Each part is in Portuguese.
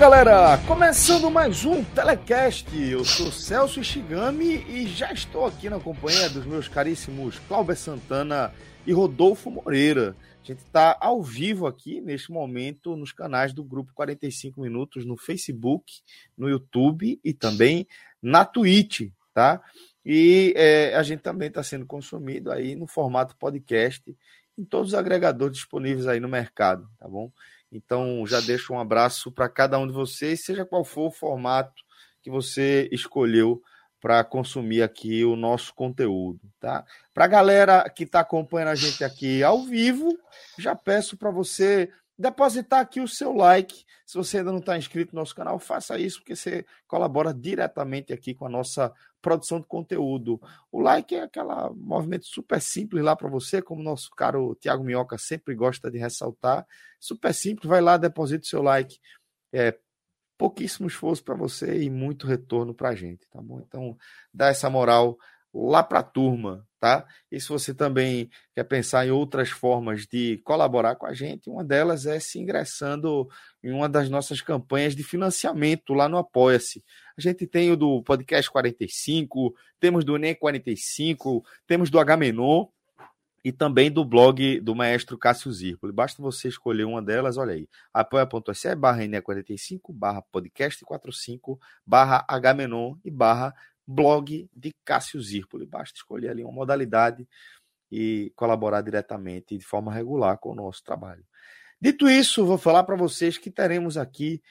Galera, começando mais um Telecast. Eu sou Celso Ishigami e já estou aqui na companhia dos meus caríssimos Cláudio Santana e Rodolfo Moreira. A gente está ao vivo aqui neste momento nos canais do Grupo 45 Minutos no Facebook, no YouTube e também na Twitch, tá? E é, a gente também está sendo consumido aí no formato podcast em todos os agregadores disponíveis aí no mercado, tá bom? Então, já deixo um abraço para cada um de vocês, seja qual for o formato que você escolheu para consumir aqui o nosso conteúdo, tá? Para a galera que está acompanhando a gente aqui ao vivo, já peço para você depositar aqui o seu like. Se você ainda não está inscrito no nosso canal, faça isso, porque você colabora diretamente aqui com a nossa produção de conteúdo. O like é aquele movimento super simples lá para você, como nosso caro Tiago Minhoca sempre gosta de ressaltar. Super simples, vai lá, deposita o seu like. É pouquíssimo esforço para você e muito retorno para a gente, tá bom? Então, dá essa moral lá para a turma, tá? E se você também quer pensar em outras formas de colaborar com a gente, uma delas é se ingressando em uma das nossas campanhas de financiamento lá no Apoia-se. A gente tem o do Podcast 45, temos do Enem 45, temos do Agamenon e também do blog do maestro Cássio Zirpoli. Basta você escolher uma delas, olha aí, apoia.se barra NE45, barra podcast 45, barra Agamenon e barra blog de Cássio Zirpoli. Basta escolher ali uma modalidade e colaborar diretamente de forma regular com o nosso trabalho. Dito isso, vou falar para vocês que teremos aqui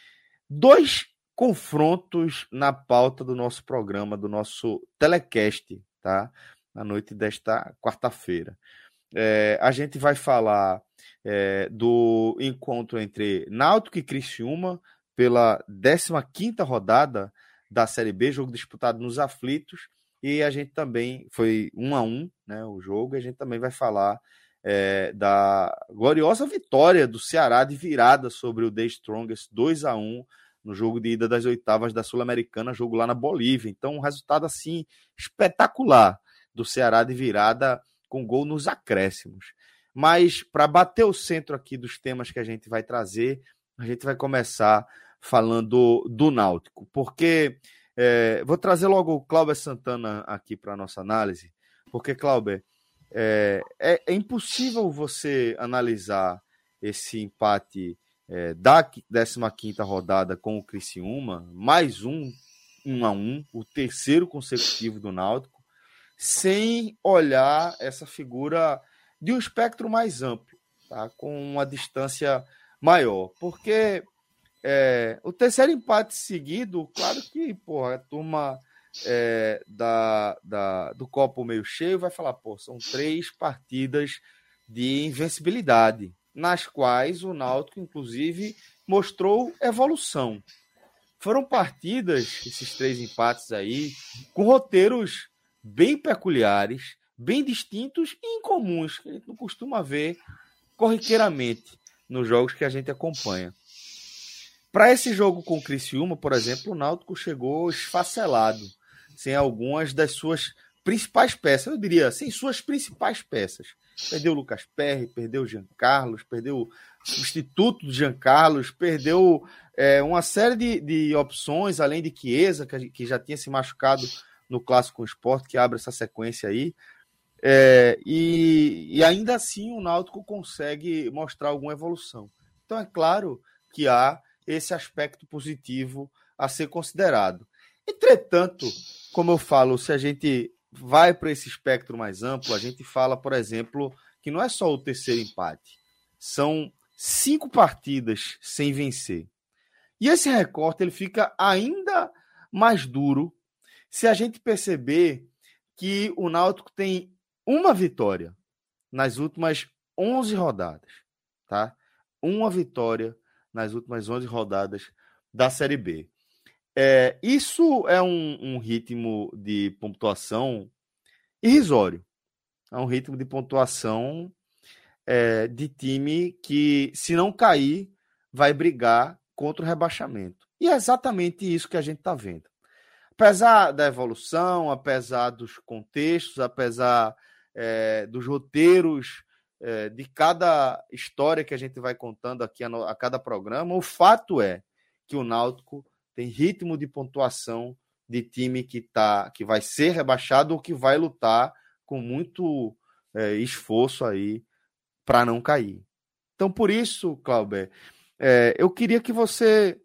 dois confrontos na pauta do nosso programa, do nosso telecast, tá? Na noite desta quarta-feira. É, a gente vai falar é, do encontro entre Náutico e Criciúma pela 15ª rodada da Série B, jogo disputado nos aflitos, e a gente também foi um a um, né, o jogo, e a gente também vai falar é, da gloriosa vitória do Ceará de virada sobre o The Strongest 2 a 1 no jogo de ida das oitavas da Sul-Americana, jogo lá na Bolívia. Então, um resultado assim espetacular do Ceará de virada com gol nos acréscimos. Mas para bater o centro aqui dos temas que a gente vai trazer, a gente vai começar falando do Náutico, porque é, vou trazer logo o Cláudio Santana aqui para a nossa análise, porque, Cláudio, é, é, é, impossível você analisar esse empate é, da 15 rodada com o Criciúma, mais um, um a um, o terceiro consecutivo do Náutico, sem olhar essa figura de um espectro mais amplo, tá? com uma distância maior. Porque é, o terceiro empate seguido, claro que porra, a turma é, da, da, do copo meio cheio vai falar: pô, são três partidas de invencibilidade, nas quais o Náutico, inclusive, mostrou evolução. Foram partidas, esses três empates aí, com roteiros bem peculiares, bem distintos e incomuns, que a gente não costuma ver corriqueiramente nos jogos que a gente acompanha. Para esse jogo com o Criciúma, por exemplo, o Náutico chegou esfacelado, sem algumas das suas principais peças, eu diria, sem suas principais peças. Perdeu o Lucas Perry, perdeu o Jean Carlos, perdeu o substituto do Jean Carlos, perdeu é, uma série de, de opções, além de Chiesa, que, que já tinha se machucado no Clássico Esporte, que abre essa sequência aí. É, e, e ainda assim o Náutico consegue mostrar alguma evolução. Então é claro que há esse aspecto positivo a ser considerado. Entretanto, como eu falo, se a gente vai para esse espectro mais amplo, a gente fala, por exemplo, que não é só o terceiro empate, são cinco partidas sem vencer. E esse recorte ele fica ainda mais duro se a gente perceber que o Náutico tem uma vitória nas últimas 11 rodadas, tá? Uma vitória nas últimas 11 rodadas da Série B. É, isso é um, um ritmo de pontuação irrisório. É um ritmo de pontuação é, de time que, se não cair, vai brigar contra o rebaixamento. E é exatamente isso que a gente está vendo. Apesar da evolução, apesar dos contextos, apesar é, dos roteiros é, de cada história que a gente vai contando aqui a, a cada programa, o fato é que o Náutico tem ritmo de pontuação de time que tá, que vai ser rebaixado ou que vai lutar com muito é, esforço aí para não cair. Então, por isso, Clauber, é, eu queria que você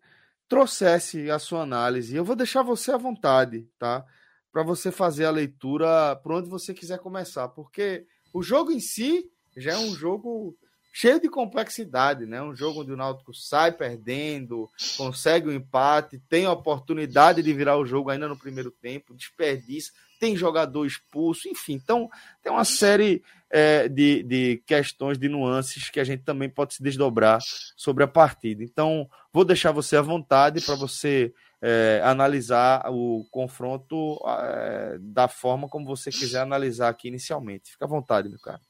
trouxesse a sua análise. Eu vou deixar você à vontade, tá? Para você fazer a leitura por onde você quiser começar, porque o jogo em si já é um jogo cheio de complexidade, né? Um jogo onde o Náutico sai perdendo, consegue o um empate, tem a oportunidade de virar o jogo ainda no primeiro tempo, desperdiça, tem jogador expulso, enfim. Então, tem uma série é, de, de questões, de nuances que a gente também pode se desdobrar sobre a partida. Então, vou deixar você à vontade para você é, analisar o confronto é, da forma como você quiser analisar aqui inicialmente. Fica à vontade, meu cara.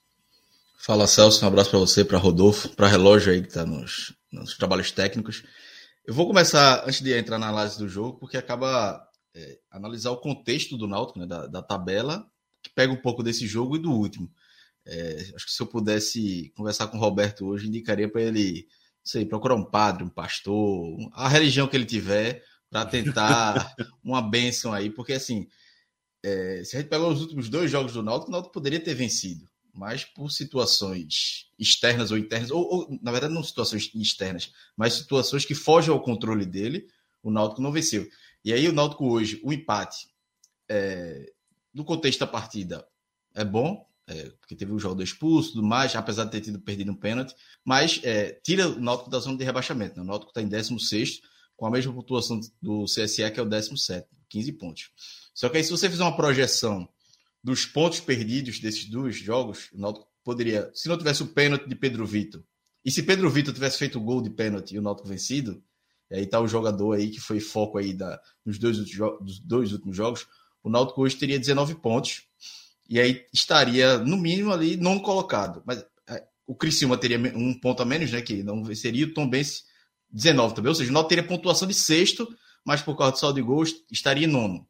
Fala Celso, um abraço para você, para Rodolfo, para Relógio aí que está nos, nos, trabalhos técnicos. Eu vou começar, antes de entrar na análise do jogo, porque acaba é, analisar o contexto do Náutico, né, da, da, tabela, que pega um pouco desse jogo e do último. É, acho que se eu pudesse conversar com o Roberto hoje, indicaria para ele, não sei, procurar um padre, um pastor, a religião que ele tiver, para tentar uma bênção aí, porque assim, é, se a gente pegar os últimos dois jogos do Náutico, o Náutico poderia ter vencido mas por situações externas ou internas, ou, ou, na verdade não situações externas, mas situações que fogem ao controle dele, o Náutico não venceu. E aí o Náutico hoje, o empate, é, no contexto da partida, é bom, é, porque teve o jogo expulso tudo mais, apesar de ter tido perdido um pênalti, mas é, tira o Náutico da zona de rebaixamento. Né? O Náutico está em 16 com a mesma pontuação do CSE, que é o 17 15 pontos. Só que aí, se você fizer uma projeção dos pontos perdidos desses dois jogos, o Náutico poderia, se não tivesse o pênalti de Pedro Vitor, e se Pedro Vitor tivesse feito o gol de pênalti e o Náutico vencido, aí tá o jogador aí que foi foco aí da, nos dois, dos dois últimos jogos, o Náutico hoje teria 19 pontos, e aí estaria, no mínimo, ali não colocado. Mas é, o Criciúma teria um ponto a menos, né? Que não venceria, o Tom Benz 19 também. Ou seja, o Náutico teria pontuação de sexto, mas por causa do saldo de gols, estaria em nono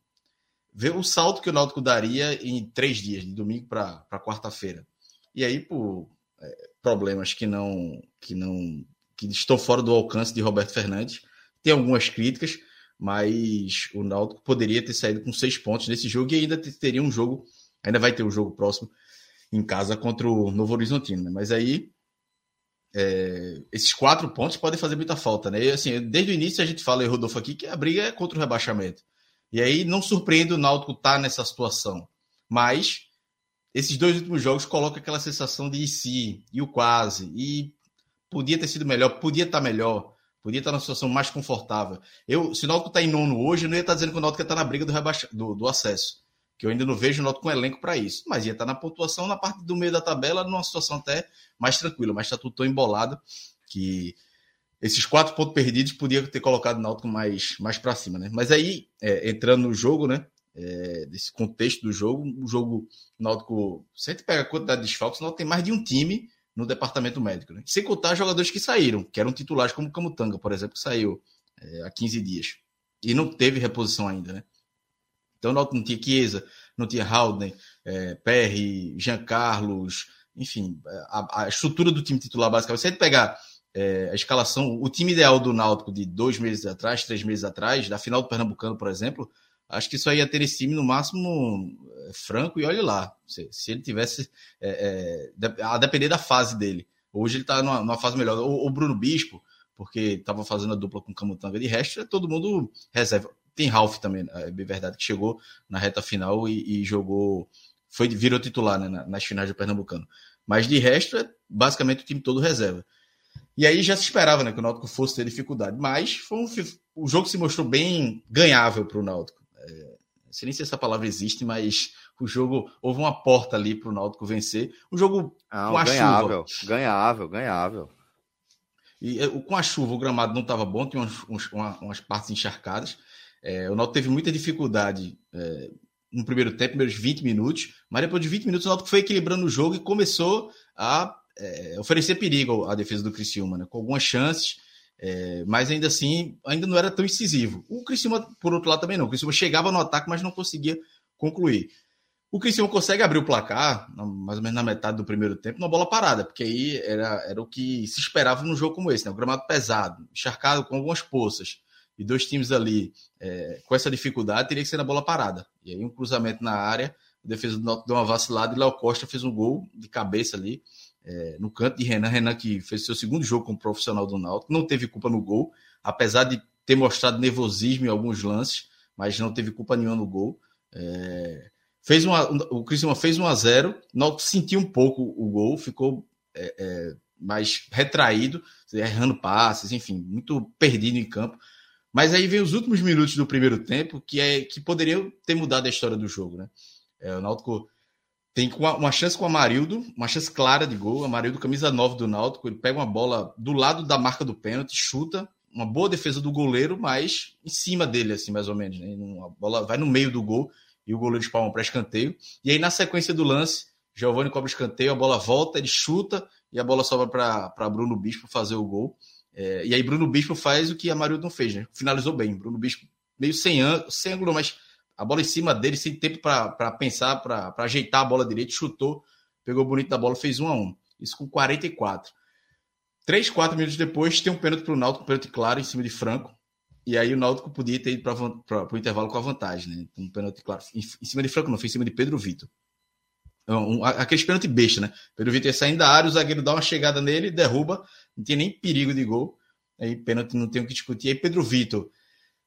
ver o salto que o Náutico daria em três dias, de domingo para quarta-feira. E aí, por é, problemas que não, que não que estão fora do alcance de Roberto Fernandes, tem algumas críticas, mas o Náutico poderia ter saído com seis pontos nesse jogo e ainda teria um jogo, ainda vai ter um jogo próximo em casa contra o Novo Horizontino. Né? Mas aí é, esses quatro pontos podem fazer muita falta, né? E, assim, desde o início a gente fala, e Rodolfo aqui, que a briga é contra o rebaixamento. E aí não surpreende o Náutico estar tá nessa situação. Mas esses dois últimos jogos colocam aquela sensação de si e o quase. E podia ter sido melhor, podia estar tá melhor, podia estar tá numa situação mais confortável. Eu, se o Náutico está em nono hoje, eu não ia estar dizendo que o Náutico está na briga do, rebaixa, do, do, acesso. Que eu ainda não vejo o Náutico com elenco para isso. Mas ia estar na pontuação na parte do meio da tabela, numa situação até mais tranquila. Mas está tudo tão embolado que esses quatro pontos perdidos podia ter colocado o Náutico mais, mais para cima, né? Mas aí, é, entrando no jogo, né? É, desse contexto do jogo, o jogo Náutico, se a gente pega a quantidade de desfalques, o Náutico tem mais de um time no departamento médico, né? Sem contar jogadores que saíram, que eram titulares, como o Camutanga, por exemplo, que saiu é, há 15 dias. E não teve reposição ainda, né? Então o Náutico não tinha Chiesa, não tinha Haldane, é, Perry, Jean Carlos, enfim, a, a, estrutura do time titular, basicamente. Se a gente pegar é, a escalação, o time ideal do Náutico de dois meses atrás, três meses atrás, da final do Pernambucano, por exemplo, acho que isso aí ia ter esse time no máximo é, franco e olhe lá. Se, se ele tivesse é, é, a depender da fase dele. Hoje ele está numa, numa, fase melhor. O, o Bruno Bispo, porque estava fazendo a dupla com o Camutanga de resto, é todo mundo reserva. Tem Ralph também, é bem verdade, que chegou na reta final e, e jogou, foi virou titular né, nas finais do Pernambucano. Mas de resto, é basicamente o time todo reserva. E aí já se esperava né, que o Náutico fosse ter dificuldade. Mas foi um, o jogo se mostrou bem ganhável para o Náutico. É, não sei nem se essa palavra existe, mas o jogo houve uma porta ali para o Náutico vencer. Um jogo não, com a ganhável, chuva. Ganhável, ganhável. E é, com a chuva o gramado não estava bom, tinha umas, umas, umas partes encharcadas. É, o Náutico teve muita dificuldade é, no primeiro tempo, primeiros 20 minutos, mas depois de 20 minutos o Náutico foi equilibrando o jogo e começou a é, oferecer perigo à defesa do Criciúma, né? com algumas chances, é, mas ainda assim ainda não era tão incisivo. O Criciúma, por outro lado, também não. O Criciúma chegava no ataque, mas não conseguia concluir. O Criciúma consegue abrir o placar, mais ou menos na metade do primeiro tempo, na bola parada, porque aí era, era o que se esperava num jogo como esse, né? Gramado pesado, encharcado com algumas poças, e dois times ali é, com essa dificuldade, teria que ser na bola parada. E aí um cruzamento na área, a defesa deu uma vacilada e Léo Costa fez um gol de cabeça ali, é, no canto de Renan. Renan que fez seu segundo jogo como profissional do Náutico, não teve culpa no gol, apesar de ter mostrado nervosismo em alguns lances, mas não teve culpa nenhuma no gol. É, Fez uma, o Criciúma fez 1 a 0 Náutico sentiu um pouco o gol, ficou é, é, mais retraído, errando passes, enfim, muito perdido em campo. Mas aí vem os últimos minutos do primeiro tempo que é que poderiam ter mudado a história do jogo, né? É, o Náutico tem uma, chance com o Amarildo, uma chance clara de gol. Amarildo, camisa 9 do Náutico, ele pega uma bola do lado da marca do pênalti, chuta, uma boa defesa do goleiro, mas em cima dele, assim, mais ou menos. Né? A bola vai no meio do gol e o goleiro espalma para escanteio. E aí, na sequência do lance, Giovanni cobra escanteio, a bola volta, ele chuta e a bola sobra para Bruno Bispo fazer o gol. É, e aí, Bruno Bispo faz o que a Marildo não fez, né? Finalizou bem. Bruno Bispo meio sem ângulo, mas a bola em cima dele, sem tempo para pensar, para ajeitar a bola direita, chutou, pegou bonito da bola, fez 1 a 1 Isso com 44. Três, quatro minutos depois, tem um pênalti para o Náutico, um pênalti claro em cima de Franco. E aí o Náutico podia ter ido para o intervalo com a vantagem, né? Um pênalti, claro, em, em, cima de Franco, não, foi em cima de Pedro Vitor. Um, um, aqueles pênalti besta, né? Pedro Vitor ia saindo da área, o zagueiro dá uma chegada nele, derruba, não tinha nem perigo de gol. Aí pênalti não tem o que discutir. Aí Pedro Vitor,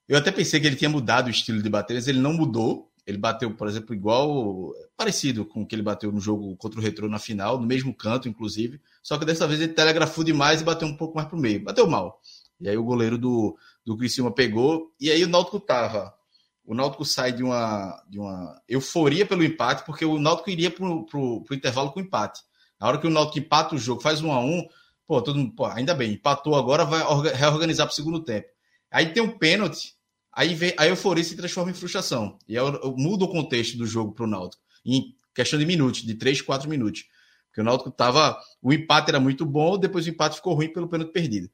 eu até pensei que ele tinha mudado o estilo de bater, mas ele não mudou. Ele bateu, por exemplo, igual, parecido com o que ele bateu no jogo contra o Retro na final, no mesmo canto, inclusive. Só que dessa vez ele telegrafou demais e bateu um pouco mais para o meio. Bateu mal. E aí o goleiro do, do Criciúma pegou, e aí o Náutico tava. O Náutico sai de uma, de uma euforia pelo empate, porque o Náutico iria pro, pro intervalo com empate. Na hora que o Náutico empata o jogo, faz um a um, pô, todo mundo, pô, ainda bem, empatou agora, vai reorganizar para o segundo tempo. Aí tem um pênalti, aí vem, a euforia se transforma em frustração. E aí muda o contexto do jogo para o Náutico, em questão de minutos, de 3, 4 minutos. Porque o Náutico tava. O empate era muito bom, depois o empate ficou ruim pelo pênalti perdido.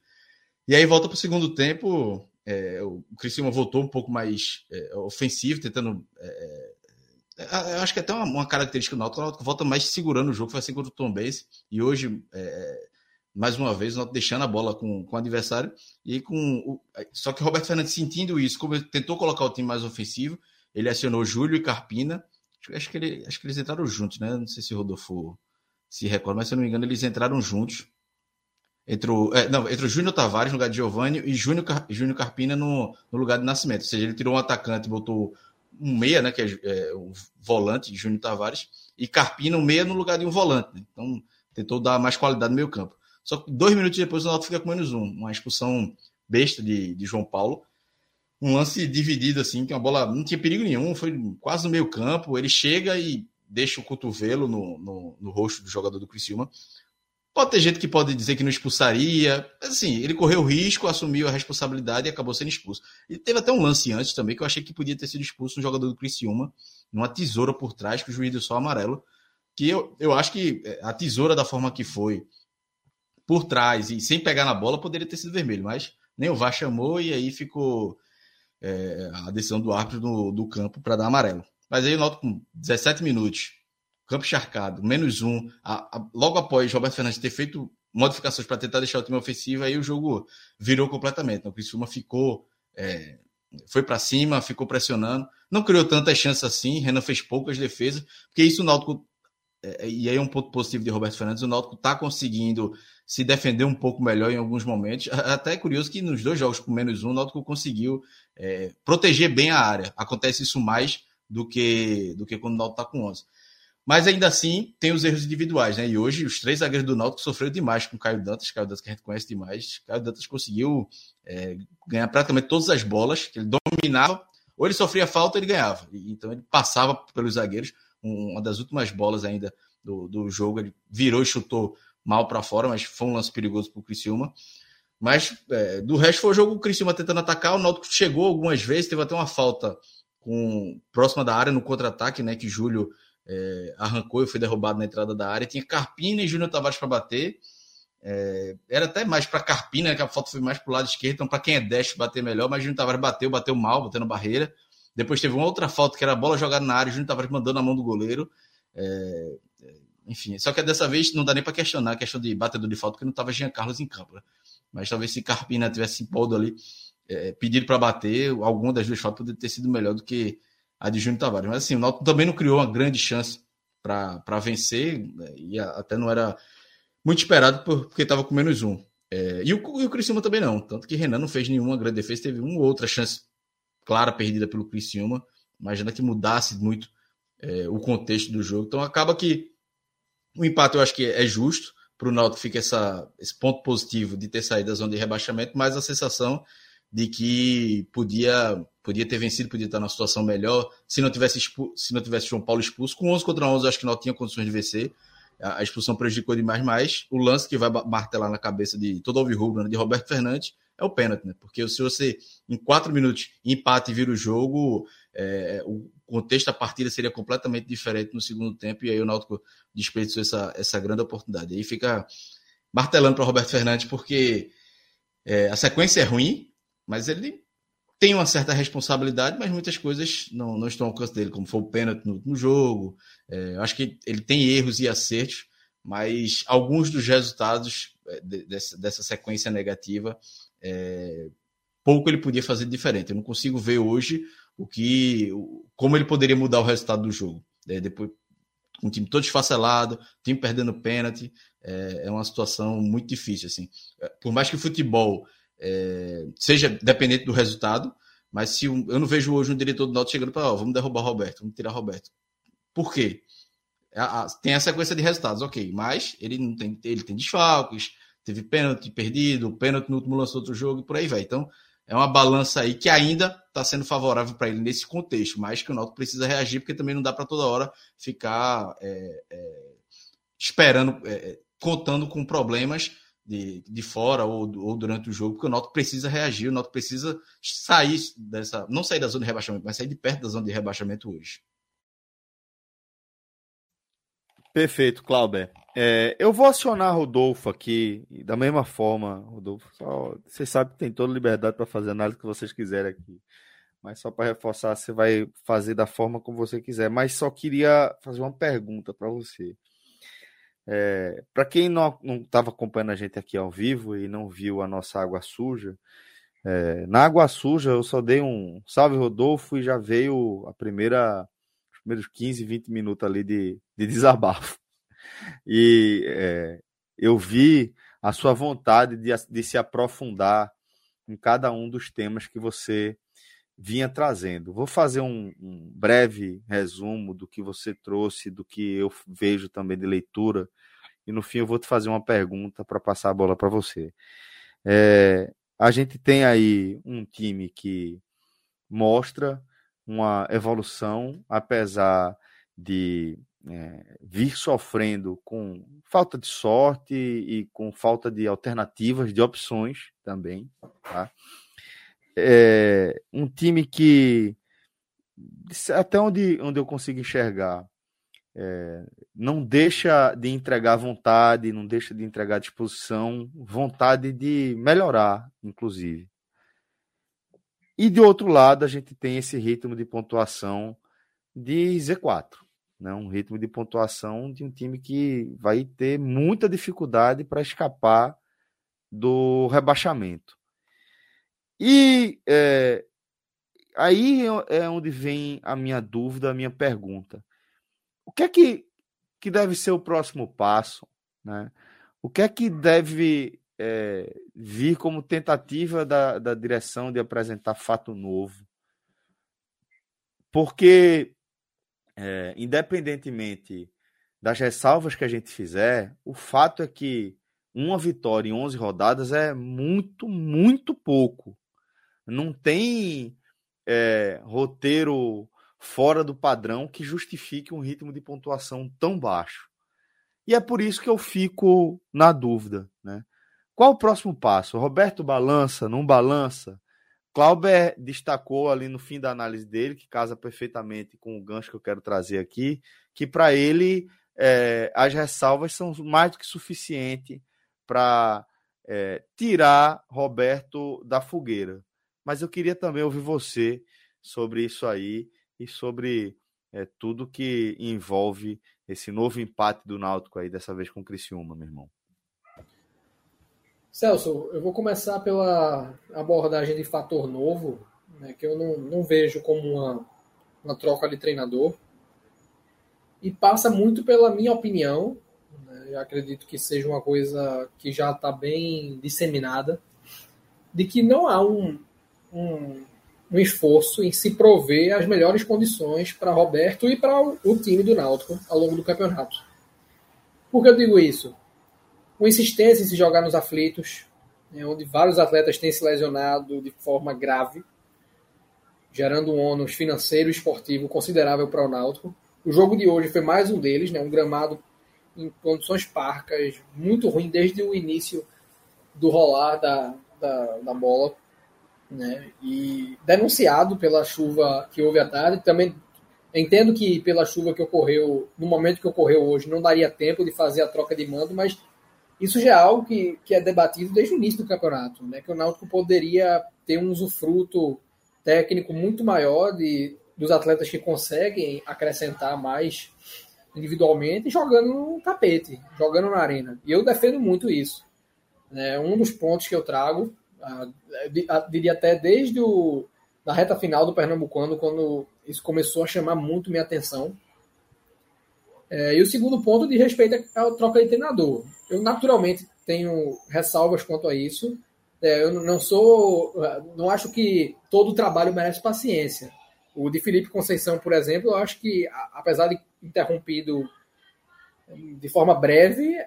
E aí volta para o segundo tempo, é, o Criciúma voltou um pouco mais é, ofensivo, tentando. É, é eu acho que é até uma, uma característica do Náutico, o Náutico volta mais segurando o jogo, foi assim contra o Tom Benz, e hoje, é, mais uma vez, deixando a bola com, com o adversário, e com o, só que o Roberto Fernandes sentindo isso, como ele tentou colocar o time mais ofensivo, ele acionou Júlio e Carpina, acho que, ele, acho que eles entraram juntos, né? Não sei se o Rodolfo se recorda, mas se eu não me engano, eles entraram juntos entre o, é, não, entre o Júnior Tavares no lugar de Giovanni e Júnior, Júnior Carpina no, no, lugar de Nascimento. Ou seja, ele tirou um atacante botou um meia, né, que é, é o volante, Júnior Tavares, e Carpina um meia no lugar de um volante. Né? Então, tentou dar mais qualidade no meio campo. Só que dois minutos depois o Náutico fica com menos um. Uma expulsão besta de, de João Paulo. Um lance dividido, assim, que uma bola não tinha perigo nenhum, foi quase no meio campo. Ele chega e deixa o cotovelo no, no, no rosto do jogador do Criciúma. Pode ter gente que pode dizer que não expulsaria. Assim, ele correu o risco, assumiu a responsabilidade e acabou sendo expulso. E teve até um lance antes também que eu achei que podia ter sido expulso um jogador do Criciúma, numa tesoura por trás, que o juiz deu só amarelo. Que eu, eu acho que é, a tesoura, da forma que foi, por trás e sem pegar na bola, poderia ter sido vermelho, mas nem o VAR chamou e aí ficou é, a decisão do árbitro do, do campo para dar amarelo. Mas aí eu noto com 17 minutos campo encharcado, menos um. A, a, logo após Roberto Fernandes ter feito modificações para tentar deixar o time ofensivo, aí o jogo virou completamente. Então, o Criciúma ficou. É, foi para cima, ficou pressionando. Não criou tantas chances assim. Renan fez poucas defesas, porque isso o Náutico. É, e aí é um ponto positivo de Roberto Fernandes. O Náutico está conseguindo se defender um pouco melhor em alguns momentos. Até é curioso que nos dois jogos com menos um, o Náutico conseguiu é, proteger bem a área. Acontece isso mais do que, do que quando o Náutico está com 11. Mas ainda assim tem os erros individuais, né? E hoje os três zagueiros do Náutico sofreram demais com o Caio Dantas, Caio Dantas que a gente conhece demais. Caio Dantas conseguiu é, ganhar praticamente todas as bolas, que ele dominava, ou ele sofria falta, ele ganhava. Então ele passava pelos zagueiros. Uma das últimas bolas ainda do, do jogo, ele virou e chutou mal para fora, mas foi um lance perigoso para o Criciúma. Mas é, do resto foi o jogo o Criciúma tentando atacar, o Náutico chegou algumas vezes, teve até uma falta com próxima da área no contra-ataque, né, que Júlio é, arrancou e foi derrubado na entrada da área. Tinha Carpina e Júnior Tavares para bater. É, era até mais para Carpina, né, que a falta foi mais para o lado esquerdo, então para quem é destro bater melhor, mas Júnior Tavares bateu, bateu mal, batendo barreira. Depois teve uma outra falta que era a bola jogada na área, Júnior Tavares mandando na mão do goleiro. É, enfim, só que dessa vez não dá nem para questionar a questão de batedor de falta, porque não estava Jean Carlos em campo. Né? Mas talvez se Carpina tivesse podo ali, é, pedido para bater, alguma das duas faltas poderia ter sido melhor do que a de Júnior Tavares. Mas assim, o Náutico também não criou uma grande chance para vencer, né, e até não era muito esperado porque estava com menos um. É, e, o, e o Criciúma também não, tanto que Renan não fez nenhuma grande defesa, teve uma outra chance clara perdida pelo Criciúma, imagina que mudasse muito é, o contexto do jogo. Então acaba que o empate eu acho que é justo, para o Náutico fica essa, esse ponto positivo de ter saído da zona de rebaixamento, mas a sensação de que podia podia ter vencido, podia estar numa situação melhor. Se não tivesse se não tivesse João Paulo expulso, com 11 contra 11, acho que não tinha condições de vencer. A, expulsão prejudicou demais, mas o lance que vai martelar na cabeça de todo o rubro, né, de Roberto Fernandes, é o pênalti, né? Porque se você em quatro minutos empate e vira o jogo, é, o contexto da partida seria completamente diferente no segundo tempo, e aí o Náutico desperdiçou essa, essa grande oportunidade. Aí fica martelando para Roberto Fernandes, porque é, a sequência é ruim, mas ele tem uma certa responsabilidade, mas muitas coisas não, não estão ao alcance dele, como foi o pênalti no último jogo. É, acho que ele tem erros e acertos, mas alguns dos resultados é, dessa, dessa sequência negativa, é, pouco ele podia fazer diferente. Eu não consigo ver hoje o que, como ele poderia mudar o resultado do jogo. É, depois, um time todo esfacelado, time perdendo pênalti, é, é uma situação muito difícil. Assim. É, por mais que o futebol é, seja dependente do resultado, mas se um, eu não vejo hoje um diretor do Náutico chegando para, oh, vamos derrubar Roberto, vamos tirar Roberto. Por quê? A, a, tem a sequência de resultados, ok, mas ele não tem, ele tem desfalques, teve pênalti perdido, pênalti no último lance do outro jogo e por aí vai. Então, é uma balança aí que ainda está sendo favorável para ele nesse contexto, mas que o Náutico precisa reagir, porque também não dá para toda hora ficar é, é, esperando, é, é contando com problemas de, de fora ou, ou durante o jogo, porque o Náutico precisa reagir, o Náutico precisa sair dessa, não sair da zona de rebaixamento, mas sair de perto da zona de rebaixamento hoje. Perfeito, Clauber. É, eu vou acionar Rodolfo aqui, da mesma forma, Rodolfo. Só, você sabe que tem toda liberdade para fazer a análise que vocês quiserem aqui. Mas só para reforçar, você vai fazer da forma como você quiser. Mas só queria fazer uma pergunta para você. É, para quem não estava acompanhando a gente aqui ao vivo e não viu a nossa água suja, é, na água suja eu só dei um salve Rodolfo e já veio a primeira, primeiros 15, 20 minutos ali de, de desabafo. E é, eu vi a sua vontade de, de se aprofundar em cada um dos temas que você vinha trazendo. Vou fazer um, um, breve resumo do que você trouxe, do que eu vejo também de leitura, e no fim eu vou te fazer uma pergunta para passar a bola para você. É, a gente tem aí um time que mostra uma evolução, apesar de é, vir sofrendo com falta de sorte e com falta de alternativas, de opções também. Tá? É, um time que, até onde, onde eu consigo enxergar, é, não deixa de entregar vontade, não deixa de entregar disposição, vontade de melhorar, inclusive. E de outro lado, a gente tem esse ritmo de pontuação de Z4 né, um ritmo de pontuação de um time que vai ter muita dificuldade para escapar do rebaixamento. E é, aí é onde vem a minha dúvida, a minha pergunta. O que é que, que deve ser o próximo passo? Né? O que é que deve é, vir como tentativa da, da direção de apresentar fato novo? Porque é, independentemente das ressalvas que a gente fizer, o fato é que uma vitória em 11 rodadas é muito, muito pouco. Não tem é, roteiro fora do padrão que justifique um ritmo de pontuação tão baixo. E é por isso que eu fico na dúvida. Né? Qual o próximo passo? Roberto balança, não balança? Clauber destacou ali no fim da análise dele, que casa perfeitamente com o gancho que eu quero trazer aqui, que para ele é, as ressalvas são mais do que suficiente para é, tirar Roberto da fogueira. Mas eu queria também ouvir você sobre isso aí e sobre é, tudo que envolve esse novo empate do Náutico aí, dessa vez com o Criciúma, meu irmão. Celso, eu vou começar pela abordagem de fator novo, né, que eu não, não vejo como uma, uma troca de treinador. E passa muito pela minha opinião, né, eu acredito que seja uma coisa que já está bem disseminada, de que não há um, um, um esforço em se prover as melhores condições para Roberto e para o, o time do Náutico ao longo do campeonato. Por que eu digo isso? Com insistência em se jogar nos aflitos, né, onde vários atletas têm se lesionado de forma grave, gerando um ônus financeiro e esportivo considerável para o Náutico. O jogo de hoje foi mais um deles, né, um gramado em condições parcas, muito ruim desde o início do rolar da, da, da bola. Né, e denunciado pela chuva que houve à tarde. Também entendo que pela chuva que ocorreu, no momento que ocorreu hoje, não daria tempo de fazer a troca de mando, mas isso já é algo que, que é debatido desde o início do campeonato, né? que o Náutico poderia ter um usufruto técnico muito maior de, dos atletas que conseguem acrescentar mais individualmente jogando no tapete, jogando na arena. E eu defendo muito isso. Né? Um dos pontos que eu trago, diria até desde o, da reta final do Pernambucano, quando isso começou a chamar muito minha atenção, é, e o segundo ponto de respeito à é troca de treinador. Eu naturalmente tenho ressalvas quanto a isso. É, eu não sou, não acho que todo trabalho merece paciência. O de Felipe Conceição, por exemplo, eu acho que, apesar de interrompido de forma breve,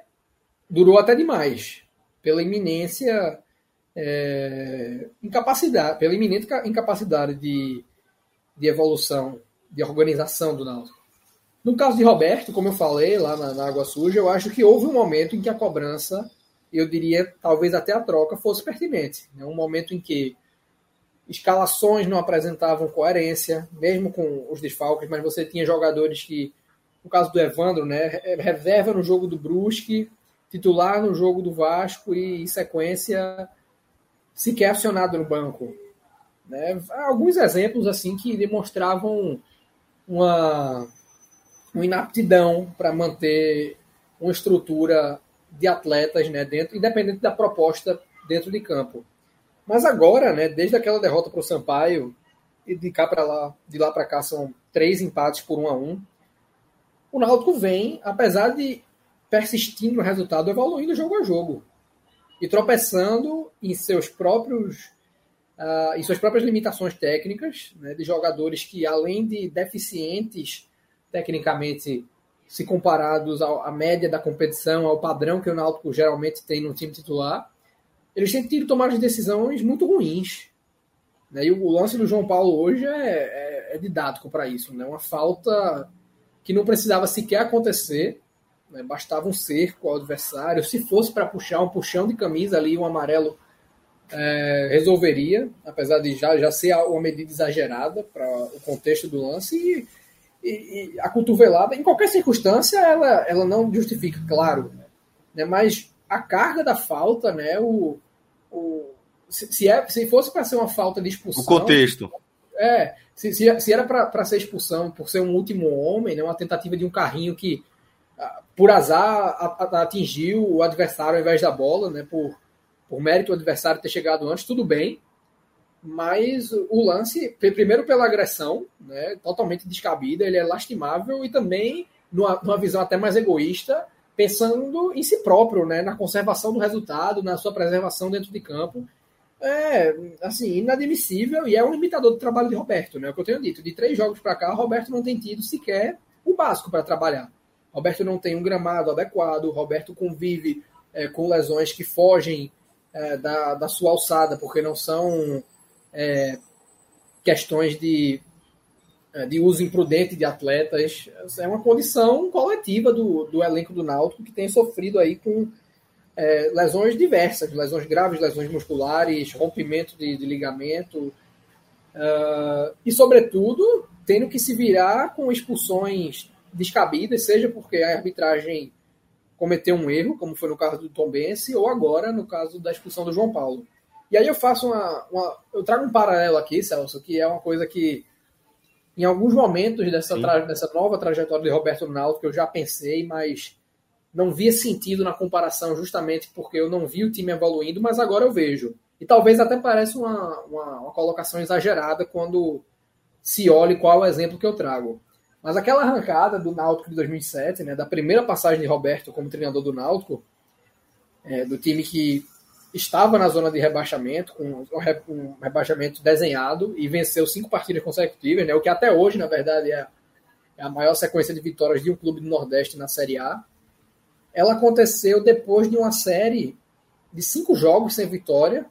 durou até demais, pela iminência, é, incapacidade, pela iminente incapacidade de, de evolução, de organização do Náutico. No caso de Roberto, como eu falei lá na, na, Água Suja, eu acho que houve um momento em que a cobrança, eu diria, talvez até a troca, fosse pertinente. Né? Um momento em que escalações não apresentavam coerência, mesmo com os desfalques, mas você tinha jogadores que, no caso do Evandro, né, reserva no jogo do Brusque, titular no jogo do Vasco e, em sequência, sequer acionado no banco. Né? Alguns exemplos assim que demonstravam uma uma inaptidão para manter uma estrutura de atletas né, dentro, independente da proposta dentro de campo. Mas agora, né, desde aquela derrota para o Sampaio, e de cá para lá, de lá para cá são três empates por um a um, o Náutico vem, apesar de persistindo no resultado, evoluindo jogo a jogo e tropeçando em seus próprios uh, em suas próprias limitações técnicas, né, de jogadores que além de deficientes tecnicamente, se comparados à média da competição, ao padrão que o Náutico geralmente tem no time titular, eles têm tido tomadas decisões muito ruins. Né? E o lance do João Paulo hoje é, é, é didático para isso. Né? Uma falta que não precisava sequer acontecer, né? bastava um cerco ao adversário. Se fosse para puxar um puxão de camisa ali, um amarelo é, resolveria, apesar de já, já ser uma medida exagerada para o contexto do lance. E e, e, a cotovelada, em qualquer circunstância, ela, ela não justifica, claro. Né? Mas a carga da falta, né? O, o, se, se, é, se fosse para ser uma falta de expulsão. O contexto. É, se, se, se era para ser expulsão por ser um último homem, né, uma tentativa de um carrinho que, ah, por azar, atingiu o adversário ao invés da bola, né, por, por mérito do adversário ter chegado antes, tudo bem mas o lance, primeiro pela agressão, né, totalmente descabida, ele é lastimável e também numa, numa visão até mais egoísta, pensando em si próprio, né, na conservação do resultado, na sua preservação dentro de campo. é, assim, inadmissível e é um limitador do trabalho de Roberto, né? O que eu tenho dito. De três jogos para cá, Roberto não tem tido sequer o básico para trabalhar. Roberto não tem um gramado adequado, Roberto convive é, com lesões que fogem é, da, da sua alçada, porque não são é, questões de, é, de uso imprudente de atletas. É uma condição coletiva do, do elenco do Náutico que tem sofrido aí com é, lesões diversas, lesões graves, lesões musculares, rompimento de, de ligamento, uh, e, sobretudo, tendo que se virar com expulsões descabidas, seja porque a arbitragem cometeu um erro, como foi no caso do Tom Bense, ou agora no caso da expulsão do João Paulo. E aí eu faço uma, uma, Eu trago um paralelo aqui, Celso, que é uma coisa que em alguns momentos dessa, tra, dessa nova trajetória de Roberto Naldo, que eu já pensei, mas não via sentido na comparação justamente porque eu não vi o time evoluindo, mas agora eu vejo. E talvez até pareça uma, uma, uma colocação exagerada quando se olhe qual é o exemplo que eu trago. Mas aquela arrancada do Náutico de 2007, né, da primeira passagem de Roberto como treinador do Náutico, é, do time que estava na zona de rebaixamento, com um rebaixamento desenhado e venceu cinco partidas consecutivas, né, o que até hoje, na verdade, é, é a maior sequência de vitórias de um clube do Nordeste na Série A ela aconteceu depois de uma série de cinco jogos sem vitória,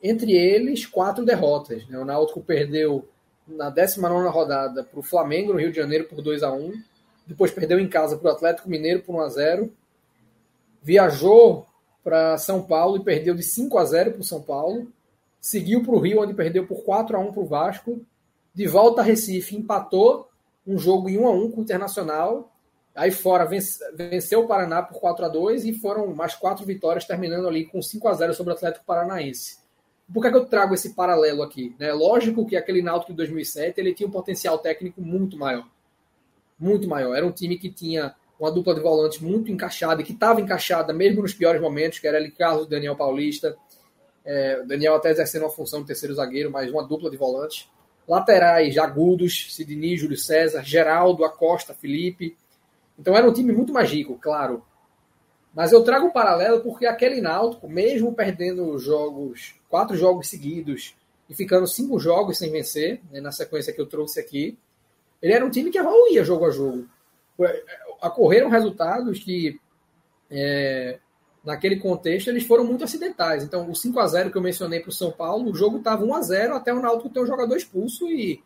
entre eles quatro derrotas. Né? O Náutico perdeu na 19 rodada para o Flamengo no Rio de Janeiro por 2 a 1 depois perdeu em casa para o Atlético Mineiro por 1 a 0 viajou para São Paulo e perdeu de 5 a 0 para o São Paulo, seguiu para o Rio, onde perdeu por 4 a 1 para o Vasco, de volta a Recife, empatou um jogo em 1 a 1 com o Internacional Aí fora venceu o Paraná por 4 a 2 e foram mais quatro vitórias, terminando ali com 5 a 0 sobre o Atlético Paranaense. Por que, é que eu trago esse paralelo aqui? Né? Lógico que aquele Náutico de 2007 ele tinha um potencial técnico muito maior. Muito maior. Era um time que tinha uma dupla de volantes muito encaixada, que estava encaixada mesmo nos piores momentos, que era ali Carlos e Daniel Paulista. É, Daniel até exercendo a função de terceiro zagueiro, mas uma dupla de volantes. Laterais, agudos, Sidney, Júlio César, Geraldo, Acosta, Felipe então era um time muito mais rico, claro. Mas eu trago um paralelo porque aquele Náutico, mesmo perdendo jogos, quatro jogos seguidos e ficando cinco jogos sem vencer, né, na sequência que eu trouxe aqui, ele era um time que evoluía jogo a jogo. Ocorreram resultados que, é, naquele contexto, eles foram muito acidentais. Então, o 5 a 0 que eu mencionei para o São Paulo, o jogo estava 1 a 0 até o Náutico ter um jogador expulso e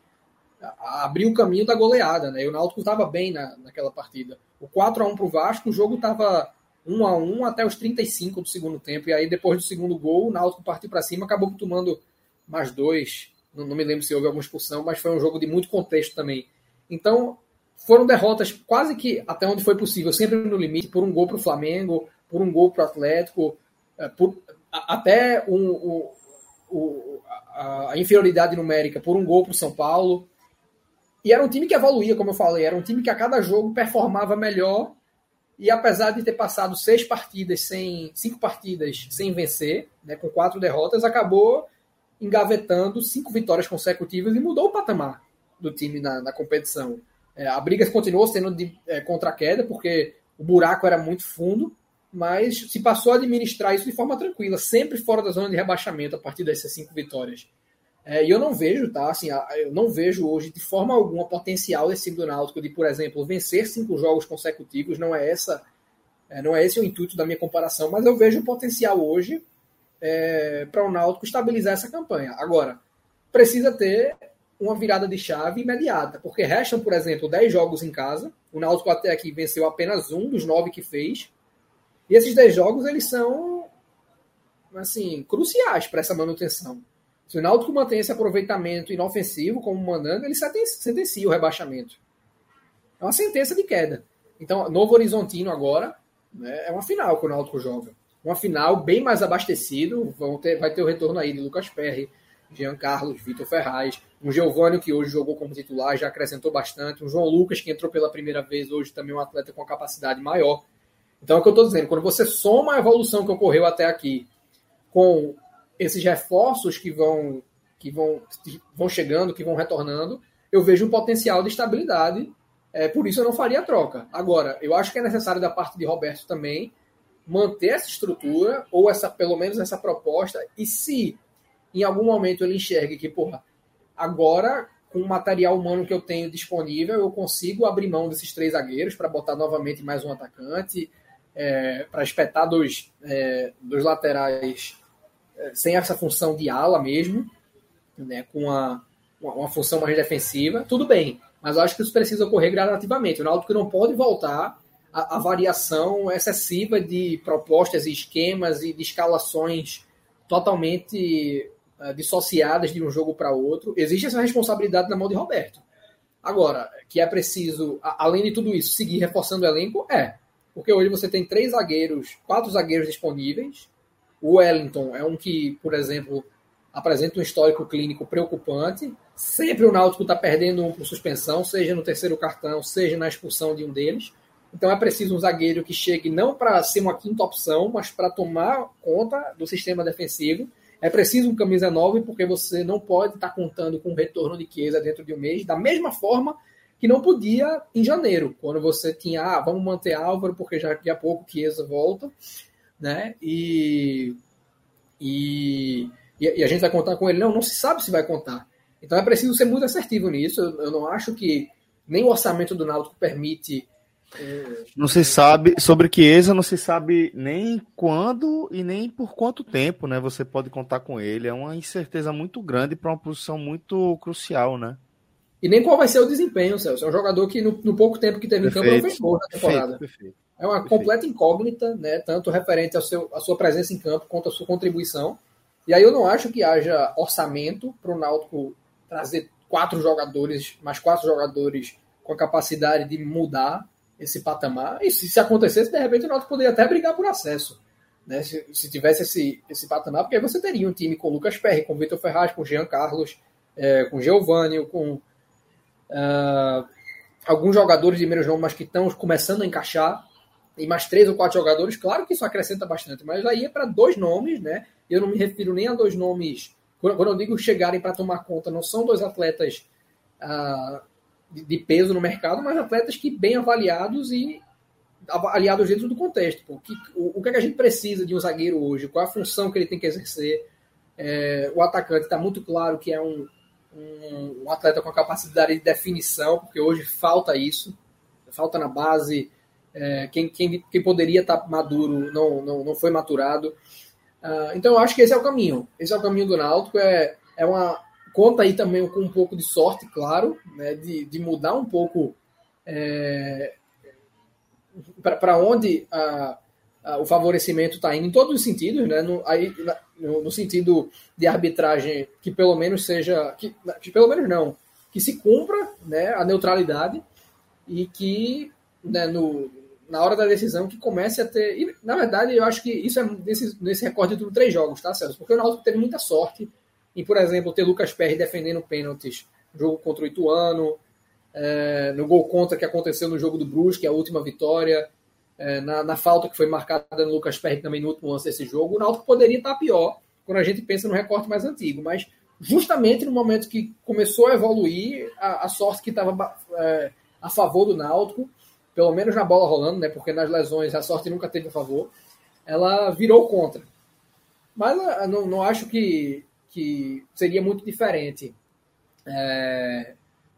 abriu o caminho da goleada, né? E o Náutico estava bem na, naquela partida. O 4 a 1 para o Vasco, o jogo estava 1 a 1 até os 35 do segundo tempo. E aí, depois do segundo gol, o Náutico partiu para cima, acabou tomando mais dois. Não, não, me lembro se houve alguma expulsão, mas foi um jogo de muito contexto também. Então, foram derrotas quase que até onde foi possível, sempre no limite, por um gol para o Flamengo, por um gol para o Atlético, é, por, até um, a, a inferioridade numérica por um gol para o São Paulo. E era um time que evoluía, como eu falei, era um time que a cada jogo performava melhor. E apesar de ter passado seis partidas sem. cinco partidas sem vencer, né, com quatro derrotas, acabou engavetando cinco vitórias consecutivas e mudou o patamar do time na, na competição. É, a briga continuou sendo de é, contra queda, porque o buraco era muito fundo, mas se passou a administrar isso de forma tranquila, sempre fora da zona de rebaixamento a partir dessas cinco vitórias. É, e eu não vejo, tá? Assim, eu não vejo hoje de forma alguma potencial desse time do Náutico de, por exemplo, vencer cinco jogos consecutivos. Não é essa, é, não é esse o intuito da minha comparação, mas eu vejo potencial hoje é, para o Náutico estabilizar essa campanha. Agora, precisa ter uma virada de chave imediata, porque restam, por exemplo, 10 jogos em casa. O Náutico até aqui venceu apenas um dos nove que fez. E esses 10 jogos, eles são assim, cruciais para essa manutenção. Se o Náutico mantém esse aproveitamento inofensivo como mandando, ele sentencia o rebaixamento. É uma sentença de queda. Então, Novo Horizontino agora né, é uma final que o Náutico joga. Uma final bem mais abastecido. Vão ter, vai ter o retorno aí de Lucas Perry, Jean Carlos, Vitor Ferraz, um Giovanni que hoje jogou como titular, já acrescentou bastante, um João Lucas que entrou pela primeira vez, hoje também um atleta com capacidade maior. Então é o que eu estou dizendo, quando você soma a evolução que ocorreu até aqui com esses reforços que vão que vão, vão chegando, que vão retornando, eu vejo um potencial de estabilidade. É, por isso eu não faria troca. Agora, eu acho que é necessário da parte de Roberto também manter essa estrutura, ou essa pelo menos essa proposta, e se em algum momento ele enxergue que, porra, agora, com o material humano que eu tenho disponível, eu consigo abrir mão desses três zagueiros para botar novamente mais um atacante, é, para espetar dois, é, laterais é, sem essa função de ala mesmo, né, com uma, uma função mais defensiva, tudo bem. Mas eu acho que isso precisa ocorrer gradativamente. O Náutico não pode voltar à, à variação excessiva de propostas e esquemas e de escalações totalmente uh, dissociadas de um jogo para outro. Existe essa responsabilidade na mão de Roberto. Agora, que é preciso, além de tudo isso, seguir reforçando o elenco, é. Porque hoje você tem três zagueiros, quatro zagueiros disponíveis. O Wellington é um que, por exemplo, apresenta um histórico clínico preocupante. Sempre o Náutico está perdendo um por suspensão, seja no terceiro cartão, seja na expulsão de um deles. Então é preciso um zagueiro que chegue não para ser uma quinta opção, mas para tomar conta do sistema defensivo. É preciso um camisa 9, porque você não pode estar tá contando com o retorno de Chiesa dentro de um mês, da mesma forma que não podia em janeiro, quando você tinha, ah, vamos manter Álvaro, porque já daqui a pouco Chiesa volta, né? E, e, e a gente vai contar com ele. Não, não se sabe se vai contar. Então é preciso ser muito assertivo nisso. Eu, eu não acho que nem o orçamento do Náutico permite não se sabe sobre Chiesa, não se sabe nem quando e nem por quanto tempo, né? Você pode contar com ele. É uma incerteza muito grande para uma posição muito crucial, né? E nem qual vai ser o desempenho, Celso. É um jogador que no, no pouco tempo que teve perfeito, em campo não fez gol na temporada. Perfeito, perfeito, é uma completa incógnita, né? Tanto referente ao seu, à sua presença em campo quanto à sua contribuição. E aí eu não acho que haja orçamento para o Náutico trazer quatro jogadores, mais quatro jogadores com a capacidade de mudar esse patamar. E se, se acontecesse, de repente o Náutico poderia até brigar por acesso. Né? Se, se tivesse esse, esse patamar, porque aí você teria um time com Lucas Perry, com Vitor Ferraz, com Jean Carlos, é, com Giovanni, com uh, alguns jogadores de menos nome, mas que estão começando a encaixar, e mais três ou quatro jogadores, claro que isso acrescenta bastante, mas aí é para dois nomes, né? Eu não me refiro nem a dois nomes. Quando eu digo chegarem para tomar conta, não são dois atletas uh, de, peso no mercado, mas atletas que bem avaliados e avaliados dentro do contexto. O que, o, o que, é que a gente precisa de um zagueiro hoje? Qual a função que ele tem que exercer? É, o atacante está muito claro que é um, um, um, atleta com capacidade de definição, porque hoje falta isso, falta na base. É, quem, quem, quem poderia estar tá maduro não, não, não foi maturado. Uh, então eu acho que esse é o caminho. Esse é o caminho do Náutico. É, é uma, conta aí também com um pouco de sorte, claro, né, de, de mudar um pouco é, para onde a, a, o favorecimento está indo, em todos os sentidos, né, no, aí, no, no, sentido de arbitragem que pelo menos seja, que, que pelo menos não, que se cumpra né, a neutralidade e que né, no, na hora da decisão que comece a ter. E, na verdade, eu acho que isso é nesse, nesse recorde de três jogos, tá, Celso? Porque o Náutico teve muita sorte em, por exemplo, ter Lucas Perry defendendo pênaltis no jogo contra o Ituano, é, no gol contra que aconteceu no jogo do Brusque, a última vitória, é, na, na, falta que foi marcada no Lucas Perry também no último lance desse jogo, o Náutico poderia estar pior quando a gente pensa no recorte mais antigo, mas justamente no momento que começou a evoluir, a, a sorte que estava é, a favor do Náutico, pelo menos na bola rolando, né, porque nas lesões a sorte nunca teve a favor, ela virou contra. Mas é, não, não acho que que seria muito diferente é,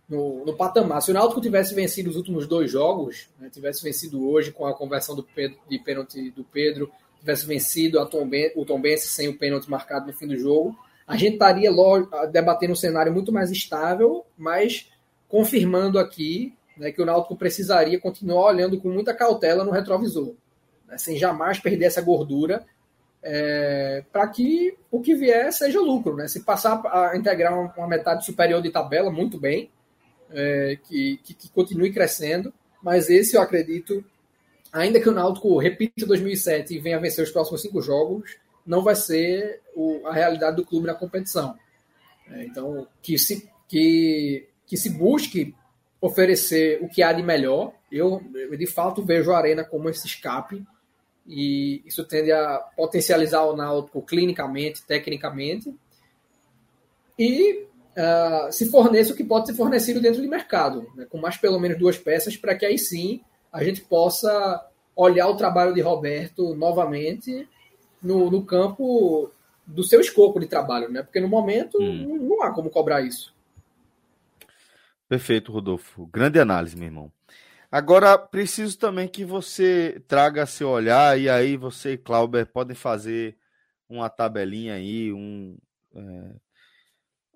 no, no, patamar. Se o Náutico tivesse vencido os últimos dois jogos, né, tivesse vencido hoje com a conversão do Pedro, de pênalti do Pedro, tivesse vencido a Tom ben, o Tom Benz sem o pênalti marcado no fim do jogo, a gente estaria debatendo um cenário muito mais estável, mas confirmando aqui né, que o Náutico precisaria continuar olhando com muita cautela no retrovisor, né, sem jamais perder essa gordura é, para que o que vier seja lucro. Né? Se passar a integrar uma, metade superior de tabela, muito bem, é, que, que, que, continue crescendo, mas esse eu acredito, ainda que o Náutico repita 2007 e venha vencer os próximos cinco jogos, não vai ser o, a realidade do clube na competição. É, então, que se, que, que se busque oferecer o que há de melhor. Eu, eu, de fato, vejo a Arena como esse escape e isso tende a potencializar o Náutico clinicamente, tecnicamente, e uh, se forneça o que pode ser fornecido dentro do mercado, né, com mais pelo menos duas peças, para que aí sim a gente possa olhar o trabalho de Roberto novamente no, no campo do seu escopo de trabalho, né? Porque no momento hum. não, não há como cobrar isso. Perfeito, Rodolfo. Grande análise, meu irmão. Agora, preciso também que você traga seu olhar, e aí você e Clauber podem fazer uma tabelinha aí, um, é,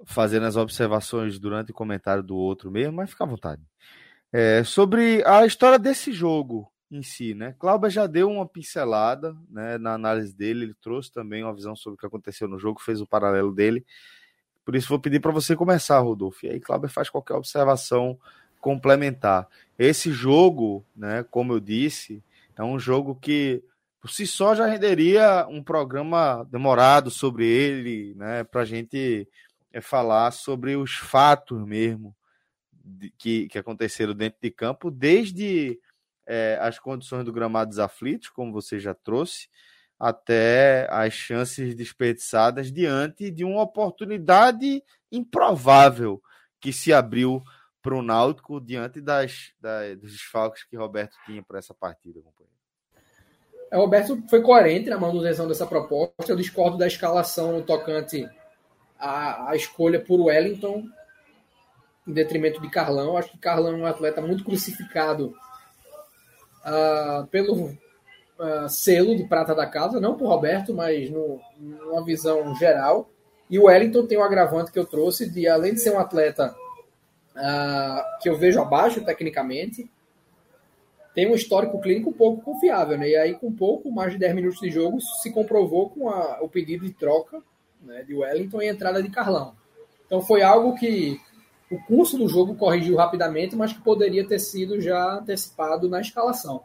fazendo as observações durante o comentário do outro mesmo, mas fica à vontade. É, sobre a história desse jogo em si, né? Cláudio já deu uma pincelada né, na análise dele, ele trouxe também uma visão sobre o que aconteceu no jogo, fez o paralelo dele. Por isso vou pedir para você começar, Rodolfo. E aí Cláudio faz qualquer observação complementar. Esse jogo, né, como eu disse, é um jogo que por si só já renderia um programa demorado sobre ele, né, para a gente é, falar sobre os fatos mesmo de, que, que aconteceram dentro de campo, desde é, as condições do gramado dos aflitos, como você já trouxe, até as chances desperdiçadas diante de uma oportunidade improvável que se abriu para o Náutico diante das, das, dos desfalques que Roberto tinha para essa partida, companheiro. É, Roberto foi coerente na manutenção dessa proposta. Eu discordo da escalação no tocante à, à escolha por Wellington em detrimento de Carlão. Acho que Carlão é um atleta muito crucificado uh, pelo uh, selo de prata da casa, não por Roberto, mas no, numa visão geral. E o Wellington tem um agravante que eu trouxe de, além de ser um atleta uh, que eu vejo abaixo tecnicamente, tem um histórico clínico pouco confiável, né? E aí, com pouco mais de 10 minutos de jogo, se comprovou com a, o pedido de troca né, de Wellington e entrada de Carlão. Então foi algo que o curso do jogo corrigiu rapidamente, mas que poderia ter sido já antecipado na escalação.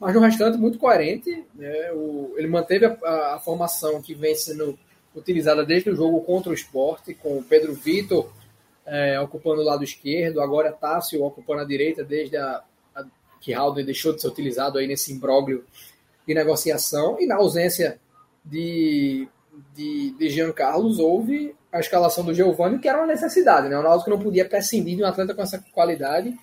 Mas no restante, muito coerente. Né? O, ele manteve a, a, a, formação que vem sendo utilizada desde o jogo contra o esporte, com o Pedro Vitor é, ocupando o lado esquerdo, agora Tássio ocupando a direita, desde a, a que Halden deixou de ser utilizado aí nesse imbróglio de negociação. E na ausência de, de, de Jean Carlos, houve a escalação do Giovanni, que era uma necessidade. Né? O Náutico não podia prescindir de um atleta com essa qualidade.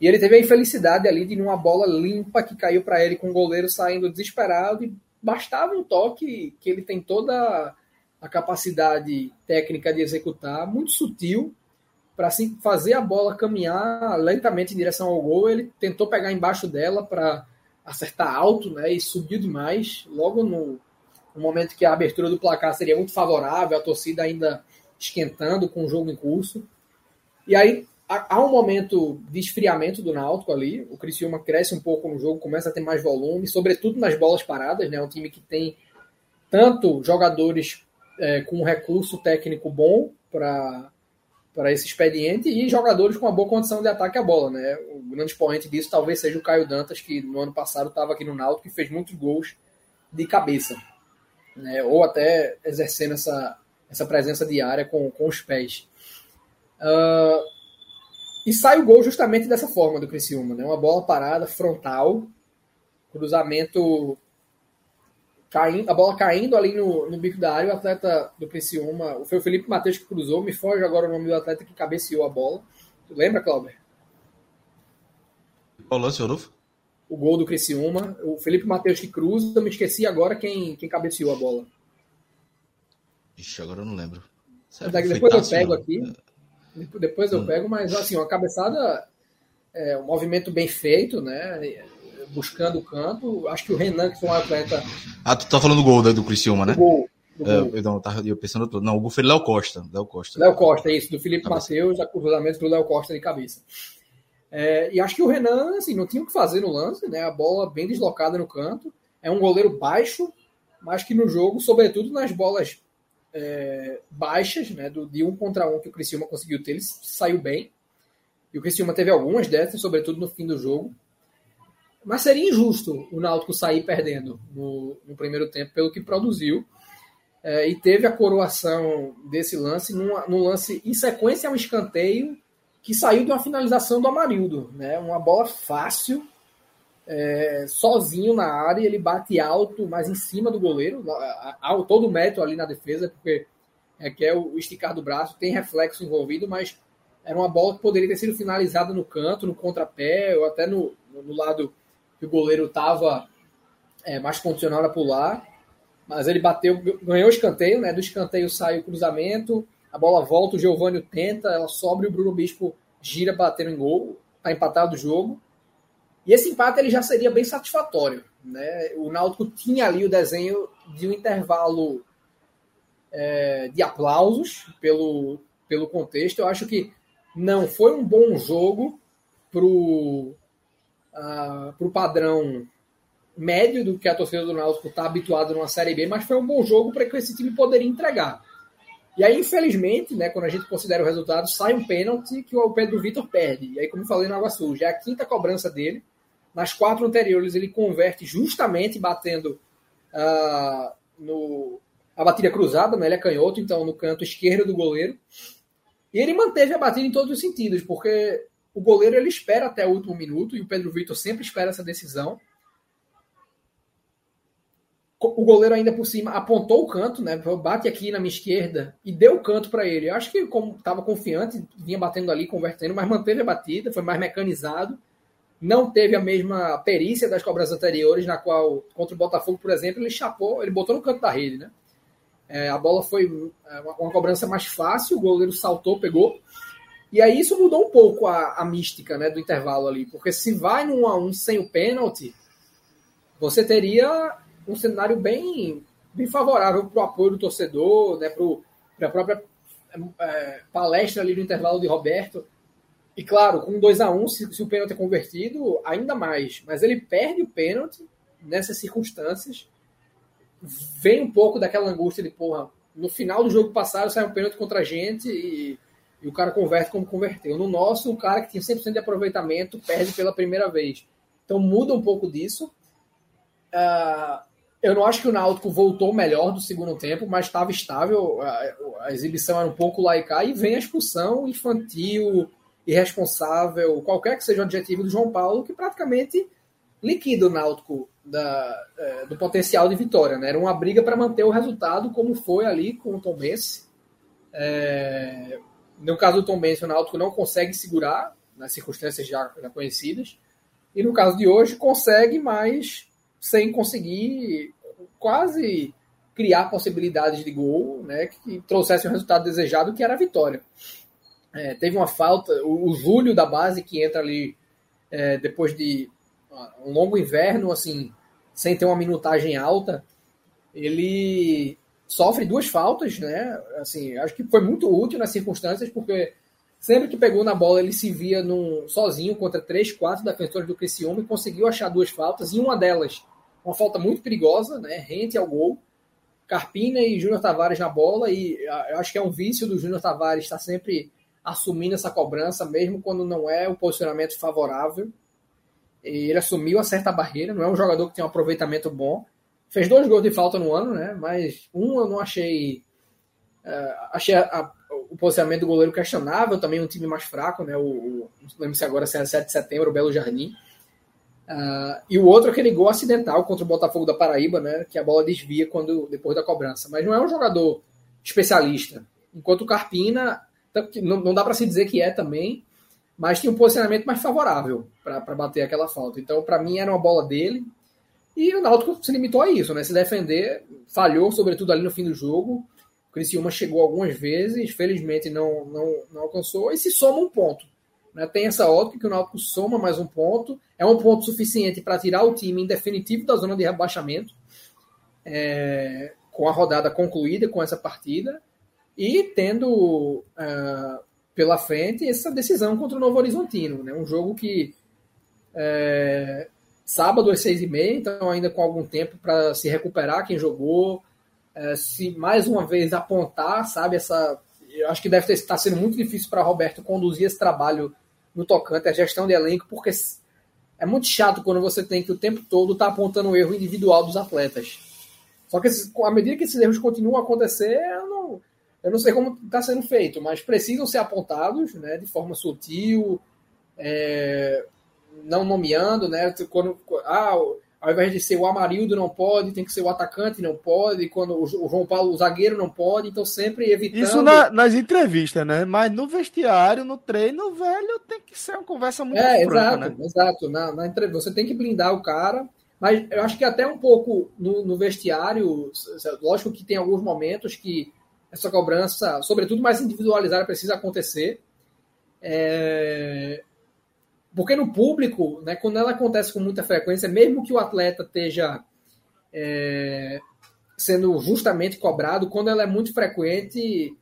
E ele teve a infelicidade ali de numa bola limpa que caiu para ele com o goleiro saindo desesperado e bastava um toque que ele tem toda a capacidade técnica de executar, muito sutil, para assim, fazer a bola caminhar lentamente em direção ao gol. Ele tentou pegar embaixo dela para acertar alto né, e subiu demais. Logo no, no momento que a abertura do placar seria muito favorável, a torcida ainda esquentando com o jogo em curso. E aí há um momento de esfriamento do Náutico ali. O Criciúma cresce um pouco no jogo, começa a ter mais volume, sobretudo nas bolas paradas, né? Um time que tem tanto jogadores é, com recurso técnico bom para para esse expediente e jogadores com uma boa condição de ataque à bola, né? O grande expoente disso talvez seja o Caio Dantas, que no ano passado estava aqui no Náutico e fez muitos gols de cabeça, né? Ou até exercendo essa essa presença diária com, com os pés. Uh, e sai o gol justamente dessa forma do Criciúma, né? Uma bola parada, frontal, cruzamento caindo, a bola caindo ali no, no bico da área, o atleta do Criciúma, foi o Felipe Matheus que cruzou, me foge agora o nome do atleta que cabeceou a bola. Tu lembra, Clauber? Qual lance, Rodolfo? O gol do Criciúma, o Felipe Matheus que cruza, eu me esqueci agora quem, quem cabeceou a bola. Ixi, agora eu não lembro. depois eu pego aqui. Depois eu hum. pego, mas assim, uma cabeçada, é, um movimento bem feito, né? Buscando o campo. Acho que o Renan, que foi um atleta. Ah, tu tá falando do gol né, do Criciúma, né? Do gol. Do é, eu, pensando todo. Não, o gol foi Léo Costa. Léo Costa. Léo Costa, isso, do Felipe Matheus, a cruzamento do Léo Costa de cabeça. É, e acho que o Renan, assim, não tinha o que fazer no lance, né? A bola bem deslocada no canto. É um goleiro baixo, mas que no jogo, sobretudo nas bolas é, baixas, né, do, de um contra um que o Criciúma conseguiu ter, ele saiu bem. E o Criciúma teve algumas dessas, sobretudo no fim do jogo. Mas seria injusto o Náutico sair perdendo no, no primeiro tempo pelo que produziu. É, e teve a coroação desse lance num, num lance em sequência a um escanteio que saiu de uma finalização do Amarildo. Né? Uma bola fácil, é, sozinho na área, ele bate alto, mas em cima do goleiro, todo o método ali na defesa, porque é que é o esticar do braço, tem reflexo envolvido, mas era uma bola que poderia ter sido finalizada no canto, no contrapé, ou até no, no lado que o goleiro estava é, mais condicionado a pular, mas ele bateu, ganhou o escanteio, né? Do escanteio sai o cruzamento, a bola volta, o Giovanni tenta, ela sobra e o Bruno Bispo gira batendo em gol, tá empatado o jogo. E esse empate ele já seria bem satisfatório, né? O Náutico tinha ali o desenho de um intervalo é, de aplausos pelo, pelo contexto. Eu acho que não foi um bom jogo pro, uh, pro padrão médio do que a torcida do Náutico está habituada numa Série B, mas foi um bom jogo para que esse time poderia entregar. E aí, infelizmente, né, quando a gente considera o resultado, sai um pênalti que o Pedro Vitor perde. E aí, como eu falei no Água Suja, é a quinta cobrança dele. Nas quatro anteriores, ele converte justamente batendo uh, no, a batida cruzada, né? ele é canhoto, então no canto esquerdo do goleiro. E ele manteve a batida em todos os sentidos, porque o goleiro ele espera até o último minuto e o Pedro Vitor sempre espera essa decisão o goleiro ainda por cima apontou o canto, né? Bate aqui na minha esquerda e deu o canto para ele. Eu acho que como estava confiante, vinha batendo ali, convertendo, mas manteve a batida, foi mais mecanizado. Não teve a mesma perícia das cobranças anteriores, na qual contra o Botafogo, por exemplo, ele chapou, ele botou no canto da rede, né? É, a bola foi é, uma, uma, cobrança mais fácil, o goleiro saltou, pegou. E aí isso mudou um pouco a, a mística, né, do intervalo ali, porque se vai no 1 a 1 sem o pênalti, você teria um cenário bem, bem favorável para o apoio do torcedor, né, para a própria é, palestra ali no intervalo de Roberto. E claro, com 2 a 1 um, se, se, o pênalti é convertido, ainda mais. Mas ele perde o pênalti nessas circunstâncias. Vem um pouco daquela angústia de, porra, no final do jogo passado sai um pênalti contra a gente e, e o cara converte como converteu. No nosso, o cara que tinha 100% de aproveitamento perde pela primeira vez. Então muda um pouco disso. Uh, eu não acho que o Náutico voltou melhor do segundo tempo, mas estava estável. A, a, exibição era um pouco laica e vem a expulsão infantil, irresponsável, qualquer que seja o adjetivo do João Paulo, que praticamente liquida o Náutico da, é, do potencial de vitória. Né? Era uma briga para manter o resultado, como foi ali com o Tom Bense. É, no caso do Tom Bense, o Náutico não consegue segurar, nas circunstâncias já, já conhecidas. E no caso de hoje, consegue, mas sem conseguir quase criar possibilidades de gol, né, que trouxesse o resultado desejado, que era a vitória. É, teve uma falta, o, o Júlio da base que entra ali é, depois de um longo inverno, assim, sem ter uma minutagem alta, ele sofre duas faltas, né? Assim, acho que foi muito útil nas circunstâncias, porque sempre que pegou na bola ele se via num, sozinho contra três, quatro defensores do Criciúma e conseguiu achar duas faltas, e uma delas uma falta muito perigosa, né? Rente ao gol. Carpina e Júnior Tavares na bola, e eu acho que é um vício do Júnior Tavares estar sempre assumindo essa cobrança, mesmo quando não é o posicionamento favorável. Ele assumiu a certa barreira, não é um jogador que tem um aproveitamento bom. Fez dois gols de falta no ano, né? Mas um eu não achei. Uh, achei a, a, o posicionamento do goleiro questionável, também um time mais fraco, né? O, o lembro se agora se é 7 de setembro, o Belo Jardim. Uh, e o outro aquele gol acidental contra o Botafogo da Paraíba, né? Que a bola desvia quando depois da cobrança. Mas não é um jogador especialista. Enquanto o Carpina, não, não dá para se dizer que é também, mas tinha um posicionamento mais favorável para bater aquela falta. Então, para mim, era uma bola dele. E o Náutico se limitou a isso, né? Se defender, falhou, sobretudo ali no fim do jogo. O Criciúma chegou algumas vezes, felizmente não, não, não alcançou, e se soma um ponto. Né? Tem essa ótica que o Náutico soma mais um ponto, é um ponto suficiente para tirar o time em definitivo da zona de rebaixamento, é, com a rodada concluída com essa partida, e tendo uh, pela frente essa decisão contra o Novo Horizontino. Né? Um jogo que é, sábado às seis e meia, então ainda com algum tempo para se recuperar quem jogou, é, se mais uma vez apontar, sabe, essa eu acho que deve estar sendo muito difícil para Roberto conduzir esse trabalho no tocante à gestão de elenco, porque é muito chato quando você tem que o tempo todo estar tá apontando o erro individual dos atletas. Só que à medida que esses erros continuam a acontecer, eu não, eu não sei como está sendo feito, mas precisam ser apontados né, de forma sutil, é, não nomeando, né? Quando, ah, ao invés de ser o Amarildo não pode, tem que ser o atacante não pode, quando o João Paulo, o zagueiro não pode, então sempre evitando... Isso na, nas entrevistas, né? Mas no vestiário, no treino, velho, tem que ser uma conversa muito É, franca, exato, né? exato. Na, na entrevista, você tem que blindar o cara, mas eu acho que até um pouco no, no vestiário, lógico que tem alguns momentos que essa cobrança, sobretudo mais individualizada, precisa acontecer, é... Porque no público, né, quando ela acontece com muita frequência, mesmo que o atleta esteja é, sendo justamente cobrado, quando ela é muito frequente.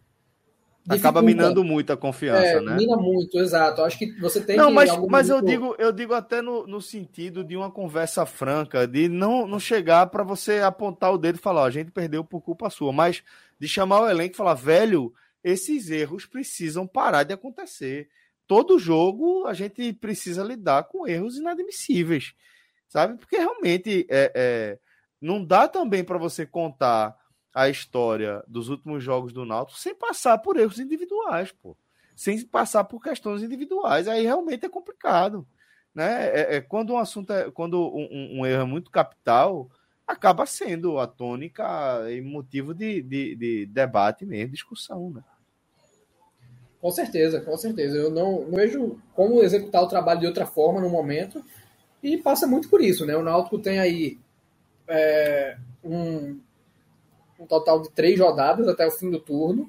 Acaba minando muito a confiança, é, né? Mina muito, exato. Acho que você tem não, mas, mas eu digo, eu digo até no, no sentido de uma conversa franca, de não, não chegar para você apontar o dedo e falar, ó, a gente perdeu por culpa sua, mas de chamar o elenco e falar, velho, esses erros precisam parar de acontecer todo jogo a gente precisa lidar com erros inadmissíveis, sabe? Porque realmente é, é não dá também para você contar a história dos últimos jogos do Náutico sem passar por erros individuais, pô. Sem passar por questões individuais. Aí realmente é complicado. Né? É, é quando um assunto é, quando um, um, erro é muito capital, acaba sendo a tônica e motivo de, de, de debate mesmo, discussão, né? Com certeza, com certeza. Eu não, não, vejo como executar o trabalho de outra forma no momento e passa muito por isso, né? O Náutico tem aí é, um, um total de três rodadas até o fim do turno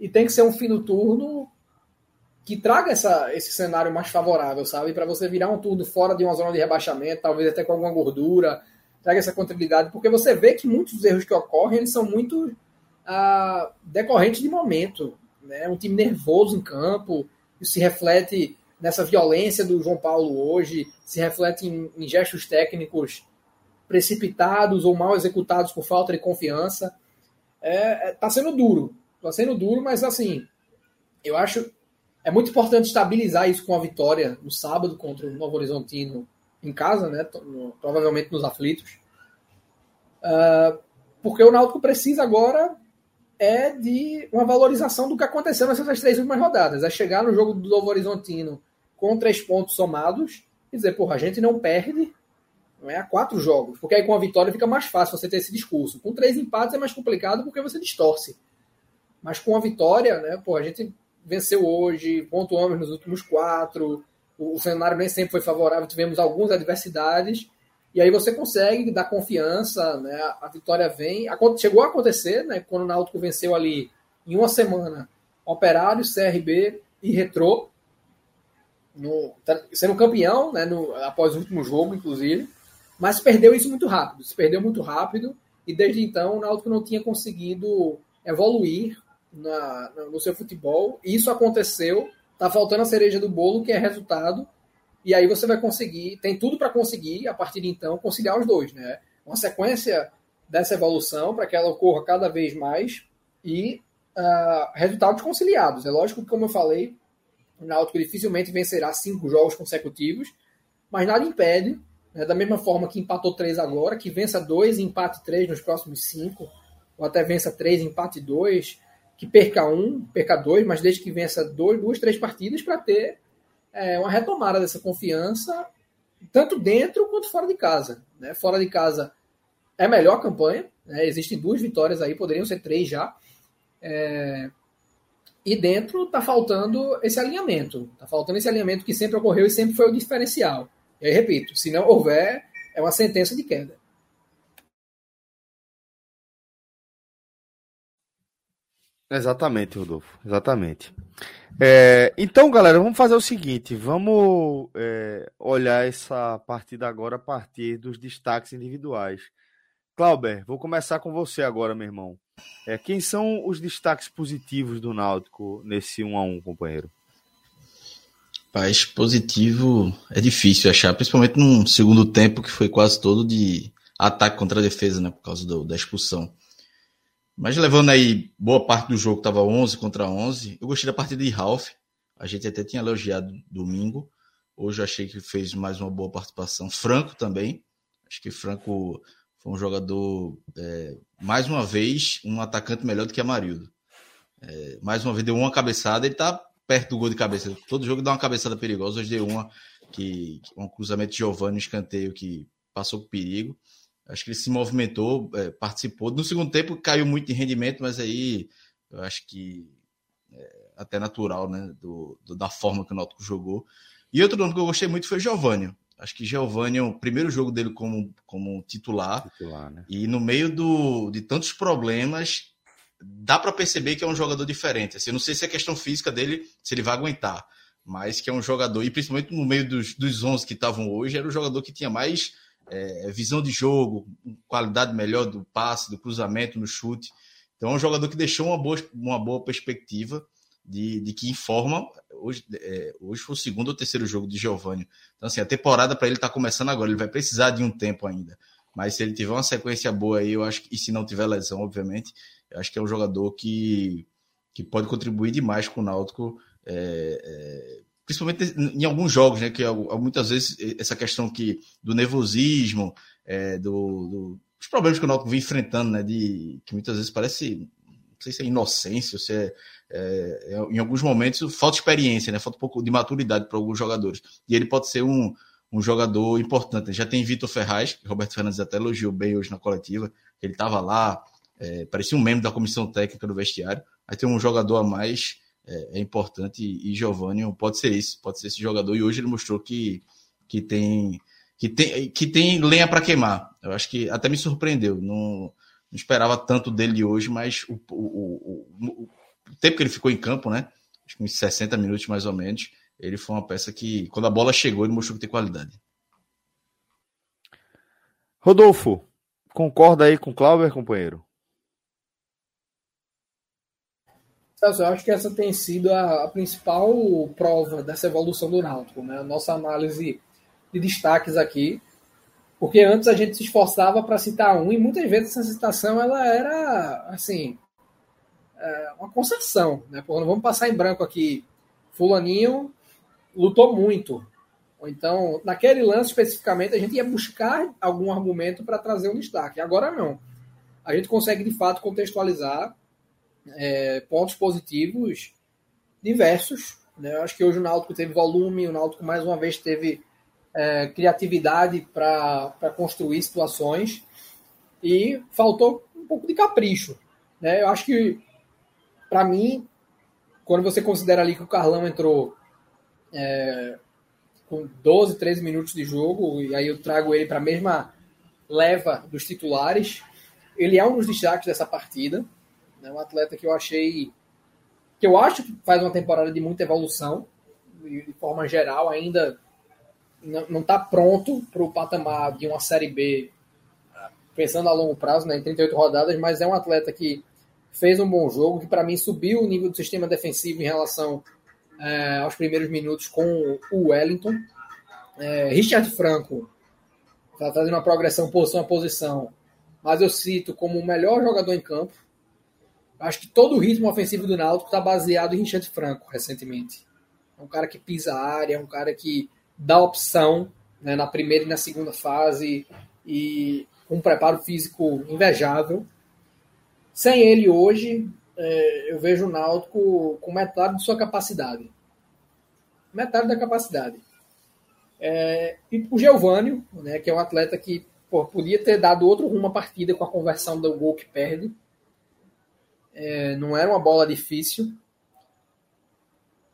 e tem que ser um fim do turno que traga essa, esse cenário mais favorável, sabe? Para você virar um turno fora de uma zona de rebaixamento, talvez até com alguma gordura, traga essa contabilidade, porque você vê que muitos erros que ocorrem eles são muito ah, decorrentes de momento né? Um time nervoso em campo, isso se reflete nessa violência do João Paulo hoje, se reflete em, em gestos técnicos precipitados ou mal executados por falta de confiança. É, é, tá sendo duro, tá sendo duro, mas assim, eu acho é muito importante estabilizar isso com a vitória no sábado contra o Novo Horizontino em casa, né? No, provavelmente nos aflitos. Uh, porque o Náutico precisa agora é de uma valorização do que aconteceu nessas três últimas rodadas. É chegar no jogo do Novo Horizontino com três pontos somados e dizer, porra, a gente não perde não é, a quatro jogos. Porque aí com a vitória fica mais fácil você ter esse discurso. Com três empates é mais complicado porque você distorce. Mas com a vitória, né, porra, a gente venceu hoje, pontuamos nos últimos quatro, o cenário nem sempre foi favorável, tivemos algumas adversidades, e aí você consegue dar confiança, né? A vitória vem. Chegou a acontecer, né? Quando o Náutico venceu ali em uma semana Operário, CRB e Retrô, no, tá, sendo campeão, né? No, após o último jogo, inclusive. Mas perdeu isso muito rápido. Se perdeu muito rápido e desde então o Náutico não tinha conseguido evoluir na, no seu futebol. E isso aconteceu. Tá faltando a cereja do bolo, que é resultado e aí você vai conseguir, tem tudo para conseguir, a partir de então, conciliar os dois, né? Uma sequência dessa evolução para que ela ocorra cada vez mais e uh, resultados conciliados. É lógico que, como eu falei, o Náutico dificilmente vencerá cinco jogos consecutivos, mas nada impede, né, da mesma forma que empatou três agora, que vença dois e empate três nos próximos cinco, ou até vença três empate dois, que perca um, perca dois, mas desde que vença dois, duas, três partidas para ter é, uma retomada dessa confiança, tanto dentro quanto fora de casa. Né? Fora de casa é melhor campanha, né? existem duas vitórias aí, poderiam ser três já. É... E dentro está faltando esse alinhamento. Está faltando esse alinhamento que sempre ocorreu e sempre foi o diferencial. E aí, repito, se não houver, é uma sentença de queda. Exatamente, Rodolfo. Exatamente. É, então, galera, vamos fazer o seguinte: vamos é, olhar essa partida agora a partir dos destaques individuais. Clauber, vou começar com você agora, meu irmão. É, quem são os destaques positivos do Náutico nesse 1 a 1 companheiro? Paz positivo é difícil achar, principalmente num segundo tempo que foi quase todo de ataque contra a defesa, né, por causa do, da expulsão. Mas levando aí boa parte do jogo, estava 11 contra 11. Eu gostei da partida de Ralph. A gente até tinha elogiado domingo. Hoje eu achei que fez mais uma boa participação. Franco também. Acho que Franco foi um jogador, é, mais uma vez, um atacante melhor do que Amarildo. É, mais uma vez deu uma cabeçada, ele está perto do gol de cabeça. Todo jogo dá uma cabeçada perigosa. Hoje deu uma, que, um cruzamento de Giovanni, um escanteio que passou com perigo. Acho que ele se movimentou, é, participou. No segundo tempo caiu muito de rendimento, mas aí eu acho que é até natural, né? Do, do, da forma que o Náutico jogou. E outro nome que eu gostei muito foi o Giovanni. Acho que Giovanni é o primeiro jogo dele como, como titular. titular né? E no meio do, de tantos problemas, dá para perceber que é um jogador diferente. Assim, eu não sei se é questão física dele, se ele vai aguentar, mas que é um jogador, e principalmente no meio dos, dos 11 que estavam hoje, era o jogador que tinha mais é, visão de jogo, qualidade melhor do passe, do cruzamento, no chute. Então é um jogador que deixou uma boa, uma boa perspectiva de, de que informa. Hoje, é, hoje foi o segundo ou terceiro jogo de Giovanni. Então, assim, a temporada para ele está começando agora, ele vai precisar de um tempo ainda. Mas se ele tiver uma sequência boa aí, eu acho que, e se não tiver lesão, obviamente, eu acho que é um jogador que, que pode contribuir demais com o Náutico, é, é, principalmente em alguns jogos, né? Que é, muitas vezes essa questão que, do nervosismo, é, do, do, os problemas que o Náutico vem enfrentando, né? De, que muitas vezes parece, não sei se é inocência, se é, é, é em alguns momentos falta experiência, né? Falta um pouco de maturidade para alguns jogadores. E ele pode ser um, um jogador importante. Já tem Vitor Ferraz, que Roberto Fernandes até elogiou bem hoje na coletiva, ele estava lá, é, parecia um membro da comissão técnica do vestiário. Aí tem um jogador a mais, é, é importante, e, e Giovanni pode ser esse, pode ser esse jogador, e hoje ele mostrou que, que tem que tem, que tem lenha para queimar. Eu acho que até me surpreendeu. Não, não esperava tanto dele hoje, mas o, o, o, o, tempo que ele ficou em campo, né? Acho que uns 60 minutos mais ou menos, ele foi uma peça que, quando a bola chegou, ele mostrou que tem qualidade. Rodolfo, concorda aí com o Clauber, companheiro? Eu acho que essa tem sido a, a, principal prova dessa evolução do Náutico, né? A nossa análise de destaques aqui, porque antes a gente se esforçava para citar um e muitas vezes essa citação ela era assim é, uma concessão, né? Pô, não vamos passar em branco aqui. Fulaninho lutou muito. Ou então, naquele lance especificamente, a gente ia buscar algum argumento para trazer um destaque. Agora não. A gente consegue de fato contextualizar é, pontos positivos diversos. Né? Eu acho que hoje o Náutico teve volume, o Náutico mais uma vez teve é, criatividade para construir situações e faltou um pouco de capricho. Né? Eu acho que, para mim, quando você considera ali que o Carlão entrou é, com 12, 13 minutos de jogo, e aí eu trago ele para a mesma leva dos titulares, ele é um dos destaques dessa partida. É um atleta que eu achei. que eu acho que faz uma temporada de muita evolução, de forma geral, ainda não está pronto para o patamar de uma Série B, pensando a longo prazo, né, em 38 rodadas, mas é um atleta que fez um bom jogo, que para mim subiu o nível do sistema defensivo em relação é, aos primeiros minutos com o Wellington. É, Richard Franco está fazendo uma progressão posição a posição, mas eu cito como o melhor jogador em campo. Acho que todo o ritmo ofensivo do Náutico está baseado em Richard Franco, recentemente. É um cara que pisa a área, é um cara que dá opção né, na primeira e na segunda fase e um preparo físico invejável. Sem ele hoje, é, eu vejo o Náutico com metade de sua capacidade. Metade da capacidade. É, e o Geovânio, né, que é um atleta que pô, podia ter dado outro rumo à partida com a conversão do gol que perde. É, não era uma bola difícil,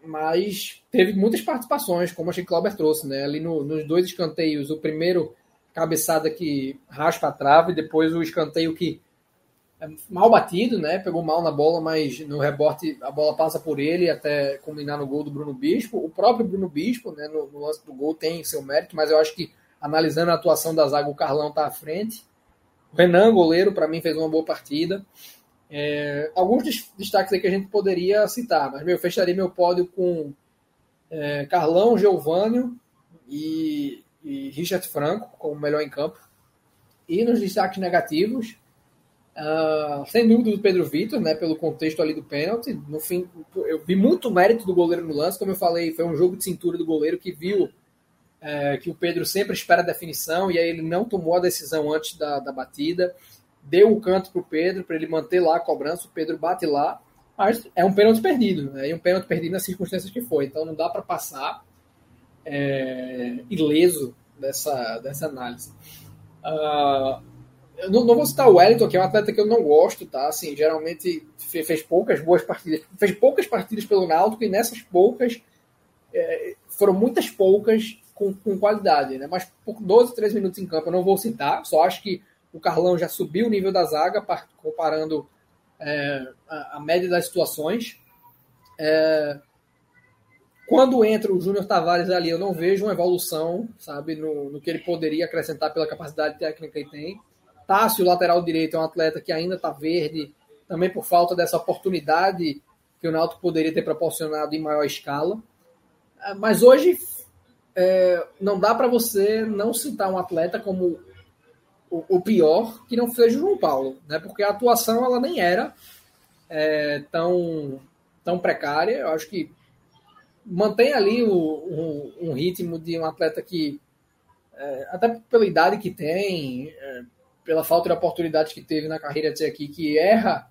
mas teve muitas participações, como a Clauber trouxe, né? Ali no, nos dois escanteios, o primeiro cabeçada que raspa a trave, depois o escanteio que é mal batido, né? Pegou mal na bola, mas no rebote a bola passa por ele até combinar no gol do Bruno Bispo. O próprio Bruno Bispo, né, no, no lance do gol tem seu mérito, mas eu acho que analisando a atuação da zaga, o Carlão está à frente. O Renan, goleiro, para mim fez uma boa partida. É, alguns destaques aí que a gente poderia citar, mas eu fecharia meu pódio com é, Carlão, Geovânio e, e, Richard Franco como melhor em campo. E nos destaques negativos, uh, sem dúvida do Pedro Vitor, né, pelo contexto ali do pênalti. No fim, eu vi muito mérito do goleiro no lance, como eu falei, foi um jogo de cintura do goleiro que viu é, que o Pedro sempre espera a definição e aí ele não tomou a decisão antes da, da batida deu o canto para o Pedro, para ele manter lá a cobrança, o Pedro bate lá, mas é um pênalti perdido, né? E um pênalti perdido nas circunstâncias que foi, então não dá para passar é, ileso dessa, dessa análise. Uh, eu não, não, vou citar o Wellington, que é um atleta que eu não gosto, tá? Assim, geralmente fez poucas boas partidas, fez poucas partidas pelo Náutico e nessas poucas é, foram muitas poucas com, com, qualidade, né? Mas por 12, 13 minutos em campo eu não vou citar, só acho que o Carlão já subiu o nível da zaga comparando é, a, a, média das situações. É, quando entra o Júnior Tavares ali, eu não vejo uma evolução, sabe, no, no, que ele poderia acrescentar pela capacidade técnica que tem. Tássio, lateral direito, é um atleta que ainda está verde, também por falta dessa oportunidade que o Náutico poderia ter proporcionado em maior escala. É, mas hoje é, não dá para você não citar um atleta como o, o, pior que não fez o João Paulo, né? Porque a atuação ela nem era é, tão tão precária. Eu acho que mantém ali o, um ritmo de um atleta que é, até pela idade que tem, é, pela falta de oportunidades que teve na carreira até aqui, que erra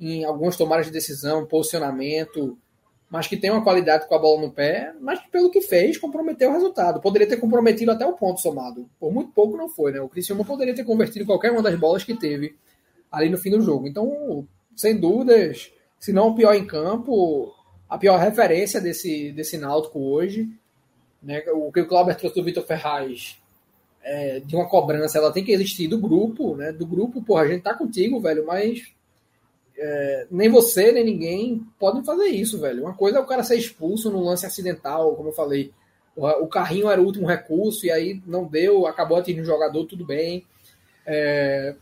em algumas tomadas de decisão, posicionamento, mas que tem uma qualidade com a bola no pé, mas pelo que fez, comprometeu o resultado. Poderia ter comprometido até o ponto somado. Por muito pouco não foi, né? O Cristiano poderia ter convertido qualquer uma das bolas que teve ali no fim do jogo. Então, sem dúvidas, se não o pior em campo, a pior referência desse, desse Náutico hoje. Né? O que o Clauber trouxe do Vitor Ferraz é, de uma cobrança, ela tem que existir do grupo, né? Do grupo, porra, a gente tá contigo, velho, mas é, nem você, nem ninguém podem fazer isso, velho. Uma coisa é o cara ser expulso num lance acidental, como eu falei. O carrinho era o último recurso e aí não deu, acabou atingindo o jogador, tudo bem. É,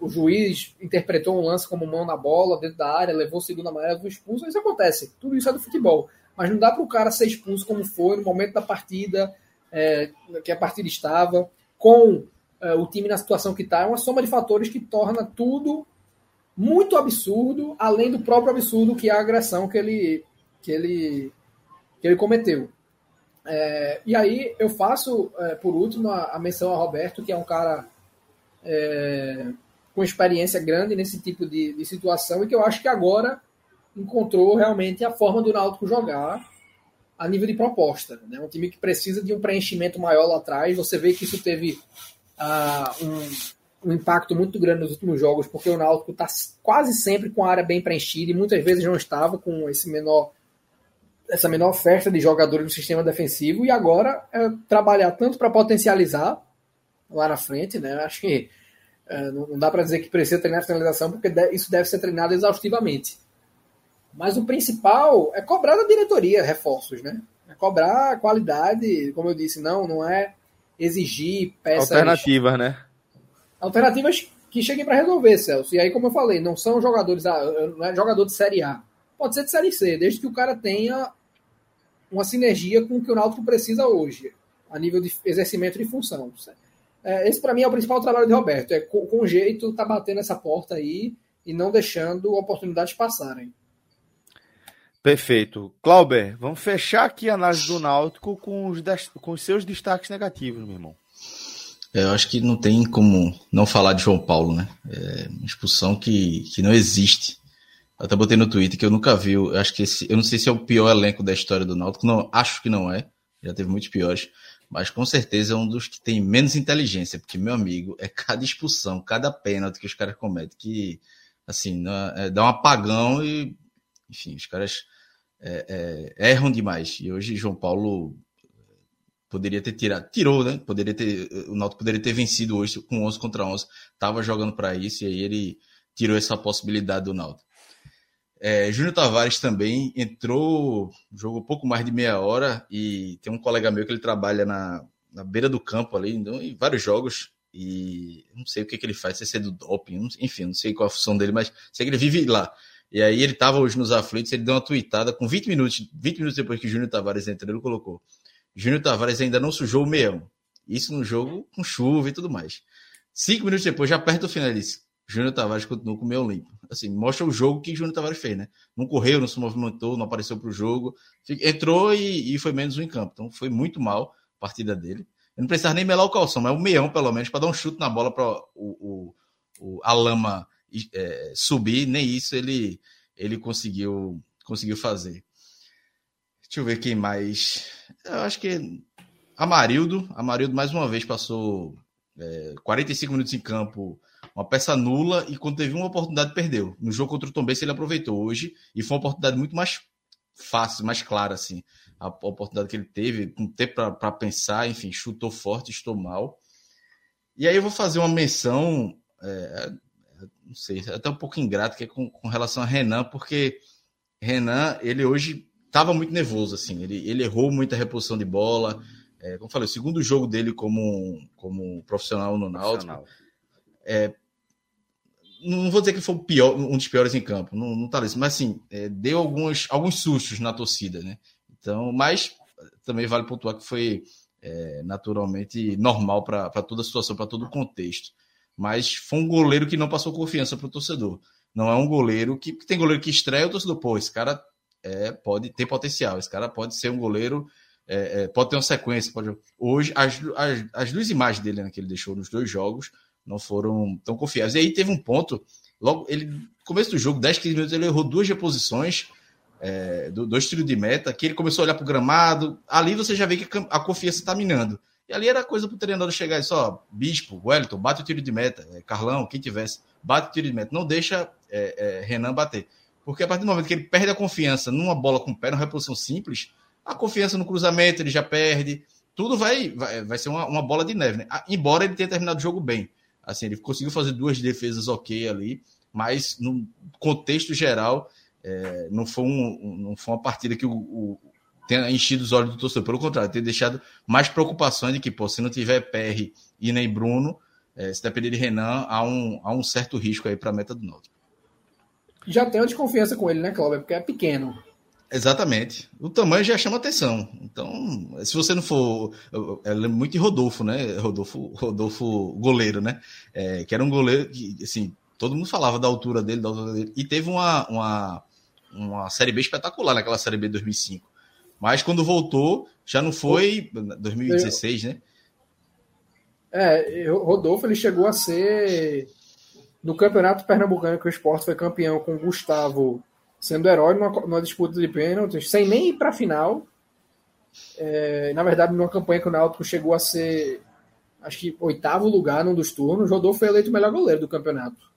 o juiz interpretou um lance como mão na bola, dentro da área, levou o segundo amarelo, foi expulso. Isso acontece. Tudo isso é do futebol. Mas não dá para o cara ser expulso como foi no momento da partida, é, que a partida estava, com é, o time na situação que está. É uma soma de fatores que torna tudo muito absurdo, além do próprio absurdo que é a agressão que ele, que ele, que ele cometeu. É, e aí eu faço, é, por último, a, a, menção a Roberto, que é um cara é, com experiência grande nesse tipo de, de, situação e que eu acho que agora encontrou realmente a forma do Náutico jogar a nível de proposta. Né? Um time que precisa de um preenchimento maior lá atrás. Você vê que isso teve uh, um um impacto muito grande nos últimos jogos, porque o Náutico está quase sempre com a área bem preenchida e muitas vezes não estava com esse menor essa menor oferta de jogadores no sistema defensivo e agora é trabalhar tanto para potencializar lá na frente, né? Acho que é, não dá para dizer que precisa treinar a finalização porque isso deve ser treinado exaustivamente. Mas o principal é cobrar da diretoria reforços, né? É cobrar qualidade, como eu disse, não, não é exigir peças alternativas, né? Alternativas que cheguem para resolver, Celso. E aí, como eu falei, não são jogadores, não é jogador de Série A. Pode ser de Série C, desde que o cara tenha uma sinergia com o que o Náutico precisa hoje, a nível de exercimento de função. É, esse, para mim, é o principal trabalho de Roberto. É com, com jeito tá batendo essa porta aí e não deixando oportunidades passarem. Perfeito. Clauber, vamos fechar aqui a análise do Náutico com os, com os seus destaques negativos, meu irmão. É, eu acho que não tem como não falar de João Paulo, né? É uma expulsão que, que não existe. Eu até botei no Twitter que eu nunca vi. Eu acho que esse, eu não sei se é o pior elenco da história do Náutico. Não, acho que não é. Já teve muitos piores. Mas com certeza é um dos que tem menos inteligência, porque, meu amigo, é cada expulsão, cada pênalti que os caras cometem que, assim, é, dá um apagão e, enfim, os caras é, é, erram demais. E hoje João Paulo poderia ter tirado, tirou, né? Poderia ter, o Náutico poderia ter vencido hoje com 11 contra 11. Tava jogando para isso e aí ele tirou essa possibilidade do Náutico. É, Júnior Tavares também entrou, jogou pouco mais de meia hora e tem um colega meu que ele trabalha na, na beira do campo ali, então, em vários jogos e não sei o que, que ele faz, se é do doping, enfim, não sei qual a função dele, mas sei que ele vive lá. E aí ele tava hoje nos aflitos, ele deu uma tweetada com 20 minutos, 20 minutos depois que o Júnior Tavares entrou, ele colocou Júnior Tavares ainda não sujou o meião. Isso no jogo com chuva e tudo mais. Cinco minutos depois, já perto do final, Júnior Tavares continuou com o meio limpo. Assim, mostra o jogo que Júnior Tavares fez, né? Não correu, não se movimentou, não apareceu para o jogo. Entrou e, e, foi menos um em campo. Então foi muito mal a partida dele. Eu não precisava nem melar o calção, mas o meião, pelo menos, para dar um chute na bola para o, o, a lama é, subir. Nem isso ele, ele conseguiu, conseguiu fazer. Deixa eu ver quem mais. Eu acho que Amarildo. Amarildo mais uma vez passou é, 45 minutos em campo, uma peça nula, e quando teve uma oportunidade, perdeu. No jogo contra o Tom Benz, ele aproveitou hoje, e foi uma oportunidade muito mais fácil, mais clara, assim. A oportunidade que ele teve, com tempo para pensar, enfim, chutou forte, estou mal. E aí eu vou fazer uma menção, é, não sei, até um pouco ingrato, que é com, com relação a Renan, porque Renan, ele hoje estava muito nervoso, assim, ele, ele errou muita reposição de bola, é, como eu falei, o segundo jogo dele como, como profissional no Náutico, é, não vou dizer que foi pior, um dos piores em campo, não, não tá isso, mas assim, é, deu alguns, alguns sustos na torcida, né? Então, mas também vale pontuar que foi é, naturalmente normal para toda a situação, para todo o contexto. Mas foi um goleiro que não passou confiança para o torcedor. Não é um goleiro que, que tem goleiro que estreia o torcedor, pô, esse cara é, pode ter potencial, esse cara pode ser um goleiro, é, é, pode ter uma sequência. Pode... Hoje, as, as, as duas imagens dele né, que ele deixou nos dois jogos não foram tão confiáveis. E aí teve um ponto, logo, ele, começo do jogo, 10, 15 minutos, ele errou duas reposições, é, dois tiros de meta, que ele começou a olhar para o gramado. Ali você já vê que a confiança está minando. E ali era coisa para o treinador chegar e só, Bispo, Wellington, bate o tiro de meta, é, Carlão, quem tivesse, bate o tiro de meta. Não deixa é, é, Renan bater. Porque a partir do momento que ele perde a confiança numa bola com pé, numa reposição simples, a confiança no cruzamento ele já perde. Tudo vai, vai, vai ser uma, uma bola de neve, né? Embora ele tenha terminado o jogo bem. Assim, ele conseguiu fazer duas defesas ok ali, mas no contexto geral, é, não, foi um, não foi uma partida que o, o tenha enchido os olhos do torcedor. Pelo contrário, tem deixado mais preocupações de que, pô, se não tiver PR e nem Bruno, é, se depender de Renan, há um, há um certo risco aí para a meta do Náutico. Já tem uma desconfiança com ele, né, Cláudio? Porque é pequeno. Exatamente. O tamanho já chama atenção. Então, se você não for. Eu lembro muito de Rodolfo, né? Rodolfo, Rodolfo goleiro, né? É, que era um goleiro que, assim, todo mundo falava da altura dele, da altura dele. E teve uma, uma, uma Série B espetacular naquela Série B de 2005. Mas quando voltou, já não foi 2016, né? É, Rodolfo ele chegou a ser no Campeonato Pernambucano que o Sport foi campeão com o Gustavo sendo herói numa, numa disputa de pênaltis, sem nem ir para a final. É, na verdade, numa campanha que o Náutico chegou a ser, acho que oitavo lugar num dos turnos, Rodolfo foi eleito o melhor goleiro do campeonato.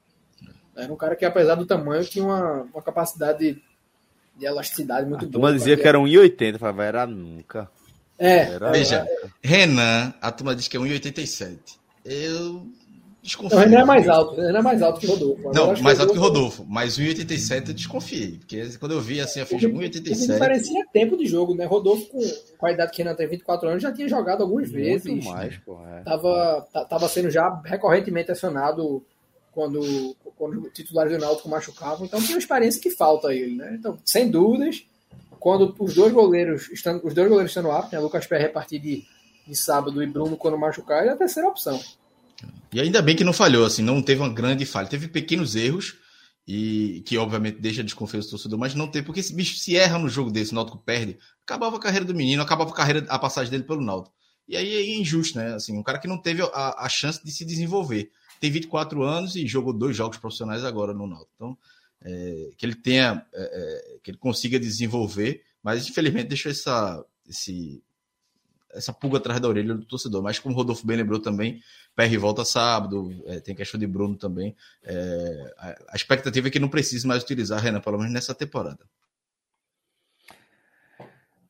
Era um cara que, apesar do tamanho, tinha uma, uma capacidade de elasticidade muito a boa. turma dizia que era 1,80, falava, era nunca. É. Era Veja, era... Renan, a turma diz que é 1,87. Eu Desconfio. Não, ele é mais alto, ele é mais alto que Rodolfo. Não, mais alto que Rodolfo, mas 1,87 eu desconfiei. Porque quando eu vi assim, a ficha 1,87. Parecia tempo de jogo, né? Rodolfo, com, a idade que Renan tem 24 anos, já tinha jogado algumas Muito vezes. mais, porra. É. Tava, tava sendo já recorrentemente acionado quando, quando titulares do Náutico machucavam. Então tinha uma experiência que falta a ele, né? Então, sem dúvidas, quando os dois goleiros estão, os dois goleiros estando aptos, né? Lucas Perry a partir de, de sábado e Bruno quando machucar, é a terceira opção. E ainda bem que não falhou, assim, não teve uma grande falha. Teve pequenos erros, e que obviamente deixa desconfiança do torcedor, mas não tem, porque esse bicho se erra no jogo desse, o Náutico perde, acabava a carreira do menino, acabava a carreira, a passagem dele pelo Náutico. E aí é injusto, né? Assim, um cara que não teve a, a chance de se desenvolver. Tem 24 anos e jogou dois jogos profissionais agora no Náutico. Então, é, que ele tenha, é, é que ele consiga desenvolver, mas infelizmente deixou essa, esse, essa pulga atrás da orelha do torcedor. Mas como o Rodolfo bem lembrou também, PR volta sábado, é, tem questão de Bruno também. É, a, expectativa é que não precise mais utilizar Renan, pelo menos nessa temporada.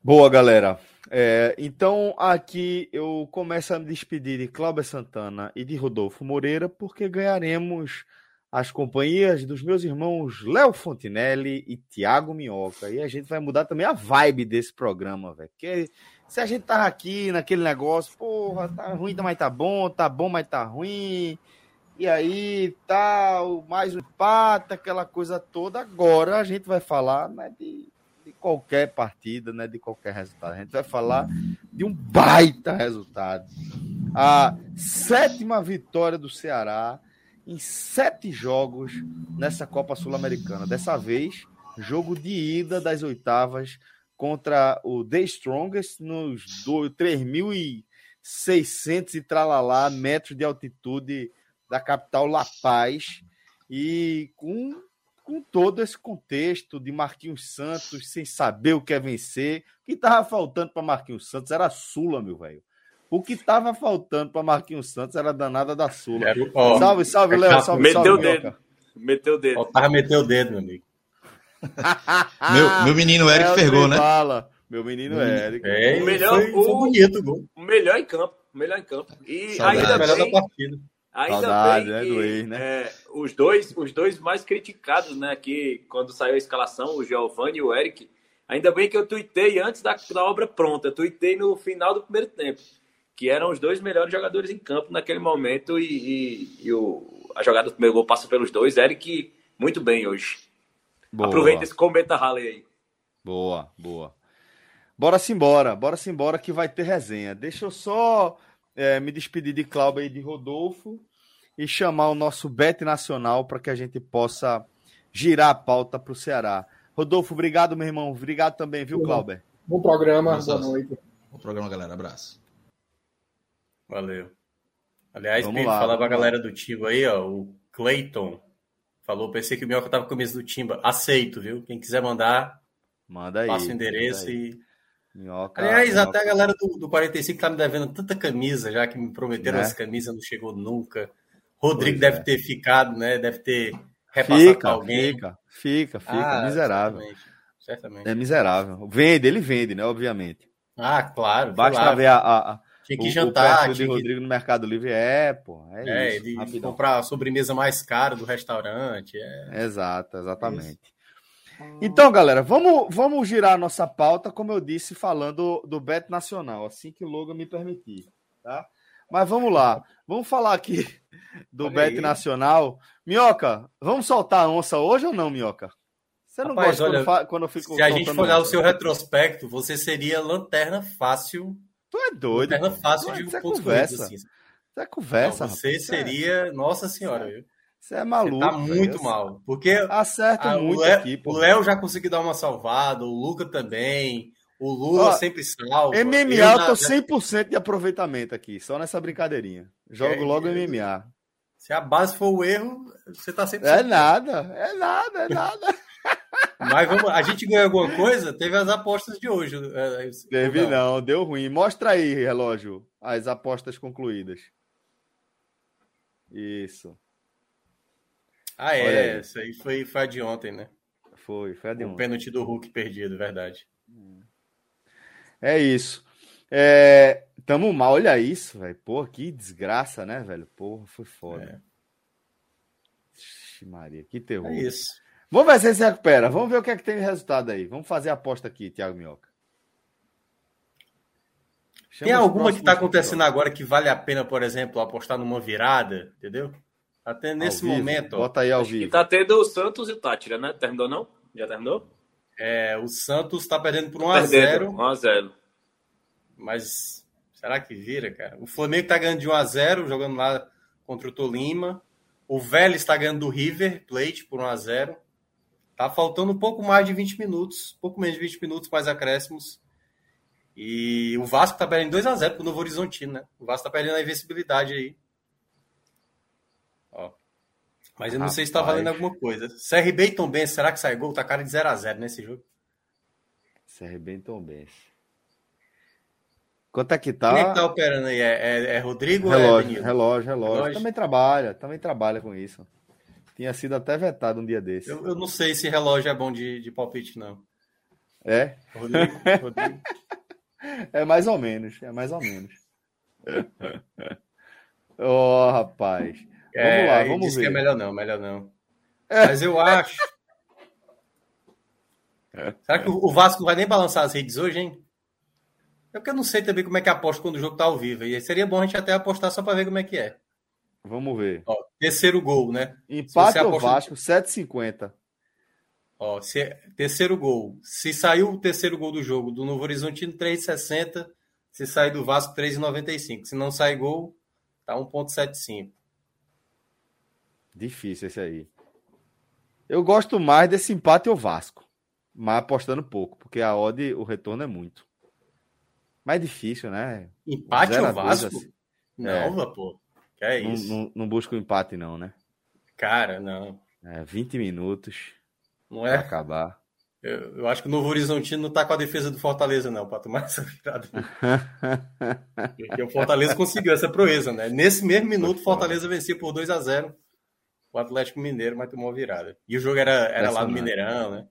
Boa, galera. É, então, aqui eu começo a me despedir de Cláudio Santana e de Rodolfo Moreira, porque ganharemos as companhias dos meus irmãos Léo Fontinelli e Tiago Minhoca. E a gente vai mudar também a vibe desse programa, velho. Porque se a gente tava aqui naquele negócio, porra, tá ruim, mas tá bom, tá bom, mas tá ruim. E aí, tal, mais um empate, aquela coisa toda. Agora a gente vai falar né, de, de qualquer partida, né, de qualquer resultado. A gente vai falar de um baita resultado. A sétima vitória do Ceará em sete jogos nessa Copa Sul-Americana. Dessa vez, jogo de ida das oitavas contra o The Strongest nos 3.600 e tralalá metros de altitude da capital La Paz e com, com todo esse contexto de Marquinhos Santos sem saber o que é vencer. O que estava faltando para Marquinhos Santos era Sula, meu velho. O que tava faltando para Marquinhos Santos era a danada da Sula. É, ó, salve, salve, Léo. Salve, meteu salve, o dedo. Meteu o dedo. Ó, tava meteu o dedo, meu amigo. meu, meu menino Eric é, fergou, né? Fala. Meu menino Eric. É, o melhor, foi, o, foi bonito o gol. O melhor em campo. O melhor em campo. E Saudade. ainda bem, da partida. Ainda Saudade, bem né, que, do ex, né? É, os, dois, os dois mais criticados, né, aqui, quando saiu a escalação, o Giovanni e o Eric, ainda bem que eu tuitei antes da, da obra pronta, eu tuitei no final do primeiro tempo, que eram os dois melhores jogadores em campo naquele momento e, e, e o, a jogada do primeiro gol passa pelos dois. Eric, muito bem hoje. Boa. Aproveita esse cometa Halley aí. Boa, boa. Bora simbora, bora simbora que vai ter resenha. Deixa eu só é, me despedir de Cláudio e de Rodolfo e chamar o nosso Bet Nacional para que a gente possa girar a pauta para o Ceará. Rodolfo, obrigado, meu irmão. Obrigado também, viu, Cláudio? Bom programa, boa noite. Bom programa, galera. Abraço. Valeu. Aliás, Vamos lá, falar pra galera do Timba aí, ó. O Clayton falou, pensei que o Mioca tava com começo do Timba. Aceito, viu? Quem quiser mandar, manda aí. Passa o endereço e Minhoca, Aliás, minhoca. até a galera do, do 45 tá me devendo tanta camisa, já que me prometeram né? essa camisa, não chegou nunca. Rodrigo pois deve é. ter ficado, né? Deve ter repassado fica, alguém. Fica, fica, fica. Ah, miserável. Certamente, certamente. É miserável. Vende, ele vende, né? Obviamente. Ah, claro. Basta claro. ver a, a, tinha que o, jantar. O de Rodrigo no Mercado Livre é, pô. É, é isso, ele rapidão. comprar a sobremesa mais cara do restaurante. É... Exato, exatamente. Isso. Então, galera, vamos, vamos girar a nossa pauta, como eu disse, falando do Bet Nacional, assim que o Logan me permitir, tá? Mas vamos lá, vamos falar aqui do Olha Bet aí. Nacional. Minhoca, vamos soltar a onça hoje ou não, Minhoca? Você não Rapaz, gosta olha, quando, quando, eu fico. Se a gente for olhar o seu retrospecto, você seria lanterna fácil. Tu é doido. Lanterna fácil de um ponto conversa. Assim. Isso é conversa. Não, você rapaz. seria. Nossa senhora, viu? Você é maluco. Você tá muito mal. Porque acerta a, muito o Léo, aqui. O Léo já conseguiu dar uma salvada, o Luca também. O Lula Ó, sempre salva. MMA eu, eu tô 100% de aproveitamento aqui, só nessa brincadeirinha. Jogo é, logo é, MMA. Se a base for o erro, você tá sempre. É nada, é nada, é nada. Mas vamos, a gente ganhou alguma coisa? Teve as apostas de hoje. É, Teve não. não, deu ruim. Mostra aí, relógio, as apostas concluídas. Isso. Ah, é. Isso aí foi, foi a de ontem, né? Foi, foi a de ontem. O pênalti do Hulk perdido, verdade. É isso. É, tamo mal, olha isso, velho. Pô, que desgraça, né, velho? Porra, foi foda. É. Ixi, Maria, que terror. É isso. Vamos ver se ele se recupera. Vamos ver o que é que tem de resultado aí. Vamos fazer a aposta aqui, Thiago Minhoca. Chama tem alguma que está acontecendo agora que vale a pena, por exemplo, apostar numa virada, entendeu? Até nesse momento. Bota aí ao vivo. tá tendo o Santos e o Tátira, né? Terminou não? Já terminou? É, o Santos tá perdendo por 1x0. 1x0. Mas será que vira, cara? O Flamengo tá ganhando de 1x0, jogando lá contra o Tolima. O Vélez está ganhando do River Plate por 1x0. Tá faltando um pouco mais de 20 minutos, pouco menos de 20 minutos, mais acréscimos. E o Vasco tá perdendo 2x0 pro Novo Horizontino, né? O Vasco tá perdendo a invencibilidade aí. Ó. Mas eu não Rapaz. sei se tá valendo alguma coisa. CRB e Tom Benz, será que sai gol? Tá cara de 0x0 nesse jogo. CRB e Tom Benz. Quanto é que tá? Quem é que tá operando aí? É, é, é Rodrigo relógio, ou é relógio, relógio, relógio. Também trabalha, também trabalha com isso. Tinha sido até vetado um dia desse. Eu, eu não sei se relógio é bom de, de palpite, não. É? Rodrigo, Rodrigo. é mais ou menos, é mais ou menos. oh, rapaz. É, vamos lá, vamos ver. que é melhor não, melhor não. É. Mas eu acho. Será que o Vasco não vai nem balançar as redes hoje, hein? É porque eu não sei também como é que aposta quando o jogo tá ao vivo. E seria bom a gente até apostar só para ver como é que é. Vamos ver. Ó, terceiro gol, né? Empate ou Vasco, 7,50. Ó, se, é, terceiro gol. Se saiu o terceiro gol do jogo do Novo Horizontino, 3,60. Se sair do Vasco, 3,95. Se não sai gol, tá 1,75. Difícil esse aí. Eu gosto mais desse empate ao Vasco, mas apostando pouco, porque a odd, o retorno é muito. Mais difícil, né? Empate ao Vasco? Assim. Não, é. pô. É isso? Não, não, não busca o empate, não, né? Cara, não. É, 20 minutos. Não é? acabar. Eu, eu, acho que o Novo Horizontino não tá com a defesa do Fortaleza, não, para tomar essa virada. Porque o Fortaleza conseguiu essa proeza, né? Nesse mesmo minuto, o Fortaleza vencia por 2 a 0 o Atlético Mineiro, mas tomou a virada. E o jogo era, era lá no Mineirão, né?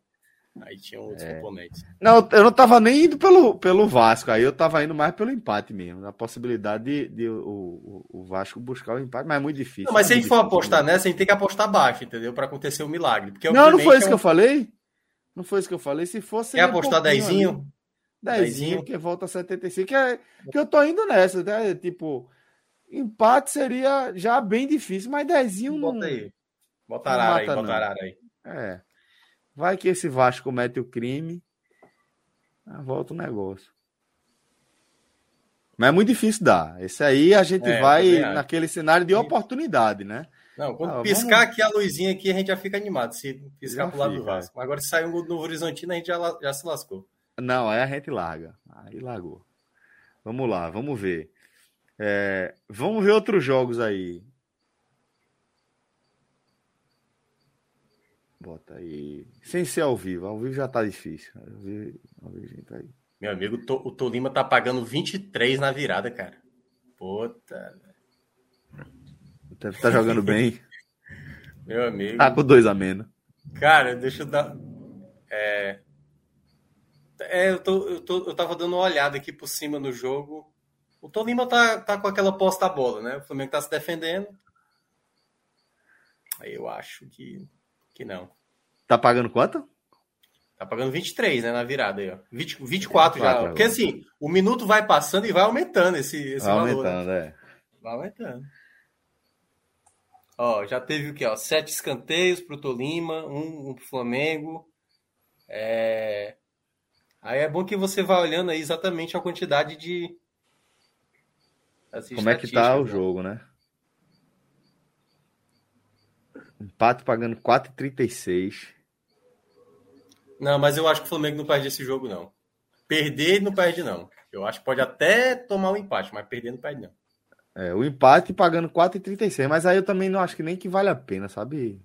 Aí tinha outros é. componentes. Não, eu não tava nem indo pelo, pelo Vasco, aí eu tava indo mais pelo empate mesmo. A possibilidade de, de o, o, Vasco buscar o empate, mas é muito difícil. Não, mas é se a gente for apostar nessa, a gente tem que apostar baixo, entendeu? Para acontecer o um milagre. Porque, não, não foi isso é um... que eu falei? Não foi isso que eu falei. Se fosse. Quer apostar um dezinho? Dezinho, que volta a 75. Que, é, que eu tô indo nessa, né? Tipo, empate seria já bem difícil, mas dezinho não. Bota aí. Bota arara aí, bota arara aí. É. Vai que esse Vasco comete o crime. Volta o negócio. Mas é muito difícil dar. Esse aí a gente é, vai naquele cenário de oportunidade, né? Não, quando ah, piscar vamos... aqui a luzinha aqui, a gente já fica animado. Se piscar já pro lado fica, do Vasco. É. Agora, se sair um gol do Novo Horizontino, a gente já, já se lascou. Não, aí a gente larga. Aí largou. Vamos lá, vamos ver. É, vamos ver outros jogos aí. Bota aí. Sem ser ao vivo. Ao vivo já tá difícil. Ao vivo, ao vivo tá aí. Meu amigo, o Tolima tá pagando 23 na virada, cara. Puta. Deve estar tá jogando bem. Meu amigo. Tá com dois a menos. Cara, deixa eu dar. É. É, eu, tô, eu, tô, eu tava dando uma olhada aqui por cima no jogo. O Tolima tá, tá com aquela posta bola, né? O Flamengo tá se defendendo. Aí eu acho que que não. Tá pagando quanto? Tá pagando 23, né, na virada aí, ó. 20, 24 já. Agora. Porque assim, o minuto vai passando e vai aumentando esse, esse vai valor. Aumentando, né? é. Vai aumentando. Ó, já teve o quê, ó? Sete escanteios pro Tolima, um, um pro Flamengo. É... Aí é bom que você vá olhando aí exatamente a quantidade de. Como é que tá o né? jogo, né? Empate pagando 4,36. Não, mas eu acho que o Flamengo não perde esse jogo, não. Perder não perde, não. Eu acho que pode até tomar um empate, mas perder não perde, não. É, o empate pagando 4,36. Mas aí eu também não acho que nem que vale a pena, sabe?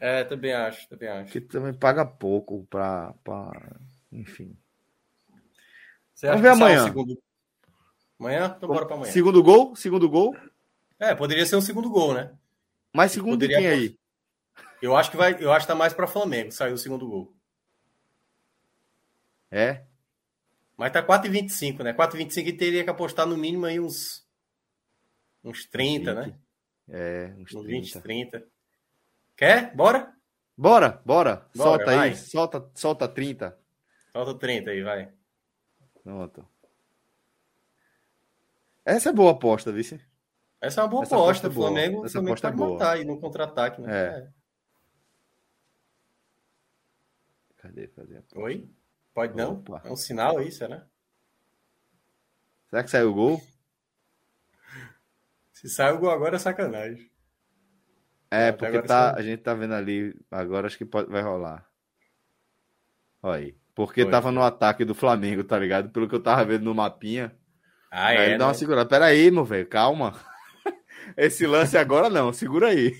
É, também acho, também acho. Que também paga pouco pra. pra... Enfim. Você Vamos ver amanhã. Segundo... Amanhã? Então bora pra amanhã. Segundo gol? Segundo gol? É, poderia ser um segundo gol, né? Mas segundo poderia... quem aí? Eu acho que vai, eu acho que tá mais para Flamengo, saiu o segundo gol. É? Mas tá 4,25, né? 4,25 e teria que apostar no mínimo aí uns uns 30, 20. né? É, uns 30. 20, 30. Quer? Bora? Bora, bora. bora solta vai. aí, solta, solta 30. Solta 30 aí, vai. Pronto. Essa é boa aposta, vice. Essa é uma boa Essa aposta. É o Flamengo, Essa Flamengo pode é matar aí no contra-ataque, né? É. é. Cadê? Cadê? Oi? Pode não? Opa. É um sinal aí, será? Será que saiu o gol? Se sai o gol agora é sacanagem. É, porque tá, a gente tá vendo ali, agora acho que pode, vai rolar. Olha aí. Porque Oi. tava no ataque do Flamengo, tá ligado? Pelo que eu tava vendo no mapinha. Ah, aí é? Dá né? uma segurada. Pera aí, meu velho, calma. Esse lance agora não, segura aí.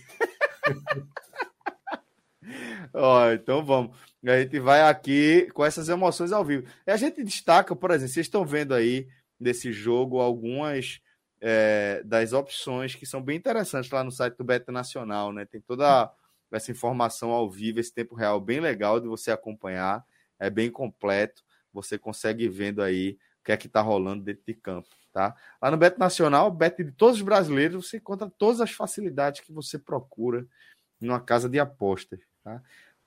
Ó, então vamos. A gente vai aqui com essas emoções ao vivo. E a gente destaca, por exemplo, vocês estão vendo aí desse jogo algumas é, das opções que são bem interessantes lá no site do Beta Nacional, né? Tem toda essa informação ao vivo, esse tempo real bem legal de você acompanhar, é bem completo. Você consegue vendo aí o que é que está rolando dentro de campo, tá? Lá no Beto Nacional, Beto de todos os brasileiros, você encontra todas as facilidades que você procura numa casa de apostas, tá?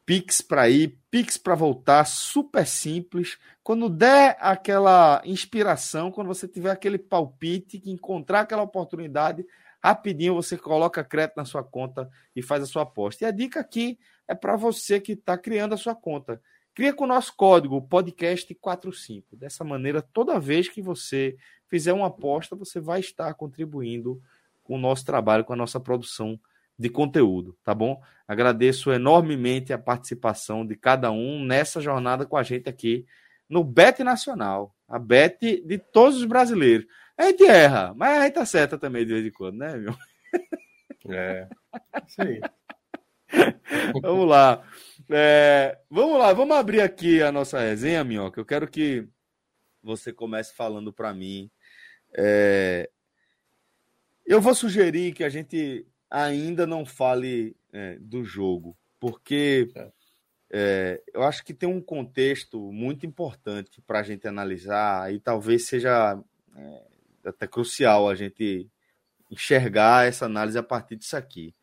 Pix para ir, Pix para voltar, super simples. Quando der aquela inspiração, quando você tiver aquele palpite, que encontrar aquela oportunidade, rapidinho você coloca crédito na sua conta e faz a sua aposta. E a dica aqui é para você que está criando a sua conta. Cria com o nosso código podcast45. Dessa maneira, toda vez que você fizer uma aposta, você vai estar contribuindo com o nosso trabalho, com a nossa produção de conteúdo, tá bom? Agradeço enormemente a participação de cada um nessa jornada com a gente aqui no Bet Nacional, a Bet de todos os brasileiros. A gente erra, mas a gente acerta também de vez em quando, né, meu? É, isso aí. Vamos lá. É, vamos lá, vamos abrir aqui a nossa resenha, Minhoca. Eu quero que você comece falando para mim. É, eu vou sugerir que a gente ainda não fale é, do jogo, porque é, eu acho que tem um contexto muito importante para a gente analisar e talvez seja é, até crucial a gente enxergar essa análise a partir disso aqui.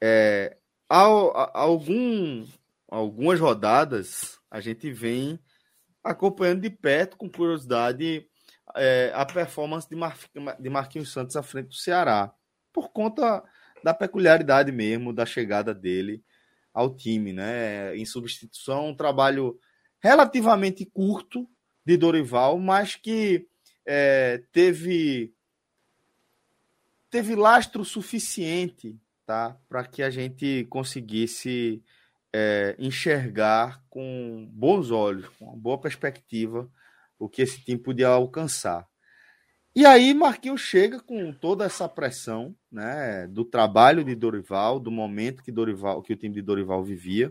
É, há, há algum, algumas rodadas a gente vem acompanhando de perto, com curiosidade, é, a performance de, Mar, de Marquinhos Santos à frente do Ceará, por conta da peculiaridade mesmo da chegada dele ao time, né? Em substituição, um trabalho relativamente curto de Dorival, mas que é, teve teve lastro suficiente, tá, para que a gente conseguisse é, enxergar com bons olhos, com uma boa perspectiva, o que esse time podia alcançar. E aí Marquinhos chega com toda essa pressão, né, do trabalho de Dorival, do momento que Dorival, que o time de Dorival vivia,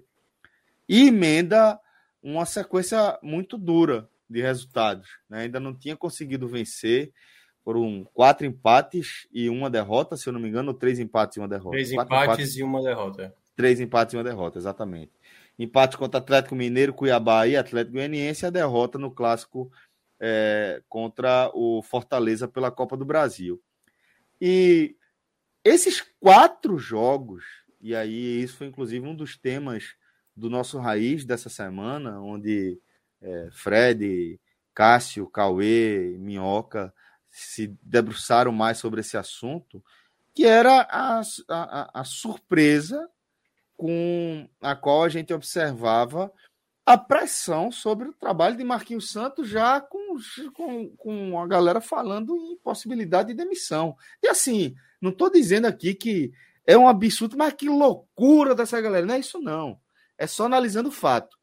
e emenda uma sequência muito dura de resultados. Né? Ainda não tinha conseguido vencer. Foram quatro empates e uma derrota, se eu não me engano, três empates e uma derrota. Três empates, empates, e uma derrota. Três empates e uma derrota, exatamente. Empate contra Atlético Mineiro, Cuiabá e Atlético Goianiense, a derrota no clássico é, contra o Fortaleza pela Copa do Brasil. E esses quatro jogos, e aí isso foi inclusive um dos temas do nosso Raiz dessa semana, onde é, Fred, Cássio, Cauê, Minhoca se debruçaram mais sobre esse assunto, que era a, a, a surpresa com a qual a gente observava a pressão sobre o trabalho de Marquinhos Santos, já com, com, com a galera falando em possibilidade de demissão. E assim, não estou dizendo aqui que é um absurdo, mas que loucura dessa galera. Não é isso, não. É só analisando o fato.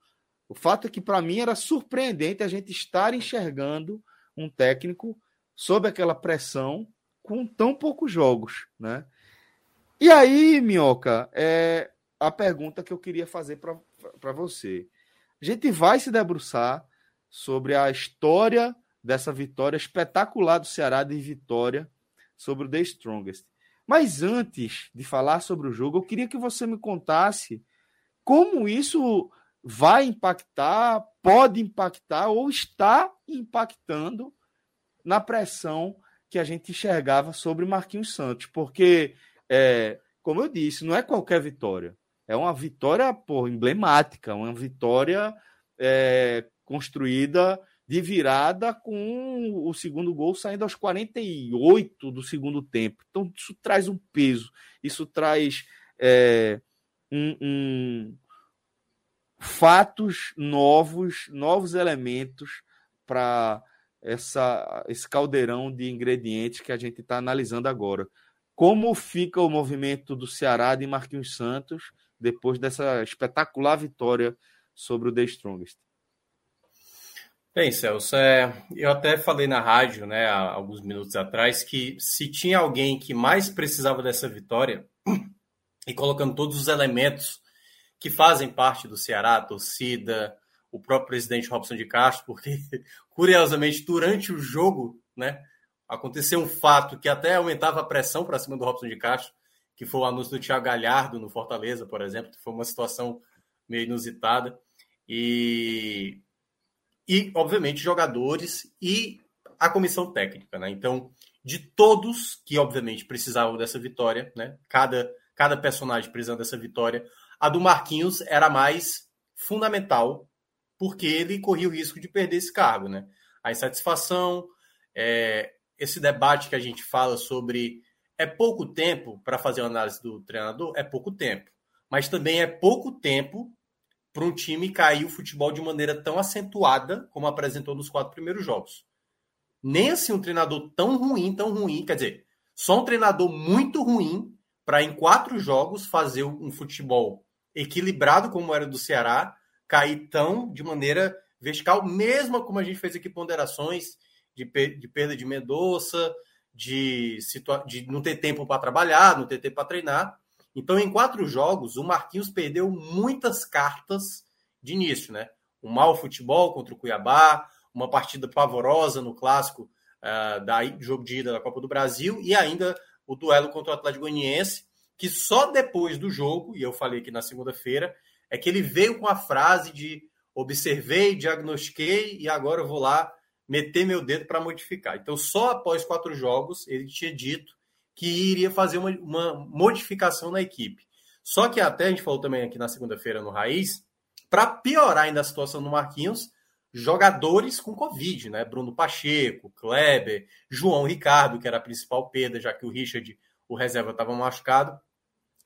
O fato é que, para mim, era surpreendente a gente estar enxergando um técnico sob aquela pressão com tão poucos jogos, né? E aí, Minhoca, é a pergunta que eu queria fazer para você. A gente vai se debruçar sobre a história dessa vitória espetacular do Ceará de vitória sobre o The Strongest. Mas antes de falar sobre o jogo, eu queria que você me contasse como isso vai impactar, pode impactar ou está impactando na pressão que a gente enxergava sobre Marquinhos Santos. Porque, é, como eu disse, não é qualquer vitória é uma vitória emblemática, uma vitória é, construída de virada com o segundo gol saindo aos 48 do segundo tempo. Então, isso traz um peso, isso traz é, um, um, fatos novos, novos elementos para esse caldeirão de ingredientes que a gente está analisando agora. Como fica o movimento do Ceará de Marquinhos Santos depois dessa espetacular vitória sobre o The Strongest. Bem, Celso, é, eu até falei na rádio, né, há alguns minutos atrás, que se tinha alguém que mais precisava dessa vitória, e colocando todos os elementos que fazem parte do Ceará, a torcida, o próprio presidente Robson de Castro, porque, curiosamente, durante o jogo, né, aconteceu um fato que até aumentava a pressão para cima do Robson de Castro, que foi o anúncio do Thiago Galhardo no Fortaleza, por exemplo, que foi uma situação meio inusitada. E, e obviamente, jogadores e a comissão técnica. Né? Então, de todos que, obviamente, precisavam dessa vitória, né? cada, cada personagem precisando dessa vitória, a do Marquinhos era mais fundamental, porque ele corria o risco de perder esse cargo. Né? A insatisfação, é, esse debate que a gente fala sobre é pouco tempo para fazer uma análise do treinador? É pouco tempo. Mas também é pouco tempo para um time cair o futebol de maneira tão acentuada como apresentou nos quatro primeiros jogos. Nem assim um treinador tão ruim, tão ruim, quer dizer, só um treinador muito ruim para em quatro jogos fazer um futebol equilibrado como era do Ceará, cair tão de maneira vertical, mesmo como a gente fez aqui ponderações de, de perda de Mendonça, de, de não ter tempo para trabalhar, não ter tempo para treinar. Então, em quatro jogos, o Marquinhos perdeu muitas cartas de início, né? Um mau futebol contra o Cuiabá, uma partida pavorosa no clássico uh, da jogo de ida da Copa do Brasil e ainda o duelo contra o Atlético Goianiense, que só depois do jogo, e eu falei aqui na segunda-feira, é que ele veio com a frase de observei, diagnostiquei e agora eu vou lá meter meu dedo para modificar. Então, só após quatro jogos, ele tinha dito que iria fazer uma, uma modificação na equipe. Só que até a gente falou também aqui na segunda-feira no Raiz, para piorar ainda a situação do Marquinhos, jogadores com Covid, né? Bruno Pacheco, Kleber, João Ricardo, que era a principal perda, já que o Richard, o reserva, estava machucado.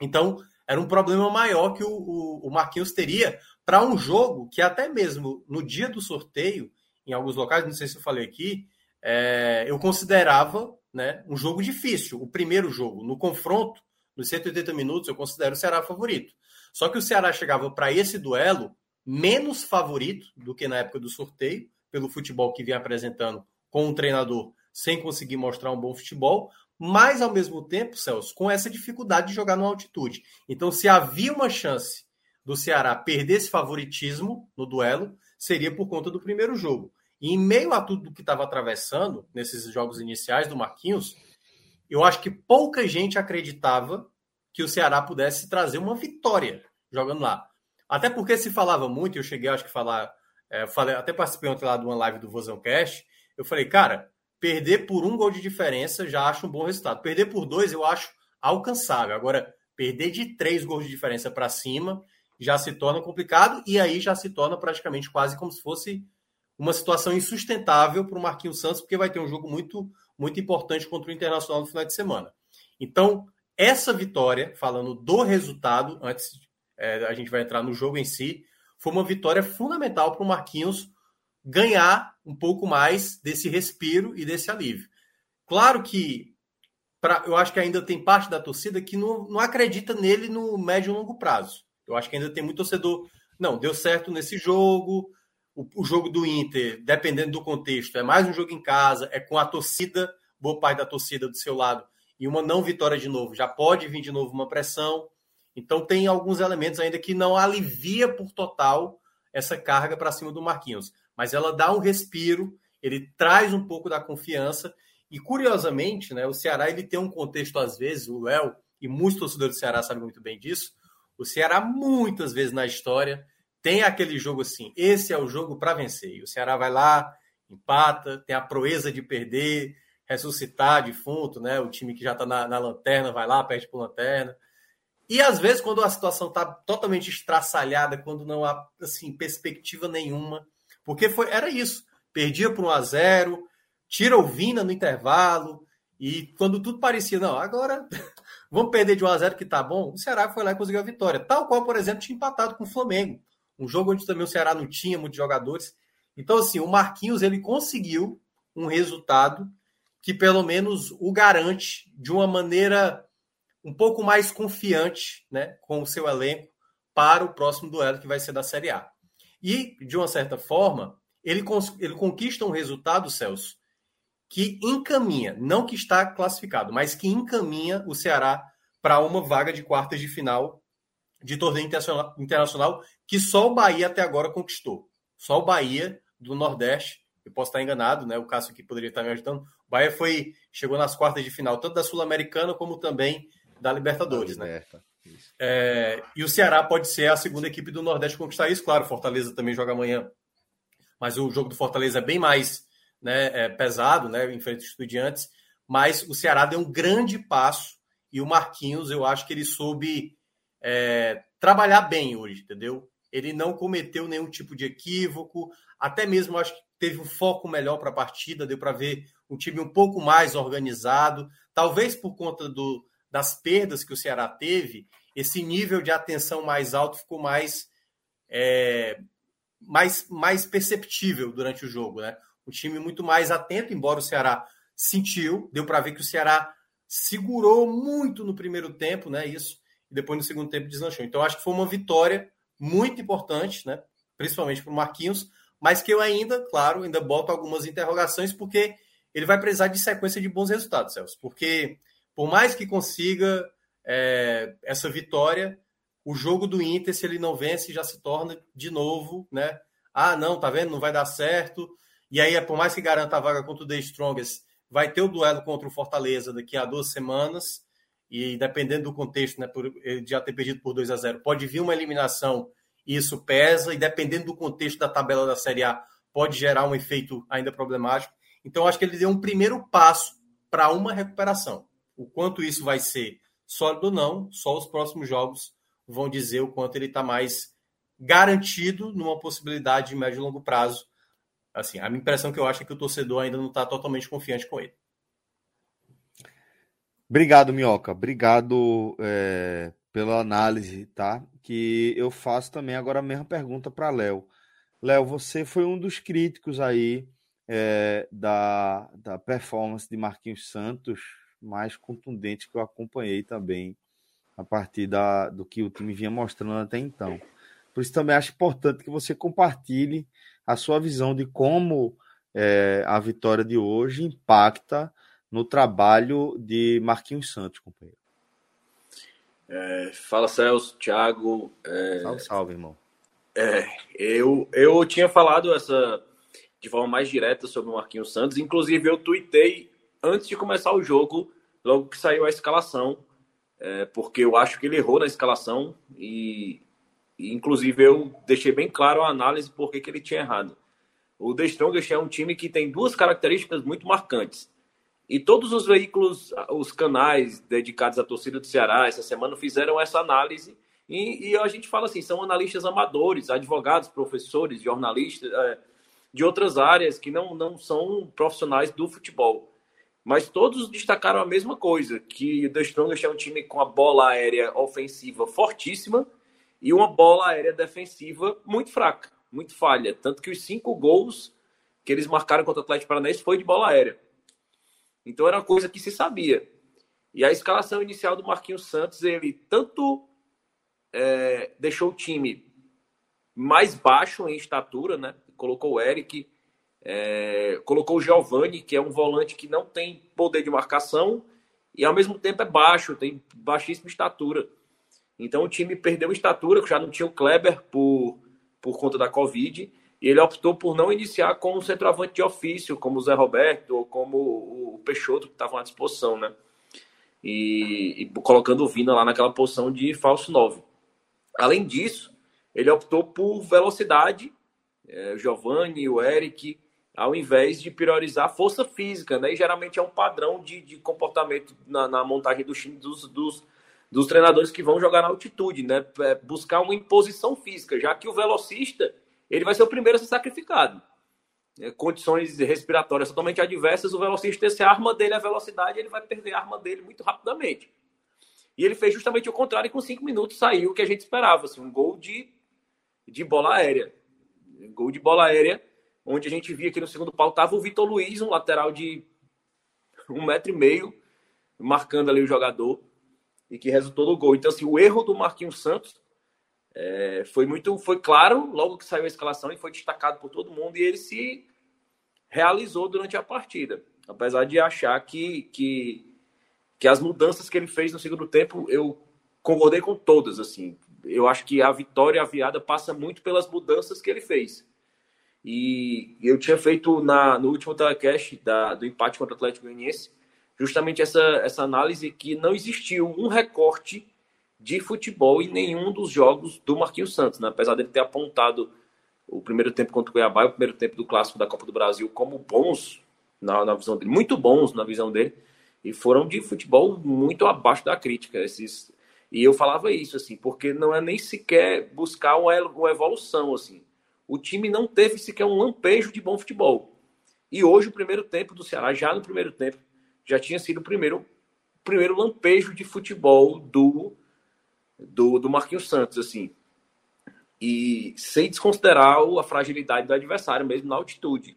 Então, era um problema maior que o, o, o Marquinhos teria para um jogo que até mesmo no dia do sorteio, em alguns locais, não sei se eu falei aqui, é, eu considerava né, um jogo difícil. O primeiro jogo, no confronto, nos 180 minutos, eu considero o Ceará favorito. Só que o Ceará chegava para esse duelo menos favorito do que na época do sorteio, pelo futebol que vinha apresentando com um treinador sem conseguir mostrar um bom futebol, mas ao mesmo tempo, Celso, com essa dificuldade de jogar numa altitude. Então, se havia uma chance do Ceará perder esse favoritismo no duelo, seria por conta do primeiro jogo. E em meio a tudo que estava atravessando nesses jogos iniciais do Marquinhos, eu acho que pouca gente acreditava que o Ceará pudesse trazer uma vitória jogando lá. Até porque se falava muito, eu cheguei, acho que falar, é, falei, até participei ontem lá de uma live do Vozão Cash, eu falei, cara, perder por um gol de diferença já acho um bom resultado. Perder por dois eu acho alcançável. Agora, perder de três gols de diferença para cima já se torna complicado e aí já se torna praticamente quase como se fosse uma situação insustentável para o Marquinhos Santos, porque vai ter um jogo muito, muito importante contra o Internacional no final de semana. Então, essa vitória, falando do resultado, antes é, a gente vai entrar no jogo em si, foi uma vitória fundamental para o Marquinhos ganhar um pouco mais desse respiro e desse alívio. Claro que pra, eu acho que ainda tem parte da torcida que não, não acredita nele no médio e longo prazo. Eu acho que ainda tem muito torcedor. Não, deu certo nesse jogo, o, o, jogo do Inter, dependendo do contexto, é mais um jogo em casa, é com a torcida, boa parte da torcida do seu lado, e uma não vitória de novo, já pode vir de novo uma pressão. Então tem alguns elementos ainda que não alivia por total essa carga para cima do Marquinhos, mas ela dá um respiro, ele traz um pouco da confiança e curiosamente, né, o Ceará ele tem um contexto às vezes, o Léo e muitos torcedores do Ceará sabem muito bem disso. O Ceará muitas vezes na história tem aquele jogo assim, esse é o jogo para vencer. E o Ceará vai lá, empata, tem a proeza de perder, ressuscitar defunto, né? O time que já está na, na, lanterna vai lá, perde por lanterna. E às vezes, quando a situação está totalmente estraçalhada, quando não há assim, perspectiva nenhuma, porque foi, era isso. Perdia por 1 a 0 tira o Vina no intervalo, e quando tudo parecia, não, agora vamos perder de 1 a 0 que tá bom, o Ceará foi lá e conseguiu a vitória. Tal qual, por exemplo, tinha empatado com o Flamengo. Um jogo onde também o Ceará não tinha muitos jogadores. Então, assim, o Marquinhos ele conseguiu um resultado que pelo menos o garante de uma maneira um pouco mais confiante, né, com o seu elenco para o próximo duelo que vai ser da Série A. E, de uma certa forma, ele, ele conquista um resultado, Celso, que encaminha, não que está classificado, mas que encaminha o Ceará para uma vaga de quartas de final de torneio internacional que só o Bahia até agora conquistou. Só o Bahia do Nordeste, eu posso estar enganado, né? O Cássio aqui poderia estar me ajudando. O Bahia foi chegou nas quartas de final, tanto da Sul-Americana como também da Libertadores, né? É, e o Ceará pode ser a segunda equipe do Nordeste conquistar isso. Claro, Fortaleza também joga amanhã, mas o jogo do Fortaleza é bem mais né, é, pesado, né? Em frente aos estudiantes. Mas o Ceará deu um grande passo e o Marquinhos, eu acho que ele soube é, trabalhar bem hoje, entendeu? Ele não cometeu nenhum tipo de equívoco, até mesmo acho que teve um foco melhor para a partida, deu para ver um time um pouco mais organizado, talvez por conta do, das perdas que o Ceará teve, esse nível de atenção mais alto ficou mais, é, mais, mais perceptível durante o jogo, né? Um time muito mais atento, embora o Ceará sentiu, deu para ver que o Ceará segurou muito no primeiro tempo, né? Isso e depois no segundo tempo deslanchou. Então acho que foi uma vitória muito importante, né? Principalmente para o Marquinhos, mas que eu ainda, claro, ainda boto algumas interrogações, porque ele vai precisar de sequência de bons resultados, Celso. Porque por mais que consiga é, essa vitória, o jogo do Inter, se ele não vence, já se torna de novo, né? Ah, não, tá vendo? Não vai dar certo. E aí, por mais que garanta a vaga contra o The Strongest, vai ter o duelo contra o Fortaleza daqui a duas semanas. E dependendo do contexto, né, por ele já ter perdido por 2 a 0 pode vir uma eliminação e isso pesa. E dependendo do contexto da tabela da Série A, pode gerar um efeito ainda problemático. Então, acho que ele deu um primeiro passo para uma recuperação. O quanto isso vai ser sólido ou não, só os próximos jogos vão dizer o quanto ele está mais garantido numa possibilidade de médio e longo prazo. Assim, a minha impressão que eu acho é que o torcedor ainda não está totalmente confiante com ele. Obrigado, Minhoca. Obrigado é, pela análise, tá? Que eu faço também agora a mesma pergunta para Léo. Léo, você foi um dos críticos aí é, da, da performance de Marquinhos Santos mais contundente que eu acompanhei também a partir da, do que o time vinha mostrando até então. Por isso também acho importante que você compartilhe a sua visão de como é, a vitória de hoje impacta no trabalho de Marquinhos Santos, companheiro. É, fala Celso, Thiago. É, salve, salve, irmão. É, eu, eu tinha falado essa de forma mais direta sobre o Marquinhos Santos. Inclusive, eu tuitei antes de começar o jogo, logo que saiu a escalação, é, porque eu acho que ele errou na escalação e, e, inclusive, eu deixei bem claro a análise por que ele tinha errado. O The Strongest é um time que tem duas características muito marcantes. E todos os veículos, os canais dedicados à torcida do Ceará essa semana fizeram essa análise. E, e a gente fala assim: são analistas amadores, advogados, professores, jornalistas é, de outras áreas que não, não são profissionais do futebol. Mas todos destacaram a mesma coisa: que o The Strongest é um time com a bola aérea ofensiva fortíssima e uma bola aérea defensiva muito fraca, muito falha. Tanto que os cinco gols que eles marcaram contra o Atlético Paranaense foi de bola aérea. Então era uma coisa que se sabia. E a escalação inicial do Marquinhos Santos, ele tanto é, deixou o time mais baixo em estatura, né? Colocou o Eric, é, colocou o Giovani, que é um volante que não tem poder de marcação e ao mesmo tempo é baixo, tem baixíssima estatura. Então o time perdeu estatura, já não tinha o Kleber por, por conta da Covid e ele optou por não iniciar com um centroavante de ofício, como o Zé Roberto ou como o Peixoto, que estavam à disposição, né? E, e, colocando o Vina lá naquela posição de falso 9. Além disso, ele optou por velocidade, é, Giovanni, o Eric, ao invés de priorizar força física, né? E geralmente é um padrão de, de comportamento na, na montagem do time dos, dos, dos treinadores que vão jogar na altitude, né? É buscar uma imposição física, já que o velocista ele vai ser o primeiro a ser sacrificado. É, condições respiratórias totalmente adversas, o velocista, se a arma dele é a velocidade, ele vai perder a arma dele muito rapidamente. E ele fez justamente o contrário, e com cinco minutos saiu o que a gente esperava, assim, um gol de, de bola aérea. Um gol de bola aérea, onde a gente via que no segundo pau estava o Vitor Luiz, um lateral de um metro e meio, marcando ali o jogador, e que resultou no gol. Então, assim, o erro do Marquinhos Santos é, foi muito, foi claro logo que saiu a escalação e foi destacado por todo mundo e ele se realizou durante a partida, apesar de achar que, que, que as mudanças que ele fez no segundo tempo eu concordei com todas assim. Eu acho que a vitória aviada passa muito pelas mudanças que ele fez. E eu tinha feito na, no último telecast da, do empate contra o Atlético Goianiense justamente essa, essa análise que não existiu um recorte de futebol em nenhum dos jogos do Marquinhos Santos, né? apesar dele ter apontado o primeiro tempo contra o Cuiabá e o primeiro tempo do clássico da Copa do Brasil como bons na, na visão dele, muito bons na visão dele, e foram de futebol muito abaixo da crítica. Esses, e eu falava isso, assim, porque não é nem sequer buscar uma, uma evolução, assim. O time não teve sequer um lampejo de bom futebol. E hoje, o primeiro tempo do Ceará, já no primeiro tempo, já tinha sido o primeiro, primeiro lampejo de futebol do do, do Marquinhos Santos, assim. E sem desconsiderar a fragilidade do adversário, mesmo na altitude.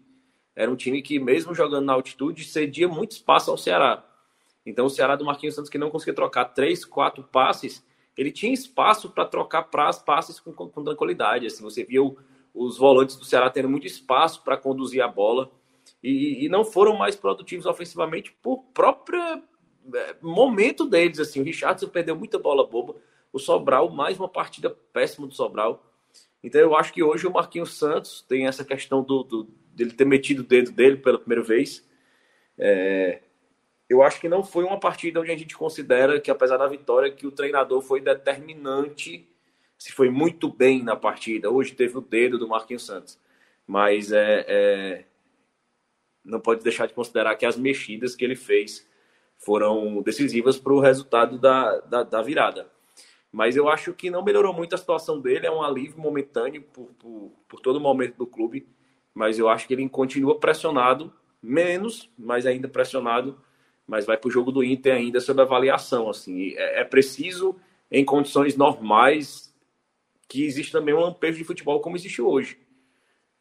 Era um time que, mesmo jogando na altitude, cedia muito espaço ao Ceará. Então, o Ceará do Marquinhos Santos, que não conseguia trocar três, quatro passes, ele tinha espaço para trocar passes com, com, tranquilidade. Assim, você viu os volantes do Ceará tendo muito espaço para conduzir a bola e, e, não foram mais produtivos ofensivamente por própria é, momento deles, assim, o Richardson perdeu muita bola boba, o Sobral, mais uma partida péssima do Sobral. Então eu acho que hoje o Marquinhos Santos tem essa questão do, do dele ter metido o dedo dele pela primeira vez. É, eu acho que não foi uma partida onde a gente considera que, apesar da vitória, que o treinador foi determinante, se foi muito bem na partida. Hoje teve o dedo do Marquinhos Santos. Mas é, é não pode deixar de considerar que as mexidas que ele fez foram decisivas para o resultado da, da, da, virada. Mas eu acho que não melhorou muito a situação dele, é um alívio momentâneo por, por, por todo o momento do clube, mas eu acho que ele continua pressionado, menos, mas ainda pressionado, mas vai para o jogo do Inter ainda sob avaliação. Assim, é, é preciso, em condições normais, que existe também um lampejo de futebol como existe hoje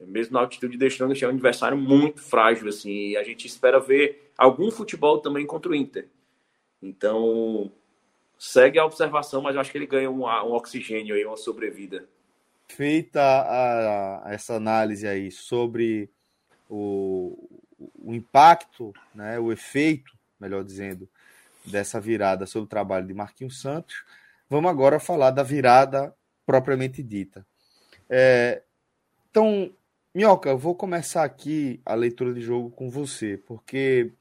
mesmo na altitude de Strongest, é um adversário muito frágil, assim, e a gente espera ver algum futebol também contra o Inter. Então, segue a observação, mas eu acho que ele ganha um, um oxigênio aí, uma sobrevida. Feita a, a, essa análise aí sobre o, o impacto, né, o efeito, melhor dizendo, dessa virada sobre o trabalho de Marquinhos Santos, vamos agora falar da virada propriamente dita. É, então, Minhoca, eu vou começar aqui a leitura de jogo com você, porque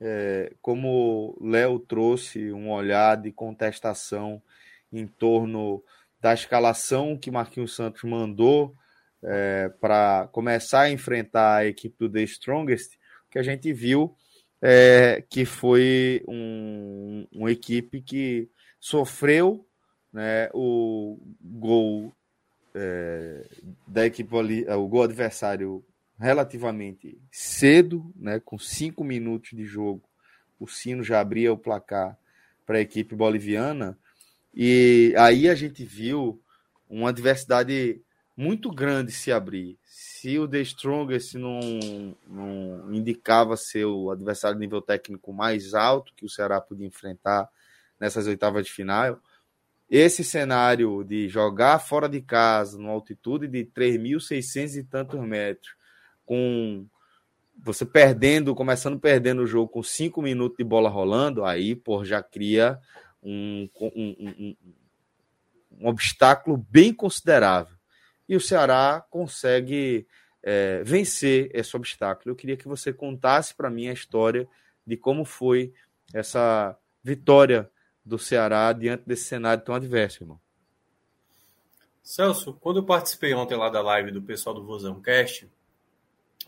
é, como Léo trouxe um olhar de contestação em torno da escalação que Marquinhos Santos mandou é, para começar a enfrentar a equipe do The Strongest, que a gente viu é, que foi um, uma equipe que sofreu né, o gol é, da equipe o gol adversário relativamente cedo, né, com cinco minutos de jogo, o Sino já abria o placar para a equipe boliviana, e aí a gente viu uma adversidade muito grande se abrir. Se o The Strongest não, não indicava ser o adversário de nível técnico mais alto que o Ceará podia enfrentar nessas oitavas de final, esse cenário de jogar fora de casa, numa altitude de 3.600 e tantos metros, com você perdendo, começando perdendo o jogo com cinco minutos de bola rolando, aí pô, já cria um, um, um, um obstáculo bem considerável. E o Ceará consegue é, vencer esse obstáculo. Eu queria que você contasse para mim a história de como foi essa vitória do Ceará diante desse cenário tão adverso, irmão. Celso, quando eu participei ontem lá da live do pessoal do Vozão Cast,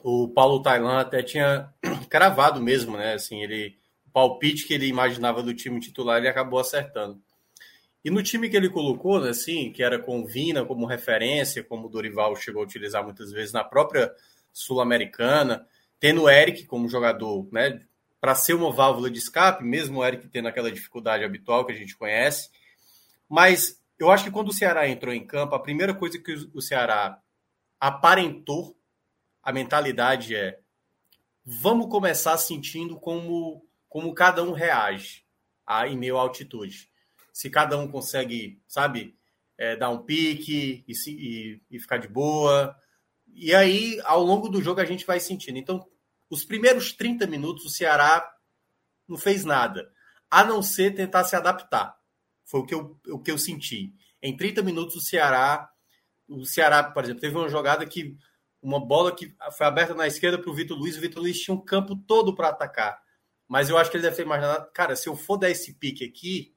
o Paulo Tailan até tinha cravado mesmo, né? Assim, ele, o palpite que ele imaginava do time titular, ele acabou acertando. E no time que ele colocou, né, assim, que era com Vina como referência, como o Dorival chegou a utilizar muitas vezes na própria Sul-Americana, tendo o Eric como jogador, né, para ser uma válvula de escape, mesmo o Eric tendo aquela dificuldade habitual que a gente conhece. Mas eu acho que quando o Ceará entrou em campo, a primeira coisa que o Ceará aparentou, a mentalidade é: vamos começar sentindo como, como cada um reage a, em meio à altitude. Se cada um consegue, sabe, é, dar um pique e, se, e, e ficar de boa. E aí, ao longo do jogo, a gente vai sentindo. Então, os primeiros 30 minutos, o Ceará não fez nada, a não ser tentar se adaptar. Foi o que eu, o que eu senti. Em 30 minutos, o Ceará, o Ceará, por exemplo, teve uma jogada que uma bola que foi aberta na esquerda para o Vitor Luiz, o Vitor Luiz tinha um campo todo para atacar. Mas eu acho que ele deve ter imaginado, cara, se eu for dar esse pique aqui,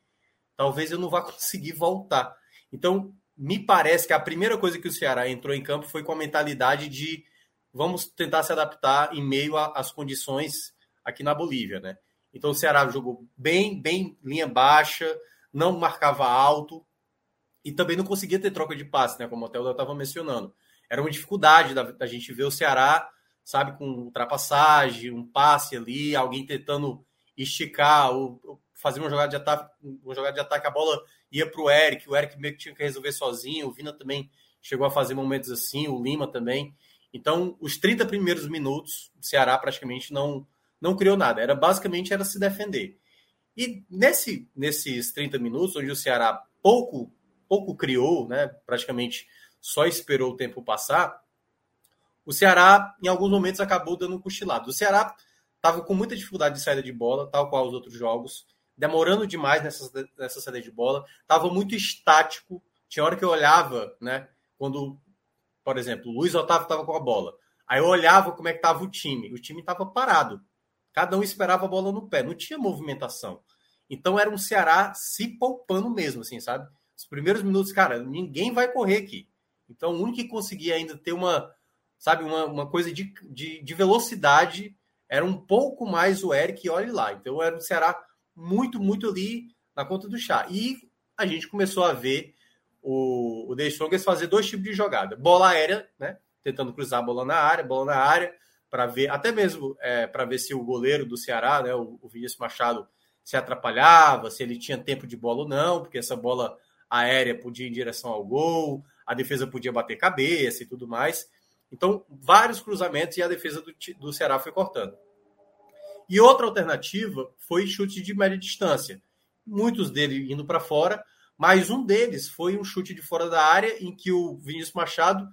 talvez eu não vá conseguir voltar. Então, me parece que a primeira coisa que o Ceará entrou em campo foi com a mentalidade de vamos tentar se adaptar em meio às condições aqui na Bolívia, né? Então o Ceará jogou bem, bem linha baixa, não marcava alto e também não conseguia ter troca de passe, né? Como o Theo estava mencionando. Era uma dificuldade da, da, gente ver o Ceará, sabe, com ultrapassagem, um passe ali, alguém tentando esticar ou, ou fazer uma jogada de ataque, uma jogada de ataque, a bola ia para o Eric, o Eric meio que tinha que resolver sozinho, o Vina também chegou a fazer momentos assim, o Lima também. Então, os 30 primeiros minutos, o Ceará praticamente não, não criou nada. Era basicamente era se defender. E nesse, nesses 30 minutos, onde o Ceará pouco, pouco criou, né, praticamente só esperou o tempo passar, o Ceará, em alguns momentos, acabou dando um cochilado. O Ceará estava com muita dificuldade de saída de bola, tal qual os outros jogos. demorando demais nessa, nessa saída de bola, estava muito estático. Tinha hora que eu olhava, né? Quando, por exemplo, o Luiz Otávio estava com a bola. Aí eu olhava como é que estava o time. O time estava parado. Cada um esperava a bola no pé. Não tinha movimentação. Então era um Ceará se poupando mesmo, assim, sabe? Os primeiros minutos, cara, ninguém vai correr aqui. Então o único que conseguia ainda ter uma, sabe, uma, uma coisa de, de, de velocidade era um pouco mais o Eric e olhe lá. Então era um Ceará muito, muito ali na conta do chá. E a gente começou a ver o, o The Strongest fazer dois tipos de jogada. Bola aérea, né? Tentando cruzar a bola na área, bola na área, para ver, até mesmo é, para ver se o goleiro do Ceará, né, o, o Vinícius Machado, se atrapalhava, se ele tinha tempo de bola ou não, porque essa bola aérea podia ir em direção ao gol, a defesa podia bater cabeça e tudo mais. Então, vários cruzamentos e a defesa do, do Ceará foi cortando. E outra alternativa foi chute de média distância. Muitos deles indo para fora, mas um deles foi um chute de fora da área em que o Vinícius Machado,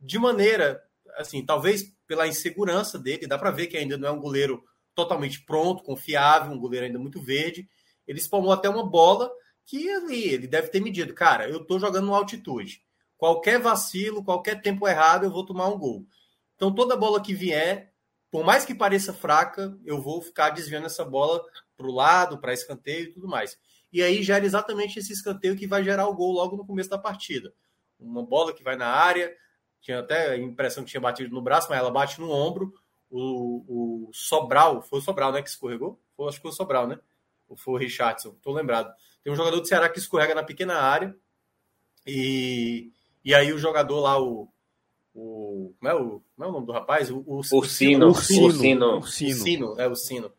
de maneira, assim, talvez pela insegurança dele, dá para ver que ainda não é um goleiro totalmente pronto, confiável, um goleiro ainda muito verde. Ele espalmou até uma bola que ali ele deve ter medido. Cara, eu estou jogando em altitude. Qualquer vacilo, qualquer tempo errado, eu vou tomar um gol. Então toda bola que vier, por mais que pareça fraca, eu vou ficar desviando essa bola para o lado, para escanteio e tudo mais. E aí gera exatamente esse escanteio que vai gerar o gol logo no começo da partida. Uma bola que vai na área, tinha até a impressão que tinha batido no braço, mas ela bate no ombro o, o Sobral, foi o Sobral, né, que escorregou? Foi, acho que foi o Sobral, né? Ou foi o Richardson, tô lembrado. Tem um jogador do Ceará que escorrega na pequena área e, e aí o jogador lá, o, o, como, é o como é o nome do rapaz? O, o, Ursino, Ursino, Ursino, Ursino, é o Sino,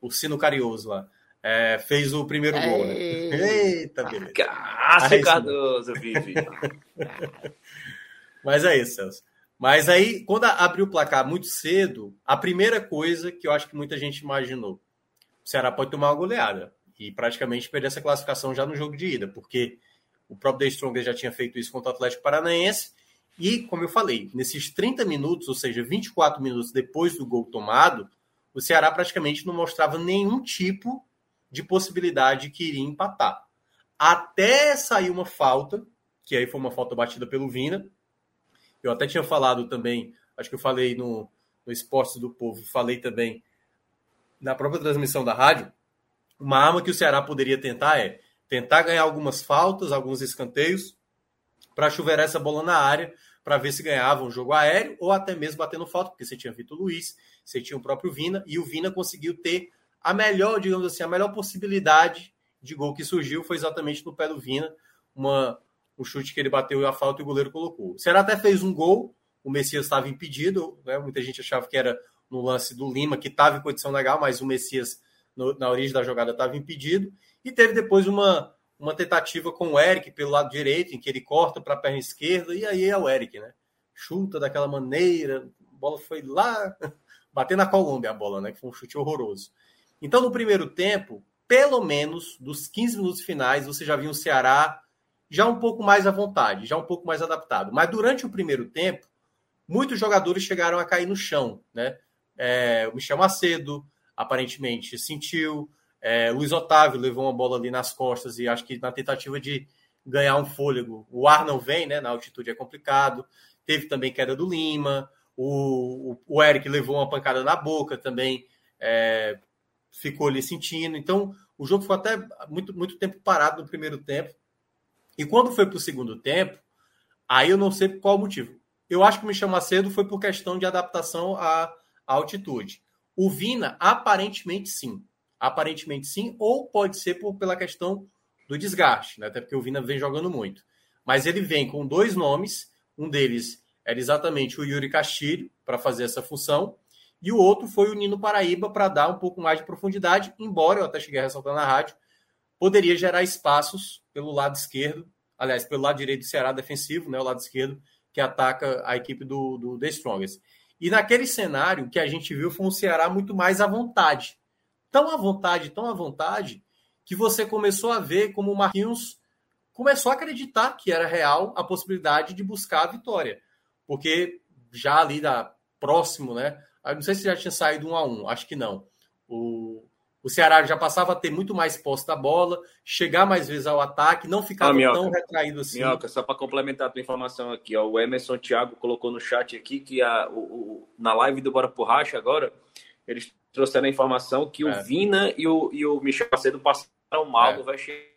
o Sino Carioso lá. É, fez o primeiro gol, né? Eita, beleza. Cássio Cardoso, Vivi. Mas é isso, Celso. Mas aí, quando abriu o placar muito cedo, a primeira coisa que eu acho que muita gente imaginou, o Ceará pode tomar uma goleada e praticamente perder essa classificação já no jogo de ida, porque o próprio The Stronger já tinha feito isso contra o Atlético Paranaense e, como eu falei, nesses 30 minutos, ou seja, 24 minutos depois do gol tomado, o Ceará praticamente não mostrava nenhum tipo de possibilidade que iria empatar. Até sair uma falta, que aí foi uma falta batida pelo Vina, eu até tinha falado também, acho que eu falei no, no Esportes do Povo, falei também na própria transmissão da rádio, uma arma que o Ceará poderia tentar é tentar ganhar algumas faltas, alguns escanteios, para chuveirar essa bola na área, para ver se ganhava um jogo aéreo ou até mesmo batendo falta, porque você tinha Vitor Luiz, você tinha o próprio Vina, e o Vina conseguiu ter a melhor, digamos assim, a melhor possibilidade de gol que surgiu foi exatamente no pé do Vina, uma, o chute que ele bateu e a falta e o goleiro colocou. O Ceará até fez um gol, o Messias estava impedido, né? muita gente achava que era no lance do Lima, que estava em condição legal, mas o Messias, no, na origem da jogada, estava impedido. E teve depois uma, uma tentativa com o Eric pelo lado direito, em que ele corta para a perna esquerda, e aí é o Eric, né? Chuta daquela maneira, a bola foi lá, bater na Colômbia a bola, né? Que foi um chute horroroso. Então, no primeiro tempo, pelo menos dos 15 minutos finais, você já viu o Ceará já um pouco mais à vontade, já um pouco mais adaptado. Mas durante o primeiro tempo, muitos jogadores chegaram a cair no chão, né? É, o Michel Macedo, aparentemente, sentiu. É, Luiz Otávio levou uma bola ali nas costas e acho que na tentativa de ganhar um fôlego, o ar não vem, né? Na altitude é complicado. Teve também queda do Lima. O, o, o Eric levou uma pancada na boca também, é, ficou ali sentindo. Então, o jogo foi até muito, muito tempo parado no primeiro tempo. E quando foi para o segundo tempo, aí eu não sei por qual motivo. Eu acho que o Michel Macedo foi por questão de adaptação à altitude. O Vina, aparentemente sim. Aparentemente sim, ou pode ser por, pela questão do desgaste, né? até porque o Vina vem jogando muito. Mas ele vem com dois nomes, um deles era exatamente o Yuri Castilho, para fazer essa função, e o outro foi o Nino Paraíba, para dar um pouco mais de profundidade, embora eu até cheguei a ressaltar na rádio, poderia gerar espaços pelo lado esquerdo, aliás, pelo lado direito do Ceará defensivo, né, o lado esquerdo, que ataca a equipe do, do The Strongest. E naquele cenário, o que a gente viu foi um Ceará muito mais à vontade. Tão à vontade, tão à vontade, que você começou a ver como o Marquinhos começou a acreditar que era real a possibilidade de buscar a vitória. Porque já ali da próximo, né? Não sei se já tinha saído um a um, acho que não. O, O Ceará já passava a ter muito mais posse da bola, chegar mais vezes ao ataque, não ficava ah, tão retraído assim. Minhoca, só para complementar a tua informação aqui, ó, o Emerson Thiago colocou no chat aqui que a, o, o, na live do Bora por Racha agora, eles trouxeram a informação que é. o Vina e o, e o Michel Macedo passaram mal é. do vestiário.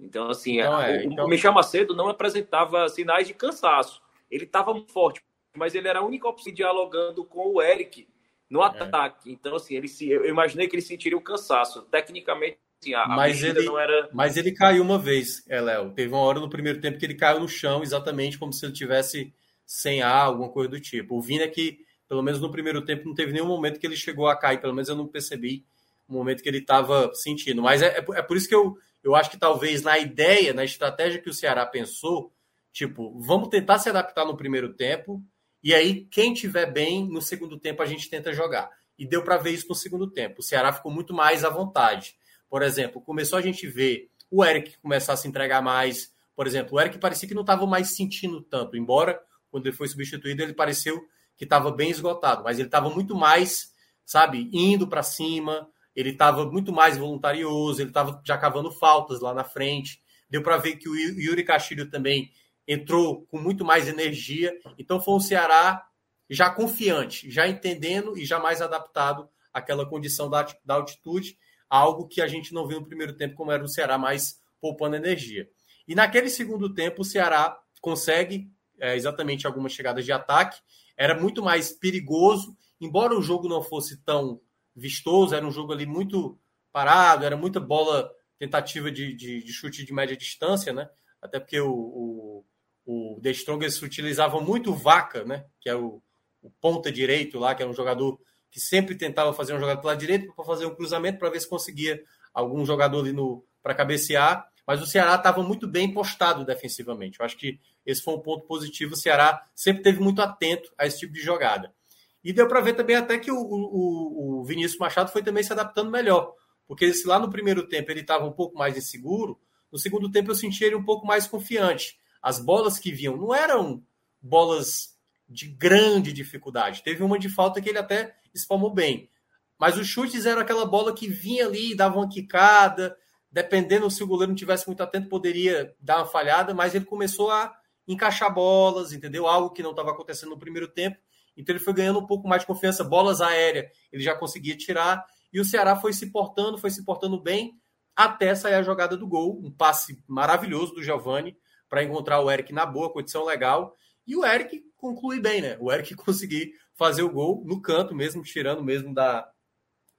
Então, assim, é, o, então... o Michel Macedo não apresentava sinais de cansaço. Ele estava muito forte, mas ele era a única opção dialogando com o Eric no é. ataque. É. Então, assim, ele se, eu imaginei que ele sentiria o cansaço. Tecnicamente, assim, a, mas ele não era. Mas ele caiu uma vez, é, Léo. Teve uma hora no primeiro tempo que ele caiu no chão, exatamente como se ele tivesse sem ar, alguma coisa do tipo. O Vina que, pelo menos no primeiro tempo, não teve nenhum momento que ele chegou a cair, pelo menos eu não percebi o momento que ele estava sentindo. Mas é, é, é por isso que eu, eu acho que talvez na ideia, na estratégia que o Ceará pensou, tipo, vamos tentar se adaptar no primeiro tempo e aí, quem tiver bem, no segundo tempo a gente tenta jogar. E deu para ver isso no segundo tempo. O Ceará ficou muito mais à vontade. Por exemplo, começou a gente ver o Eric começar a se entregar mais. Por exemplo, o Eric parecia que não estava mais sentindo tanto, embora quando ele foi substituído ele pareceu que estava bem esgotado, mas ele estava muito mais, sabe, indo para cima, ele estava muito mais voluntarioso, ele estava já cavando faltas lá na frente. Deu para ver que o Yuri Castilho também entrou com muito mais energia. Então foi um Ceará já confiante, já entendendo e já mais adaptado àquela condição da, da altitude, algo que a gente não viu no primeiro tempo, como era o Ceará mais poupando energia. E naquele segundo tempo, o Ceará consegue é, exatamente algumas chegadas de ataque, era muito mais perigoso, embora o jogo não fosse tão vistoso, era um jogo ali muito parado, era muita bola, tentativa de, de, de chute de média distância, né? Até porque o, o, o The Strongest utilizava muito Vaca, né? Que é o, o ponta direito lá, que é um jogador que sempre tentava fazer um jogador pela direita para fazer um cruzamento para ver se conseguia algum jogador ali no para cabecear. Mas o Ceará estava muito bem postado defensivamente. Eu acho que esse foi um ponto positivo. O Ceará sempre teve muito atento a esse tipo de jogada. E deu para ver também até que o, o, o, Vinícius Machado foi também se adaptando melhor. Porque se lá no primeiro tempo ele estava um pouco mais inseguro, no segundo tempo eu senti ele um pouco mais confiante as bolas que vinham não eram bolas de grande dificuldade. Teve uma de falta que ele até espalmou bem. Mas os chutes eram aquela bola que vinha ali, dava uma quicada, dependendo se o goleiro não tivesse muito atento, poderia dar uma falhada, mas ele começou a encaixar bolas, entendeu? Algo que não estava acontecendo no primeiro tempo. Então ele foi ganhando um pouco mais de confiança, bolas aéreas, ele já conseguia tirar, e o Ceará foi se portando, foi se portando bem, até sair a jogada do gol, um passe maravilhoso do Giovani, para encontrar o Eric na boa, condição legal. E o Eric conclui bem, né? O Eric conseguir fazer o gol no canto mesmo, tirando mesmo da,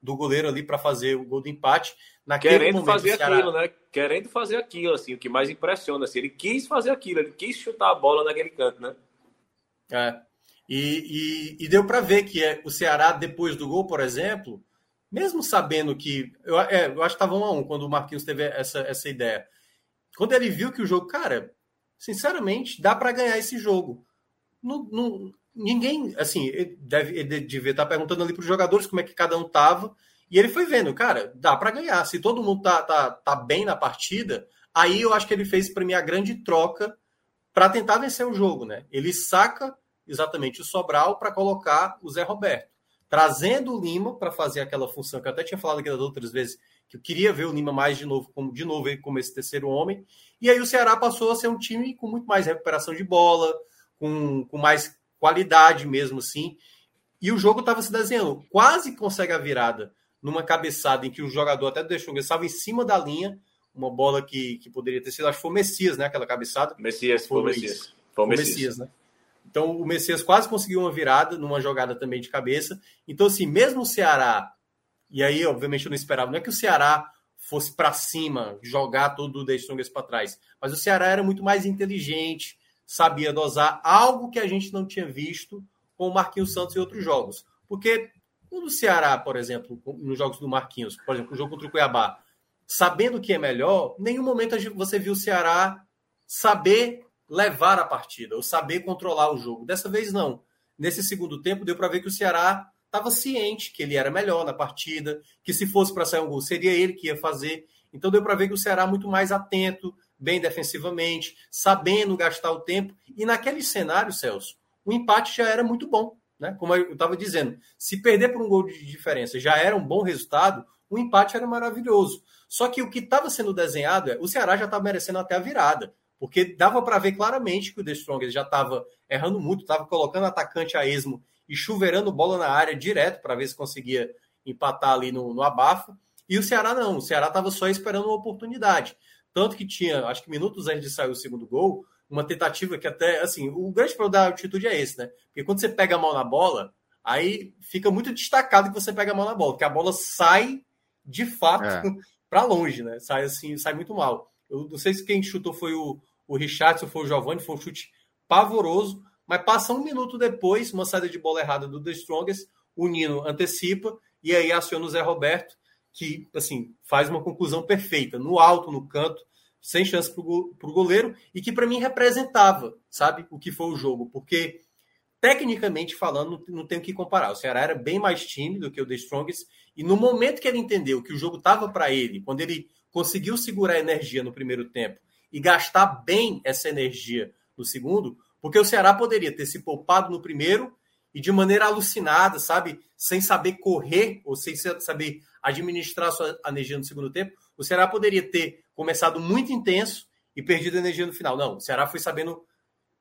do goleiro ali para fazer o gol do empate. Naquele Querendo momento, fazer Ceará... aquilo, né? Querendo fazer aquilo, assim, o que mais impressiona, assim, ele quis fazer aquilo, ele quis chutar a bola naquele canto, né? É. E, e, e deu para ver que é, o Ceará, depois do gol, por exemplo, mesmo sabendo que. Eu, é, eu acho que estava um a um quando o Marquinhos teve essa, essa ideia. Quando ele viu que o jogo, cara, sinceramente, dá para ganhar esse jogo. Não, não, ninguém, assim, ele deve, ele devia estar perguntando ali para os jogadores como é que cada um tava. E ele foi vendo, cara, dá para ganhar. Se todo mundo tá, tá, tá bem na partida, aí eu acho que ele fez para mim a grande troca para tentar vencer o jogo, né? Ele saca exatamente o Sobral para colocar o Zé Roberto, trazendo o Lima para fazer aquela função que eu até tinha falado aqui das outras vezes, que eu queria ver o Lima mais de novo, como de novo como esse terceiro homem. E aí o Ceará passou a ser um time com muito mais recuperação de bola, com, com mais qualidade mesmo assim. E o jogo estava se desenhando. Quase consegue a virada numa cabeçada em que o jogador até deixou, estava em cima da linha, uma bola que, que poderia ter sido, acho que foi o Messias, né? Aquela cabeçada. Messias, foi o Messias. Foi o Messias. Messias, né? Então o Messias quase conseguiu uma virada numa jogada também de cabeça. Então, assim, mesmo o Ceará, e aí, obviamente, eu não esperava, não é que o Ceará fosse para cima, jogar todo o The Strongest para trás. Mas o Ceará era muito mais inteligente, sabia dosar algo que a gente não tinha visto com o Marquinhos Santos e outros jogos. Porque o Ceará, por exemplo, nos jogos do Marquinhos, por exemplo, o jogo contra o Cuiabá, sabendo que é melhor, em nenhum momento você viu o Ceará saber levar a partida, ou saber controlar o jogo. Dessa vez não. Nesse segundo tempo deu para ver que o Ceará estava ciente que ele era melhor na partida, que se fosse para sair um gol, seria ele que ia fazer. Então deu para ver que o Ceará muito mais atento, bem defensivamente, sabendo gastar o tempo. E naquele cenário, Celso, o empate já era muito bom. Né? Como eu estava dizendo, se perder por um gol de diferença já era um bom resultado, o empate era maravilhoso. Só que o que estava sendo desenhado é o Ceará já estava merecendo até a virada, porque dava para ver claramente que o The Strongest já estava errando muito, estava colocando atacante a esmo e chuveirando bola na área direto para ver se conseguia empatar ali no, no abafo. E o Ceará não, o Ceará estava só esperando uma oportunidade. Tanto que tinha, acho que minutos antes de sair o segundo gol, uma tentativa que até, assim, o grande problema da altitude é esse, né? Porque quando você pega a mão na bola, aí fica muito destacado que você pega a mão na bola, que a bola sai de fato é. para longe, né? Sai assim, sai muito mal. Eu não sei se quem chutou foi o, o Richardson, foi o Giovanni, foi um chute pavoroso, mas passa um minuto depois, uma saída de bola errada do The Strongest, o Nino antecipa e aí aciona o Zé Roberto, que assim faz uma conclusão perfeita, no alto, no canto, sem chance para o goleiro, e que para mim representava, sabe, o que foi o jogo, porque tecnicamente falando, não tem o que comparar. O Ceará era bem mais time do que o The Strongest, e no momento que ele entendeu que o jogo estava para ele, quando ele conseguiu segurar a energia no primeiro tempo e gastar bem essa energia no segundo, porque o Ceará poderia ter se poupado no primeiro e de maneira alucinada, sabe, sem saber correr ou sem saber administrar sua energia no segundo tempo, o Ceará poderia ter começado muito intenso e perdido energia no final. Não, o Ceará foi sabendo,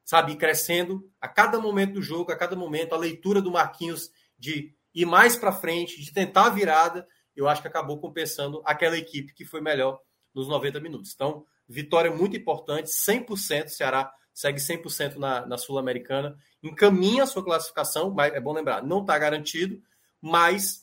sabe, crescendo a cada momento do jogo, a cada momento, a leitura do Marquinhos de ir mais para frente, de tentar a virada, eu acho que acabou compensando aquela equipe que foi melhor nos 90 minutos. Então, vitória muito importante, 100%, o Ceará segue 100% na, na Sul-Americana, encaminha a sua classificação, mas é bom lembrar, não está garantido, mas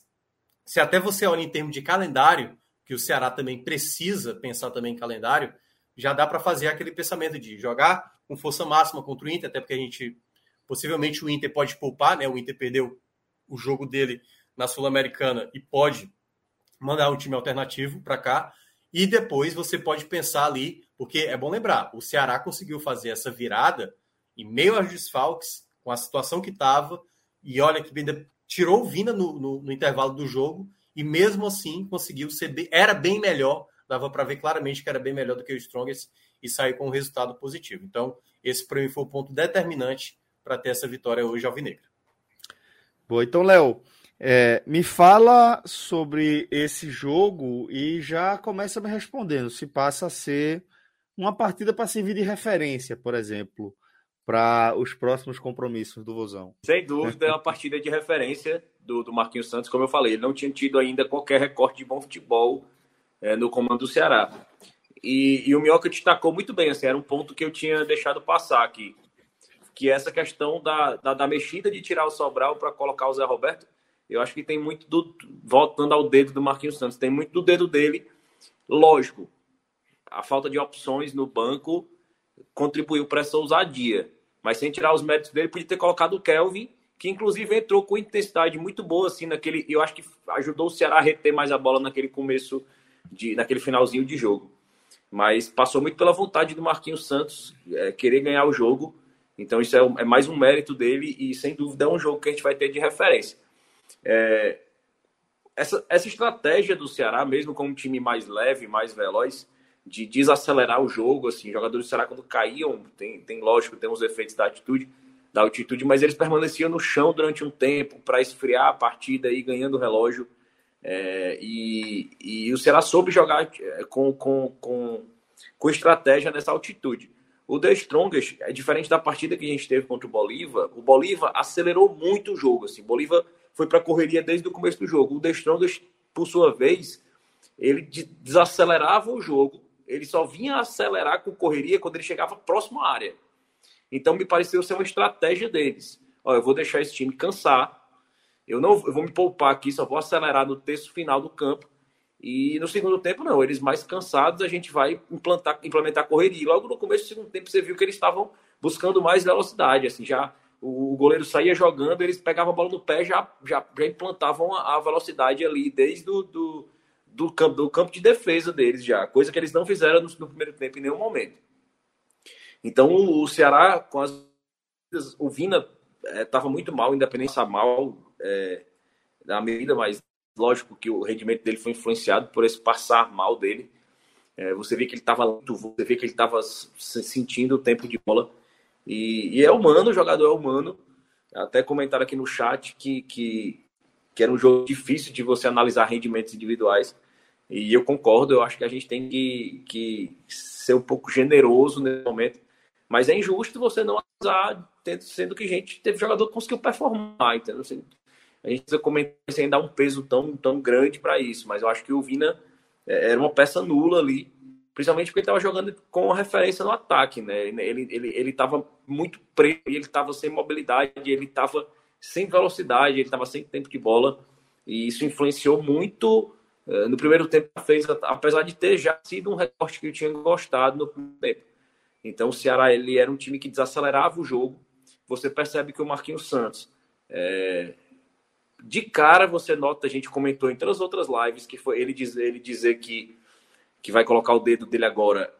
se até você olha em termos de calendário, que o Ceará também precisa pensar também em calendário, já dá para fazer aquele pensamento de jogar com força máxima contra o Inter, até porque a gente possivelmente o Inter pode poupar, né? O Inter perdeu o jogo dele na Sul-Americana e pode mandar um time alternativo para cá. E depois você pode pensar ali, porque é bom lembrar, o Ceará conseguiu fazer essa virada em meio aos desfalques, com a situação que estava, e olha que ainda tirou o Vina no, no, no, intervalo do jogo e mesmo assim conseguiu ser bem, era bem melhor, dava para ver claramente que era bem melhor do que o Strongest e saiu com um resultado positivo. Então, esse para mim foi o ponto determinante para ter essa vitória hoje alvinegra. Boa, então, Léo, é, me fala sobre esse jogo e já começa me respondendo se passa a ser uma partida para servir de referência, por exemplo, para os próximos compromissos do Vozão. Sem dúvida, é uma partida de referência do, do Marquinhos Santos, como eu falei, ele não tinha tido ainda qualquer recorte de bom futebol é, no comando do Ceará. E, e o Minhoca destacou muito bem, assim, era um ponto que eu tinha deixado passar aqui, que é essa questão da, da, da mexida de tirar o Sobral para colocar o Zé Roberto, eu acho que tem muito do, voltando ao dedo do Marquinhos Santos, tem muito do dedo dele, lógico, a falta de opções no banco contribuiu para essa ousadia. Mas sem tirar os méritos dele, podia ter colocado o Kelvin, que inclusive entrou com intensidade muito boa, assim, naquele. Eu acho que ajudou o Ceará a reter mais a bola naquele começo, de, naquele finalzinho de jogo. Mas passou muito pela vontade do Marquinhos Santos é, querer ganhar o jogo. Então isso é, é, mais um mérito dele e sem dúvida é um jogo que a gente vai ter de referência. É, essa, essa estratégia do Ceará, mesmo com um time mais leve, mais veloz, de desacelerar o jogo, assim, jogadores será quando caíam, tem, tem lógico, tem os efeitos da atitude, da altitude, mas eles permaneciam no chão durante um tempo para esfriar a partida e ganhando o relógio. É, e, e o Ceará soube jogar é, com, com, com, com estratégia nessa altitude. O The Strongest é diferente da partida que a gente teve contra o Bolívar. O Bolívar acelerou muito o jogo. Assim. Bolívar foi para a correria desde o começo do jogo. O The Strongest, por sua vez, ele desacelerava o jogo ele só vinha acelerar com correria quando ele chegava próximo à área. Então me pareceu ser uma estratégia deles. Ó, eu vou deixar esse time cansar. Eu não eu vou me poupar aqui, só vou acelerar no terço final do campo. E no segundo tempo, não. Eles mais cansados, a gente vai implantar, implementar correria. E logo no começo do segundo tempo, você viu que eles estavam buscando mais velocidade. Assim, já o, goleiro saía jogando, eles pegavam a bola no pé, já, já, já implantavam a, velocidade ali desde o do, do campo, do campo de defesa deles já, coisa que eles não fizeram no, no primeiro tempo em nenhum momento. Então o, Ceará, com as. O Vina estava é, muito mal, Independência mal é, na medida, mas lógico que o rendimento dele foi influenciado por esse passar mal dele. É, você vê que ele estava você vê que ele estava sentindo o tempo de bola. E, e, é humano, o jogador é humano. Até comentaram aqui no chat que, que que era um jogo difícil de você analisar rendimentos individuais. E eu concordo, eu acho que a gente tem que, que ser um pouco generoso nesse momento. Mas é injusto você não analisar, sendo que a gente teve jogador que conseguiu performar, entendeu? Assim, a gente precisa comentar sem dar um peso tão, tão grande para isso. Mas eu acho que o Vina é, era uma peça nula ali, principalmente porque ele estava jogando com referência no ataque, né? Ele ele ele estava muito preso, ele estava sem mobilidade, ele estava sem velocidade, ele estava sem tempo de bola e isso influenciou muito uh, no primeiro tempo fez, apesar de ter já sido um recorte que eu tinha gostado no primeiro tempo. Então o Ceará ele era um time que desacelerava o jogo. Você percebe que o Marquinhos Santos é, de cara você nota, a gente comentou em todas as outras lives, que foi ele dizer, ele dizer que, que vai colocar o dedo dele agora.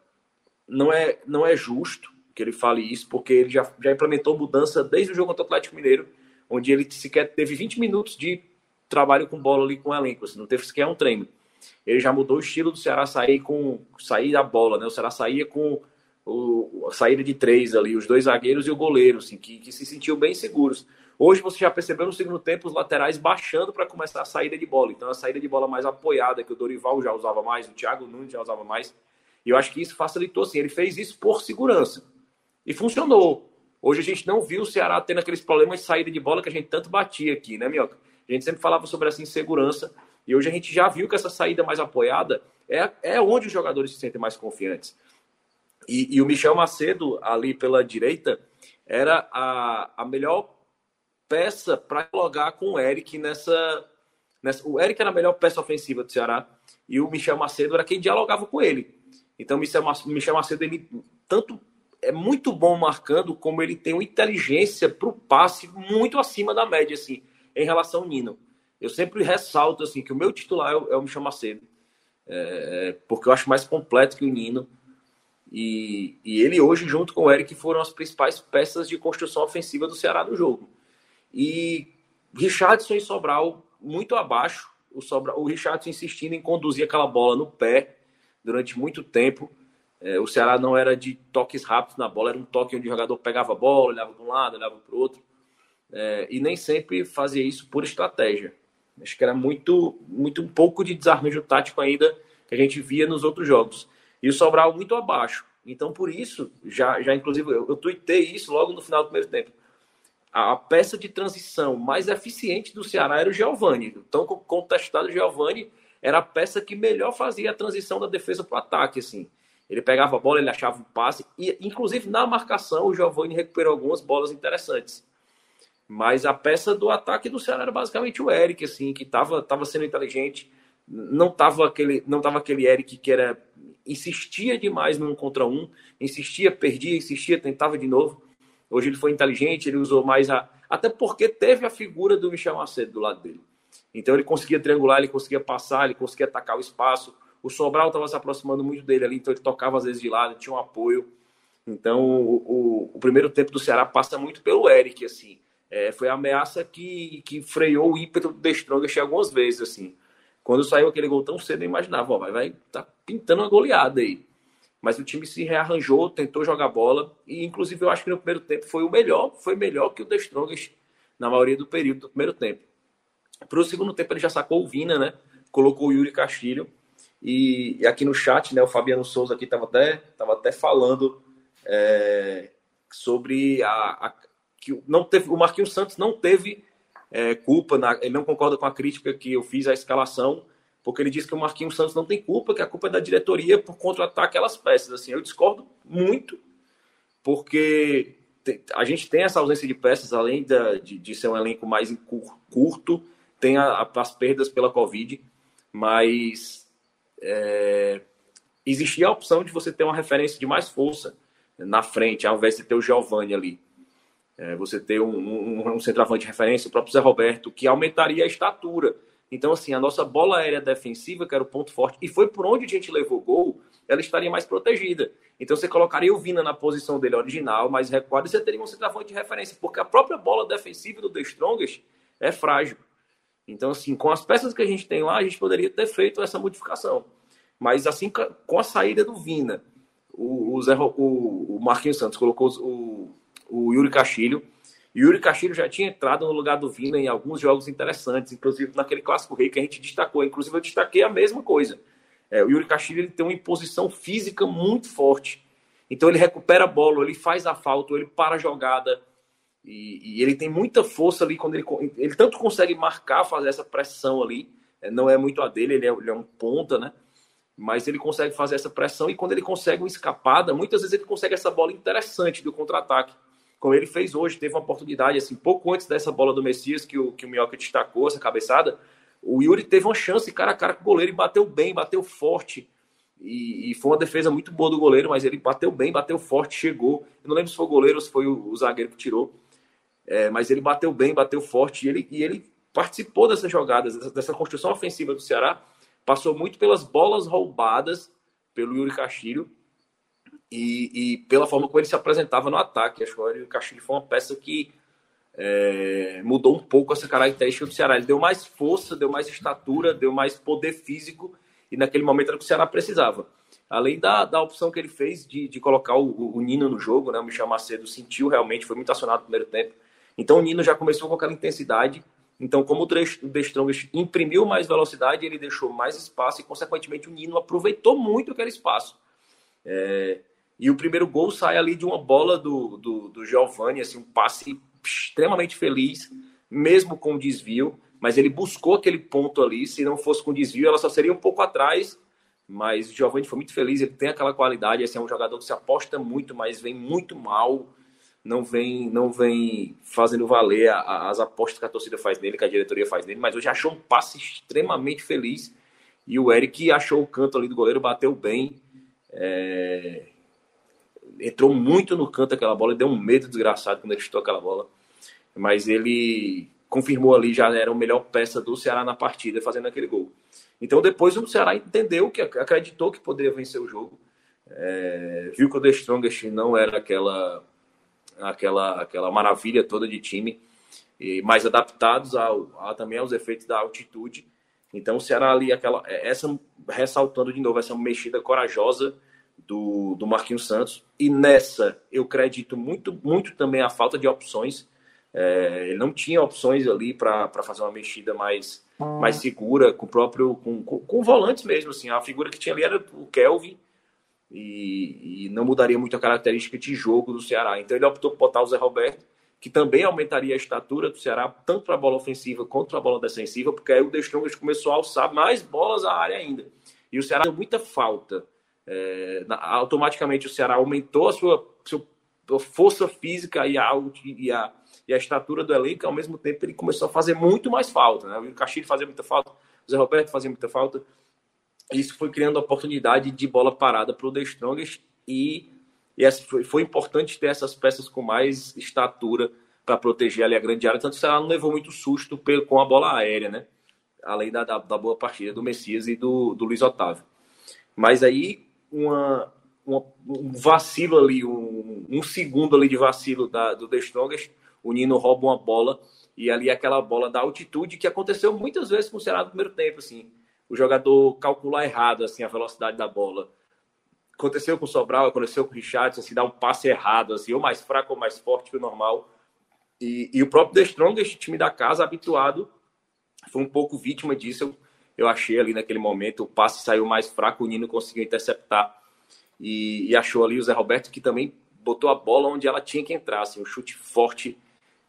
Não é, não é justo que ele fale isso, porque ele já, já implementou mudança desde o jogo contra o Atlético Mineiro, onde ele sequer teve 20 minutos de trabalho com bola ali com o elenco, assim, não teve sequer um treino. Ele já mudou o estilo do Ceará sair com sair da bola, né? O Ceará saía com o, a saída de três ali, os dois zagueiros e o goleiro, assim, que, que se sentiu bem seguros. Hoje você já percebeu no segundo tempo os laterais baixando para começar a saída de bola. Então a saída de bola mais apoiada, que o Dorival já usava mais, o Thiago Nunes já usava mais. E eu acho que isso facilitou assim. Ele fez isso por segurança. E funcionou. Hoje a gente não viu o Ceará tendo aqueles problemas de saída de bola que a gente tanto batia aqui, né, Mioca? A gente sempre falava sobre essa insegurança. E hoje a gente já viu que essa saída mais apoiada é, é onde os jogadores se sentem mais confiantes. E, e o Michel Macedo, ali pela direita, era a, a melhor peça para dialogar com o Eric nessa, nessa. O Eric era a melhor peça ofensiva do Ceará e o Michel Macedo era quem dialogava com ele. Então, o Michel Macedo, ele tanto é muito bom marcando, como ele tem uma inteligência para o passe muito acima da média, assim, em relação ao Nino. Eu sempre ressalto assim que o meu titular é o, é o Michel Macedo, é, porque eu acho mais completo que o Nino. E, e ele hoje, junto com o Eric, foram as principais peças de construção ofensiva do Ceará no jogo. E Richardson e Sobral muito abaixo. O, Sobral, o Richardson insistindo em conduzir aquela bola no pé durante muito tempo. É, o Ceará não era de toques rápidos na bola, era um toque onde o jogador pegava a bola, olhava para um lado, olhava para o outro. É, e nem sempre fazia isso por estratégia. Acho que era muito, muito um pouco de desarranjo tático ainda que a gente via nos outros jogos. E o Sobral muito abaixo. Então, por isso, já, já inclusive, eu, eu tuitei isso logo no final do primeiro tempo a peça de transição mais eficiente do Ceará era o Giovani. Então, contestado Giovani era a peça que melhor fazia a transição da defesa para o ataque. Assim. Ele pegava a bola, ele achava o passe, e inclusive na marcação o Giovani recuperou algumas bolas interessantes. Mas a peça do ataque do Ceará era basicamente o Eric, assim, que estava tava sendo inteligente. Não estava aquele, não aquele Eric que era insistia demais num contra um, insistia, perdia, insistia, tentava de novo Hoje ele foi inteligente, ele usou mais a. Até porque teve a figura do Michel Macedo do lado dele. Então ele conseguia triangular, ele conseguia passar, ele conseguia atacar o espaço. O Sobral estava se aproximando muito dele ali, então ele tocava às vezes de lado, tinha um apoio. Então o, o, o primeiro tempo do Ceará passa muito pelo Eric, assim. É, foi a ameaça que, que freou o ímpeto do The Strongest algumas vezes, assim. Quando saiu aquele gol tão cedo, eu imaginava, ó, vai, vai tá pintando uma goleada aí mas o time se rearranjou, tentou jogar bola e inclusive eu acho que no primeiro tempo foi o melhor, foi melhor que o The Strongest na maioria do período do primeiro tempo. Para o segundo tempo ele já sacou o Vina, né? Colocou o Yuri Castilho e, e aqui no chat, né? O Fabiano Souza aqui estava até, tava até falando é, sobre a, a, que não teve, o Marquinhos Santos não teve é, culpa, na, ele não concorda com a crítica que eu fiz à escalação porque ele diz que o Marquinhos Santos não tem culpa, que a culpa é da diretoria por contratar aquelas peças. Assim, eu discordo muito, porque a gente tem essa ausência de peças, além da, de, de ser um elenco mais curto, tem a, as perdas pela Covid, mas é, existia a opção de você ter uma referência de mais força na frente, ao invés de ter o Giovani ali. É, você ter um, um, um centroavante de referência, o próprio Zé Roberto, que aumentaria a estatura então, assim, a nossa bola aérea defensiva, que era o ponto forte, e foi por onde a gente levou gol, ela estaria mais protegida. Então, você colocaria o Vina na posição dele original, mais recuado, e você teria um centroavante de referência, porque a própria bola defensiva do The Strongest é frágil. Então, assim, com as peças que a gente tem lá, a gente poderia ter feito essa modificação. Mas, assim, com a saída do Vina, o, o, Zé, o, o Marquinhos Santos colocou o, o Yuri Castilho, E o Yuri Castilho já tinha entrado no lugar do Vina em alguns jogos interessantes, inclusive naquele clássico rei que a gente destacou. Inclusive, eu destaquei a mesma coisa. É, o Yuri Castilho ele tem uma imposição física muito forte. Então ele recupera a bola, ele faz a falta, ele para a jogada. E, e ele tem muita força ali quando ele, ele tanto consegue marcar, fazer essa pressão ali. É, não é muito a dele, ele é, ele é um ponta, né? Mas ele consegue fazer essa pressão e quando ele consegue uma escapada, muitas vezes ele consegue essa bola interessante do contra-ataque como ele fez hoje, teve uma oportunidade, assim, pouco antes dessa bola do Messias, que o, que o Minhoca destacou, essa cabeçada, o Yuri teve uma chance cara a cara com o goleiro e bateu bem, bateu forte. E, e, foi uma defesa muito boa do goleiro, mas ele bateu bem, bateu forte, chegou. Eu não lembro se foi o goleiro ou se foi o, o zagueiro que tirou. É, mas ele bateu bem, bateu forte e ele, e ele participou dessas jogadas, dessa, dessa, construção ofensiva do Ceará. Passou muito pelas bolas roubadas pelo Yuri Castilho e, e, pela forma como ele se apresentava no ataque. Acho que o Castilho foi uma peça que é, mudou um pouco essa característica do Ceará. Ele deu mais força, deu mais estatura, deu mais poder físico, e naquele momento era o que o Ceará precisava. Além da, da opção que ele fez de, de colocar o, o, Nino no jogo, né? o Michel Macedo sentiu realmente, foi muito acionado no primeiro tempo. Então o Nino já começou com aquela intensidade. Então, como o The Strongest imprimiu mais velocidade, ele deixou mais espaço e, consequentemente, o Nino aproveitou muito aquele espaço. É, e o primeiro gol sai ali de uma bola do, do, do Giovanni, assim, um passe extremamente feliz, mesmo com desvio. Mas ele buscou aquele ponto ali. Se não fosse com desvio, ela só seria um pouco atrás. Mas o Giovanni foi muito feliz, ele tem aquela qualidade. Esse é um jogador que se aposta muito, mas vem muito mal. Não vem, não vem fazendo valer a, a, as apostas que a torcida faz nele, que a diretoria faz nele. Mas hoje achou um passe extremamente feliz. E o Eric achou o canto ali do goleiro, bateu bem. É, entrou muito no canto aquela bola, deu um medo desgraçado quando ele chutou aquela bola. Mas ele confirmou ali, já era a melhor peça do Ceará na partida, fazendo aquele gol. Então depois o Ceará entendeu que acreditou que poderia vencer o jogo. É, viu que o The Strongest não era aquela aquela aquela maravilha toda de time, e mais adaptados ao, a, também aos efeitos da altitude. Então o Ceará ali aquela essa ressaltando de novo essa mexida corajosa do, do Marquinhos Santos. E nessa, eu acredito muito, muito também a falta de opções. É, ele não tinha opções ali para fazer uma mexida mais, mais segura, com o próprio. Com, com, com, volantes mesmo. Assim. A figura que tinha ali era o Kelvin. E, e, não mudaria muito a característica de jogo do Ceará. Então ele optou por botar o Zé Roberto, que também aumentaria a estatura do Ceará, tanto para a bola ofensiva quanto para a bola defensiva, porque aí o The começou a alçar mais bolas à área ainda. E o Ceará deu muita falta é, automaticamente o Ceará aumentou a sua, sua força física e a, e, a, e a estatura do elenco, ao mesmo tempo ele começou a fazer muito mais falta. Né? O Castilho fazia muita falta, o Zé Roberto fazia muita falta. Isso foi criando oportunidade de bola parada para o The Strongest e, e foi, foi importante ter essas peças com mais estatura para proteger ali a grande área. Tanto que Ceará não levou muito susto com a bola aérea, né? além da, da, da boa partida do Messias e do, do Luiz Otávio. Mas aí uma, uma, um vacilo ali, um, um, segundo ali de vacilo da, do The Strongest, o Nino rouba uma bola e ali aquela bola da altitude que aconteceu muitas vezes com o Ceará no primeiro tempo, assim, o jogador calcular errado assim a velocidade da bola. Aconteceu com o Sobral, aconteceu com o Richardson, assim, dar um passe errado, assim, ou mais fraco ou mais forte que o normal. E, e o próprio The Strongest, time da casa, habituado, foi um pouco vítima disso. Eu, eu achei ali naquele momento. O passe saiu mais fraco, o Nino conseguiu interceptar e, e, achou ali o Zé Roberto que também botou a bola onde ela tinha que entrar, assim, um chute forte,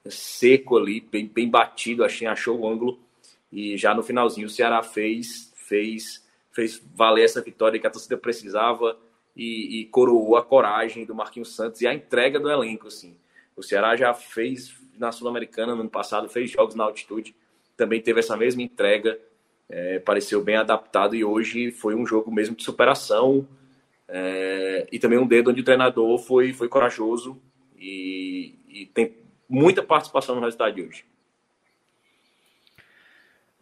seco ali, bem, bem batido, achei, achou o ângulo e já no finalzinho o Ceará fez, fez, fez valer essa vitória que a torcida precisava e, e coroou a coragem do Marquinhos Santos e a entrega do elenco, assim. O Ceará já fez na Sul-Americana no ano passado, fez jogos na altitude, também teve essa mesma entrega é, pareceu bem adaptado e hoje foi um jogo mesmo de superação é, e também um dedo onde o treinador foi, foi corajoso e, e tem muita participação no resultado de hoje.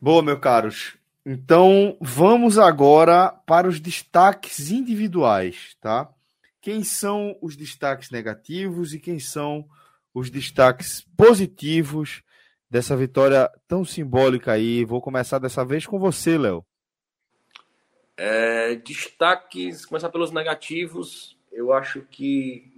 Boa, meus caros. Então, vamos agora para os destaques individuais, tá? Quem são os destaques negativos e quem são os destaques positivos dessa vitória tão simbólica aí. Vou começar dessa vez com você, Léo. É, destaques, começar pelos negativos. Eu acho que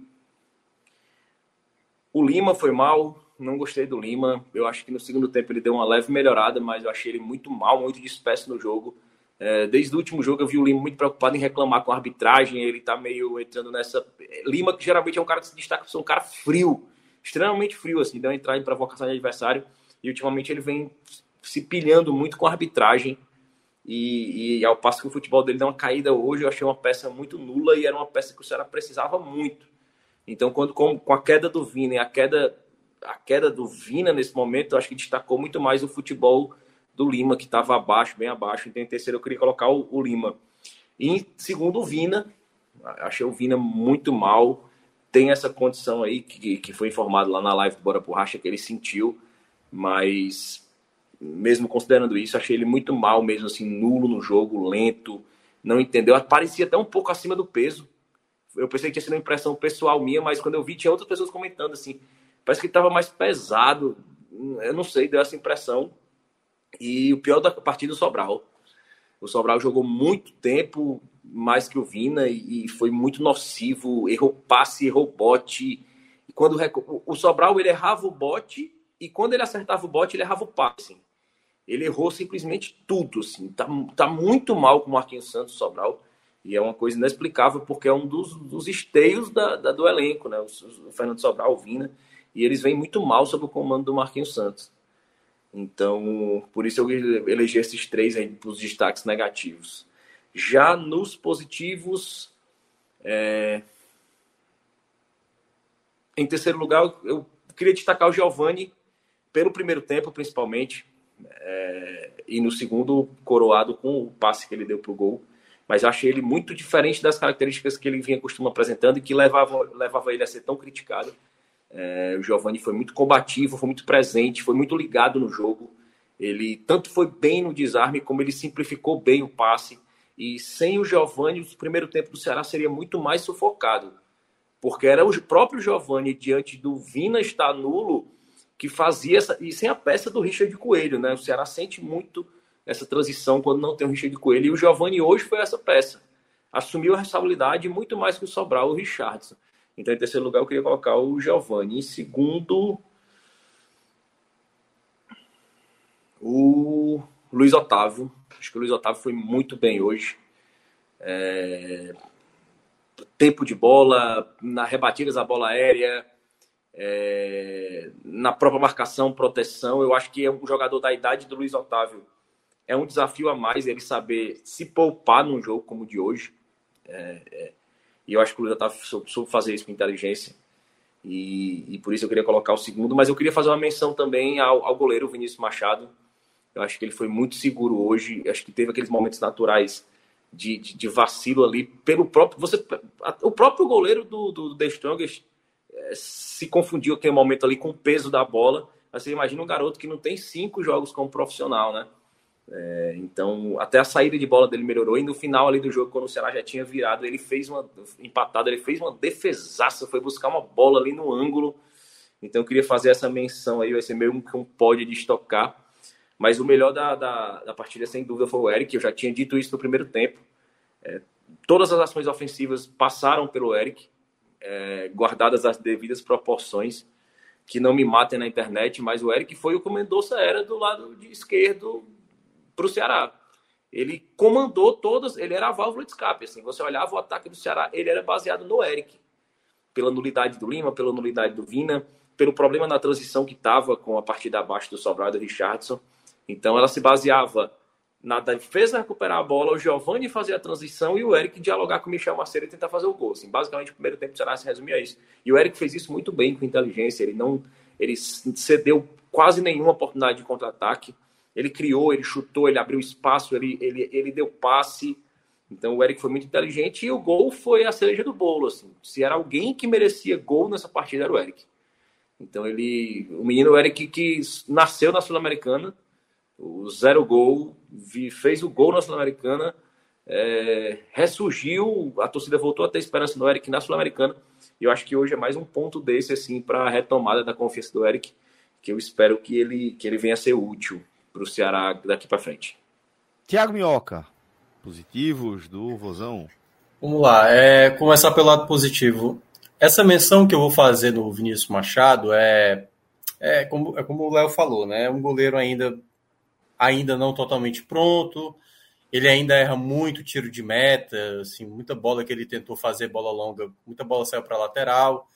o Lima foi mal, não gostei do Lima. Eu acho que no segundo tempo ele deu uma leve melhorada, mas eu achei ele muito mal, muito disperso no jogo. É, desde o último jogo eu vi o Lima muito preocupado em reclamar com a arbitragem. Ele tá meio entrando nessa. Lima, que geralmente é um cara que se destaca por ser um cara frio, extremamente frio, assim, deu uma entrada em provocação de adversário. E ultimamente ele vem se pilhando muito com a arbitragem. E, e, ao passo que o futebol dele deu uma caída hoje, eu achei uma peça muito nula e era uma peça que o Ceará precisava muito. Então, quando com, com a queda do Vina e a queda, a queda do Vina nesse momento, acho que destacou muito mais o futebol do Lima, que estava abaixo, bem abaixo. Então, em terceiro, eu queria colocar o, o Lima. E em segundo, o Vina. Achei o Vina muito mal. Tem essa condição aí que, que foi informado lá na live do Bora Borracha que ele sentiu, mas mesmo considerando isso, achei ele muito mal mesmo, assim, nulo no jogo, lento, não entendeu. Parecia até um pouco acima do peso. Eu pensei que tinha sido uma impressão pessoal minha, mas quando eu vi, tinha outras pessoas comentando assim. Parece que estava mais pesado. Eu não sei, deu essa impressão. E o pior da partida, o Sobral. O Sobral jogou muito tempo mais que o Vina e, foi muito nocivo. Errou passe, errou bote. E quando o Sobral ele errava o bote e quando ele acertava o bote, ele errava o passe. Ele errou simplesmente tudo, assim. Tá, tá muito mal com o Marquinhos Santos Sobral. E é uma coisa inexplicável, porque é um dos, dos esteios da, da, do elenco, né? O, o, Fernando Sobral, o Vina. E eles vêm muito mal sob o comando do Marquinhos Santos. Então, por isso eu elegi esses três aí para os destaques negativos. Já nos positivos, é... em terceiro lugar, eu queria destacar o Giovani, pelo primeiro tempo, principalmente. É, e no segundo, coroado com o passe que ele deu para o gol. Mas achei ele muito diferente das características que ele vinha costuma apresentando e que levava, levava ele a ser tão criticado. É, o Giovanni foi muito combativo, foi muito presente, foi muito ligado no jogo. Ele tanto foi bem no desarme, como ele simplificou bem o passe. E sem o Giovanni, o primeiro tempo do Ceará seria muito mais sufocado. Porque era o próprio Giovanni, diante do Vina estar nulo, que fazia essa. E sem a peça do Richard Coelho, né? O Ceará sente muito essa transição quando não tem o Richard Coelho. E o Giovanni hoje foi essa peça. Assumiu a responsabilidade muito mais que o Sobral, o Richardson. Então, em terceiro lugar, eu queria colocar o Giovanni. Em segundo, o Luiz Otávio. Acho que o Luiz Otávio foi muito bem hoje. É... Tempo de bola, na rebatidas a bola aérea, é, na própria marcação, proteção. Eu acho que é um jogador da idade do Luiz Otávio. É um desafio a mais ele saber se poupar num jogo como o de hoje. É, é, e eu acho que o Luiz Otávio soube, fazer isso com inteligência. E, e, por isso eu queria colocar o segundo. Mas eu queria fazer uma menção também ao, ao goleiro Vinícius Machado. Eu acho que ele foi muito seguro hoje. Eu acho que teve aqueles momentos naturais de, de, de, vacilo ali pelo próprio. Você, o próprio goleiro do, do, do The Strongest se confundiu aquele momento ali com o peso da bola. Você imagina um garoto que não tem cinco jogos como profissional, né? É, então, até a saída de bola dele melhorou. E no final ali do jogo, quando o Ceará já tinha virado, ele fez uma empatada, ele fez uma defesaça, foi buscar uma bola ali no ângulo. Então, eu queria fazer essa menção aí, vai ser meio que um pódio de estocar. Mas o melhor da, da, da, partida, sem dúvida, foi o Eric. Eu já tinha dito isso no primeiro tempo. É, todas as ações ofensivas passaram pelo Eric é, guardadas as devidas proporções, que não me matem na internet, mas o Eric foi o que o Mendonça era do lado de esquerdo para o Ceará. Ele comandou todas, ele era a válvula de escape. Assim, você olhava o ataque do Ceará, ele era baseado no Eric. Pela nulidade do Lima, pela nulidade do Vina, pelo problema na transição que estava com a partida abaixo do Sobral e do Richardson. Então ela se baseava na defesa recuperar a bola, o Giovanni fazer a transição e o Eric dialogar com o Michel Macedo e tentar fazer o gol. Assim, basicamente, o primeiro tempo será se resumir a isso. E o Eric fez isso muito bem com inteligência. Ele não, ele cedeu quase nenhuma oportunidade de contra-ataque. Ele criou, ele chutou, ele abriu espaço, ele, ele, ele deu passe. Então o Eric foi muito inteligente e o gol foi a cereja do bolo. Assim. Se era alguém que merecia gol nessa partida era o Eric. Então ele, o menino Eric que nasceu na Sul-Americana o zero gol, fez o gol na Sul-Americana, é, ressurgiu, a torcida voltou a ter esperança no Eric na Sul-Americana, e eu acho que hoje é mais um ponto desse, assim, para a retomada da confiança do Eric, que eu espero que ele, que ele venha a ser útil para o Ceará daqui para frente. Tiago Minhoca, positivos do Vozão. Vamos lá, é, começar pelo lado positivo. Essa menção que eu vou fazer no Vinícius Machado é É como, é como o Léo falou, né? É um goleiro ainda, ainda não totalmente pronto. Ele ainda erra muito tiro de meta, assim, muita bola que ele tentou fazer bola longa, muita bola saiu para lateral.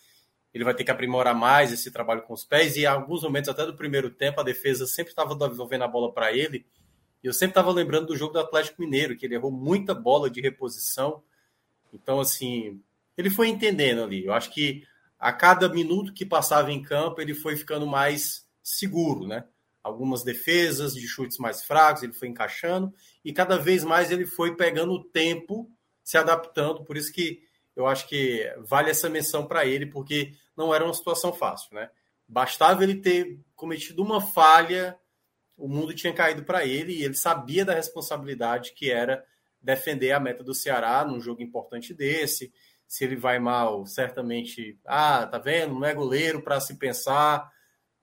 Ele vai ter que aprimorar mais esse trabalho com os pés e em alguns momentos até do primeiro tempo a defesa sempre estava devolvendo a bola para ele. E eu sempre estava lembrando do jogo do Atlético Mineiro, que ele errou muita bola de reposição. Então, assim, ele foi entendendo ali. Eu acho que a cada minuto que passava em campo, ele foi ficando mais seguro, né? Algumas defesas de chutes mais fracos, ele foi encaixando e cada vez mais ele foi pegando o tempo, se adaptando. Por isso que eu acho que vale essa menção para ele, porque não era uma situação fácil, né? Bastava ele ter cometido uma falha, o mundo tinha caído para ele e ele sabia da responsabilidade que era defender a meta do Ceará num jogo importante desse se ele vai mal, certamente, ah, tá vendo? Não é goleiro para se pensar,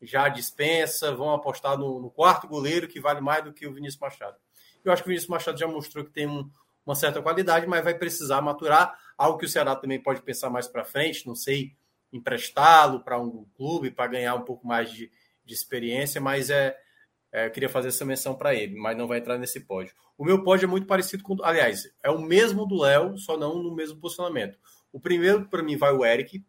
já dispensa, vão apostar no, no, quarto goleiro que vale mais do que o Vinícius Machado. Eu acho que o Vinícius Machado já mostrou que tem um, uma certa qualidade, mas vai precisar maturar, algo que o Ceará também pode pensar mais para frente, não sei, emprestá-lo para um clube para ganhar um pouco mais de, de experiência, mas é, é, queria fazer essa menção para ele, mas não vai entrar nesse pódio. O meu pódio é muito parecido com. Aliás, é o mesmo do Léo, só não no mesmo posicionamento. O primeiro, para mim, vai o Eric,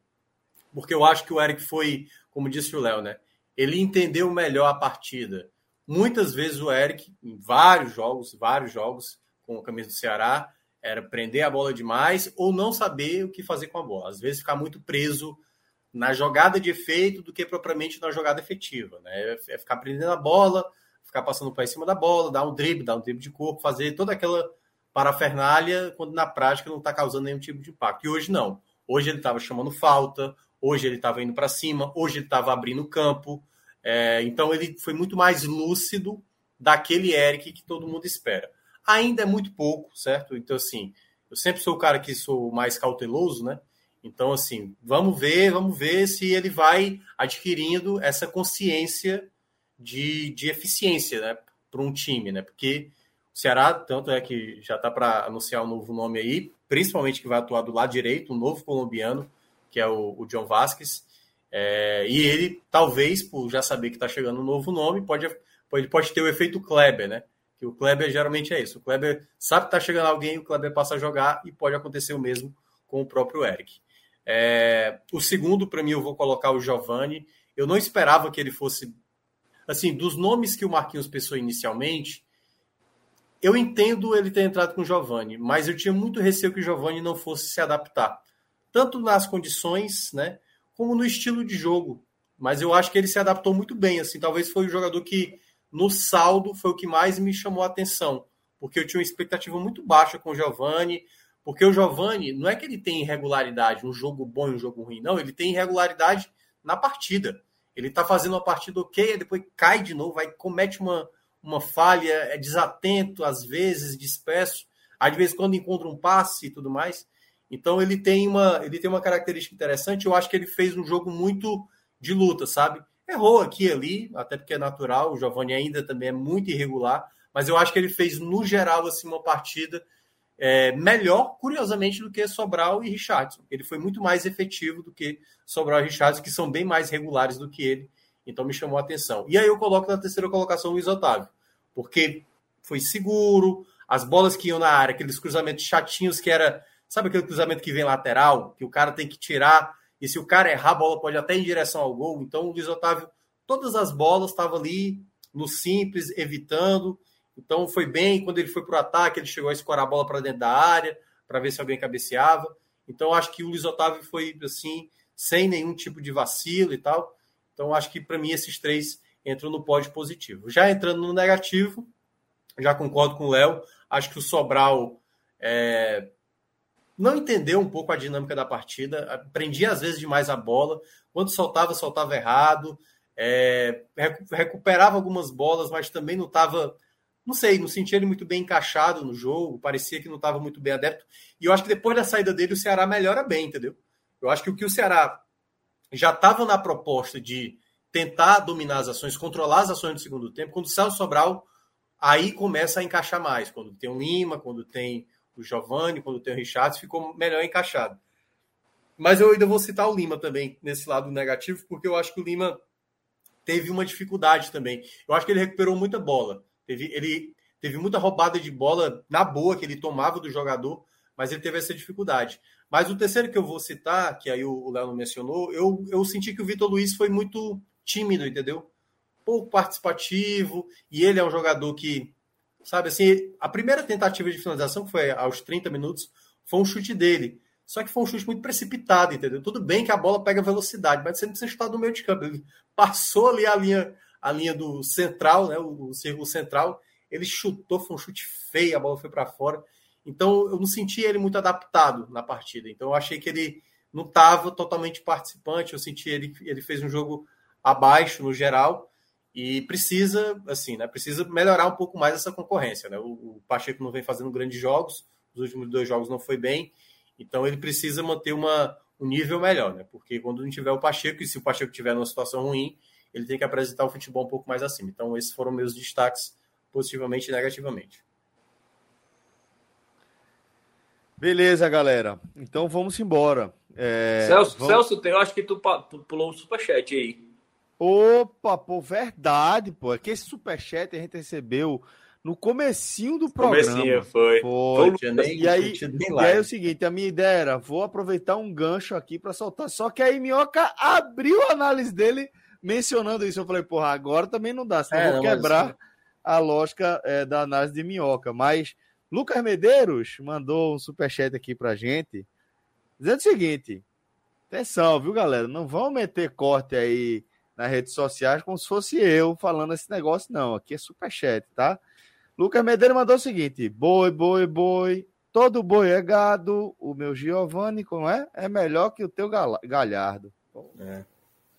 porque eu acho que o Eric foi, como disse o Léo, né? Ele entendeu melhor a partida. Muitas vezes o Eric, em vários jogos, vários jogos com a camisa do Ceará, era prender a bola demais ou não saber o que fazer com a bola. Às vezes ficar muito preso na jogada de efeito do que propriamente na jogada efetiva. Né? É ficar prendendo a bola, ficar passando para cima da bola, dar um drible, dar um drible de corpo, fazer toda aquela parafernália, quando na prática não está causando nenhum tipo de impacto. E hoje não. Hoje ele estava chamando falta, hoje ele estava indo para cima, hoje ele estava abrindo o campo. É, então ele foi muito mais lúcido daquele Eric que todo mundo espera. Ainda é muito pouco, certo? Então, assim, eu sempre sou o cara que sou mais cauteloso, né? Então, assim, vamos ver, vamos ver se ele vai adquirindo essa consciência de, de eficiência, né? Para um time, né? Porque o Ceará, tanto é que já está para anunciar um novo nome aí, principalmente que vai atuar do lado direito, um novo colombiano, que é o, o John Vasquez. É, e ele, talvez, por já saber que está chegando um novo nome, pode, pode, pode ter o efeito Kleber, né? Que o Kleber geralmente é isso. O Kleber sabe que está chegando alguém, o Kleber passa a jogar e pode acontecer o mesmo com o próprio Eric. É, o segundo, para mim, eu vou colocar o Giovanni. Eu não esperava que ele fosse. Assim, dos nomes que o Marquinhos pensou inicialmente, eu entendo ele ter entrado com o Giovani, mas eu tinha muito receio que o Giovani não fosse se adaptar, tanto nas condições, né, como no estilo de jogo. Mas eu acho que ele se adaptou muito bem, assim, talvez foi o jogador que no saldo foi o que mais me chamou a atenção, porque eu tinha uma expectativa muito baixa com o Giovani, porque o Giovani não é que ele tem irregularidade, um jogo bom e um jogo ruim, não, ele tem irregularidade na partida. Ele tá fazendo uma partida ok, depois cai de novo, vai comete uma uma falha, é desatento, às vezes, disperso, às vezes quando encontra um passe e tudo mais. Então ele tem uma, ele tem uma característica interessante. Eu acho que ele fez um jogo muito de luta, sabe? Errou aqui e ali, até porque é natural. O Giovanni ainda também é muito irregular, mas eu acho que ele fez no geral assim uma partida é, melhor, curiosamente, do que Sobral e Richardson. Ele foi muito mais efetivo do que Sobral e Richardson, que são bem mais regulares do que ele. Então me chamou a atenção. E aí eu coloco na terceira colocação o Luiz Otávio, porque foi seguro, as bolas que iam na área, aqueles cruzamentos chatinhos que era, sabe aquele cruzamento que vem lateral, que o cara tem que tirar, e se o cara errar, a bola pode até ir em direção ao gol. Então o Luiz Otávio, todas as bolas estavam ali no simples, evitando. Então foi bem, quando ele foi para o ataque, ele chegou a escorar a bola para dentro da área, para ver se alguém cabeceava. Então acho que o Luiz Otávio foi assim, sem nenhum tipo de vacilo e tal. Então, acho que para mim esses três entram no pódio positivo. Já entrando no negativo, já concordo com o Léo, acho que o Sobral é, não entendeu um pouco a dinâmica da partida, prendia às vezes demais a bola, quando soltava, soltava errado, é, recuperava algumas bolas, mas também não estava, não sei, não sentia ele muito bem encaixado no jogo, parecia que não estava muito bem adepto. E eu acho que depois da saída dele, o Ceará melhora bem, entendeu? Eu acho que o que o Ceará já estava na proposta de tentar dominar as ações, controlar as ações do segundo tempo. Quando o Sobral, aí começa a encaixar mais. Quando tem o Lima, quando tem o Giovanni, quando tem o Richard, ficou melhor encaixado. Mas eu ainda vou citar o Lima também nesse lado negativo, porque eu acho que o Lima teve uma dificuldade também. Eu acho que ele recuperou muita bola. Teve, ele teve muita roubada de bola na boa que ele tomava do jogador, mas ele teve essa dificuldade. Mas o terceiro que eu vou citar, que aí o Léo mencionou, eu, eu senti que o Vitor Luiz foi muito tímido, entendeu? Pouco participativo, e ele é um jogador que, sabe assim, a primeira tentativa de finalização, que foi aos 30 minutos, foi um chute dele. Só que foi um chute muito precipitado, entendeu? Tudo bem que a bola pega velocidade, mas você não precisa estar no meio de campo. Ele passou ali a linha, a linha do central, né? O, o círculo central. Ele chutou, foi um chute feio, a bola foi para fora. Então eu não senti ele muito adaptado na partida. Então eu achei que ele não estava totalmente participante. Eu senti ele, ele fez um jogo abaixo no geral e precisa, assim, né? Precisa melhorar um pouco mais essa concorrência, né? O, o Pacheco não vem fazendo grandes jogos, os últimos dois jogos não foi bem, então ele precisa manter uma, um nível melhor, né? Porque quando não tiver o Pacheco e se o Pacheco tiver numa situação ruim, ele tem que apresentar o futebol um pouco mais acima. Então esses foram meus destaques positivamente e negativamente. Beleza, galera. Então vamos embora. É, Celso, vamos... Celso, eu acho que tu pulou um superchat aí. Opa, pô, verdade, pô. É que esse superchat a gente recebeu no comecinho do programa. Comecinho, foi. Foi. foi nem, e, aí, e aí é o seguinte, a minha ideia era, vou aproveitar um gancho aqui para soltar. Só que aí Minhoca abriu a análise dele mencionando isso. Eu falei, porra, agora também não dá, senão é, vou quebrar mas... a lógica é, da análise de Minhoca. Mas Lucas Medeiros mandou um superchat aqui pra gente, dizendo o seguinte: atenção, viu, galera? Não vão meter corte aí nas redes sociais como se fosse eu falando esse negócio, não. Aqui é superchat, tá? Lucas Medeiros mandou o seguinte: boi, boi, boi. Todo boi é gado. O meu Giovanni, como é? É melhor que o teu Galhardo. É.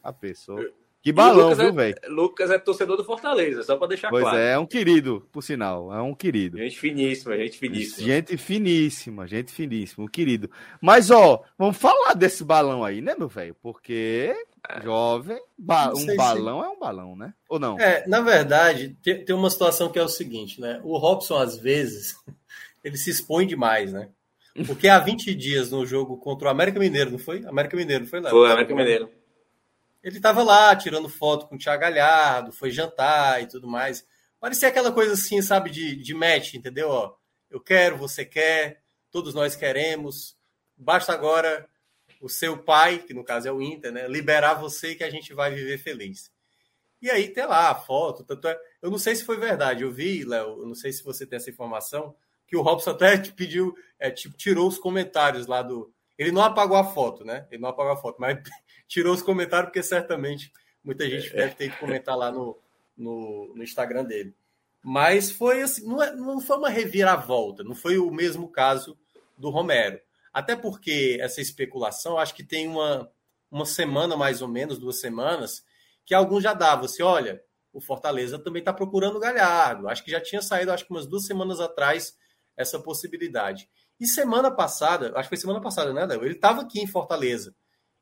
A pessoa. Que balão, viu, é, velho? Lucas é torcedor do Fortaleza, só para deixar pois claro. Pois é, é um querido, por sinal. É um querido. Gente finíssima, gente finíssima. Gente finíssima, gente finíssima, um querido. Mas, ó, vamos falar desse balão aí, né, meu velho? Porque. Jovem, ba um balão se... é um balão, né? Ou não? É, na verdade, tem, tem uma situação que é o seguinte, né? O Robson, às vezes, ele se expõe demais, né? Porque há 20 dias no jogo contra o América Mineiro, não foi? América Mineiro, foi lá. Foi, América Mineiro. Ele estava lá tirando foto com o Thiago Galhardo, foi jantar e tudo mais. Parecia aquela coisa assim, sabe, de, de match, entendeu? Ó, eu quero, você quer, todos nós queremos. Basta agora o seu pai, que no caso é o Inter, né, liberar você que a gente vai viver feliz. E aí tem lá a foto. Tanto é, eu não sei se foi verdade. Eu vi, Léo, eu não sei se você tem essa informação, que o Robson até te pediu, é, tipo, tirou os comentários lá do. Ele não apagou a foto, né? Ele não apagou a foto, mas tirou os comentários, porque certamente muita gente é. deve ter que comentar lá no, no, no, Instagram dele. Mas foi assim, não, é, não foi uma reviravolta, não foi o mesmo caso do Romero. Até porque essa especulação, acho que tem uma, uma semana mais ou menos, duas semanas, que alguns já davam assim: olha, o Fortaleza também está procurando o Galhardo. Acho que já tinha saído, acho que umas duas semanas atrás, essa possibilidade. E semana passada, acho que foi semana passada, né, Léo? Ele estava aqui em Fortaleza.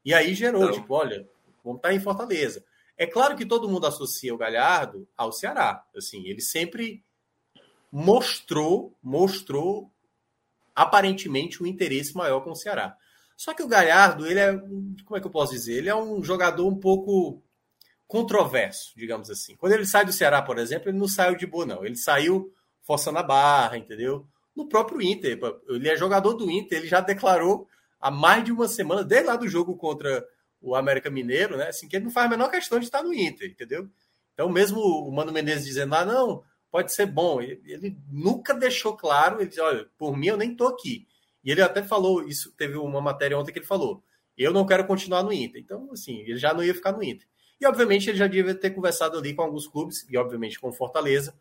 E aí gerou, então... tipo, olha, vamos estar tá em Fortaleza. É claro que todo mundo associa o Galhardo ao Ceará. Assim, ele sempre mostrou, mostrou aparentemente um interesse maior com o Ceará. Só que o Galhardo, ele é, como é que eu posso dizer? Ele é um jogador um pouco controverso, digamos assim. Quando ele sai do Ceará, por exemplo, ele não saiu de boa, não. Ele saiu forçando a barra, entendeu? No próprio Inter. Ele é jogador do Inter, ele já declarou há mais de uma semana, desde lá do jogo contra o América Mineiro, né? Assim, que ele não faz a menor questão de estar no Inter, entendeu? Então, mesmo o Mano Menezes dizendo, ah, não, pode ser bom, ele, ele nunca deixou claro, ele diz, olha, por mim eu nem tô aqui. E ele até falou, isso teve uma matéria ontem que ele falou, eu não quero continuar no Inter. Então, assim, ele já não ia ficar no Inter. E, obviamente, ele já devia ter conversado ali com alguns clubes, e, obviamente, com Fortaleza.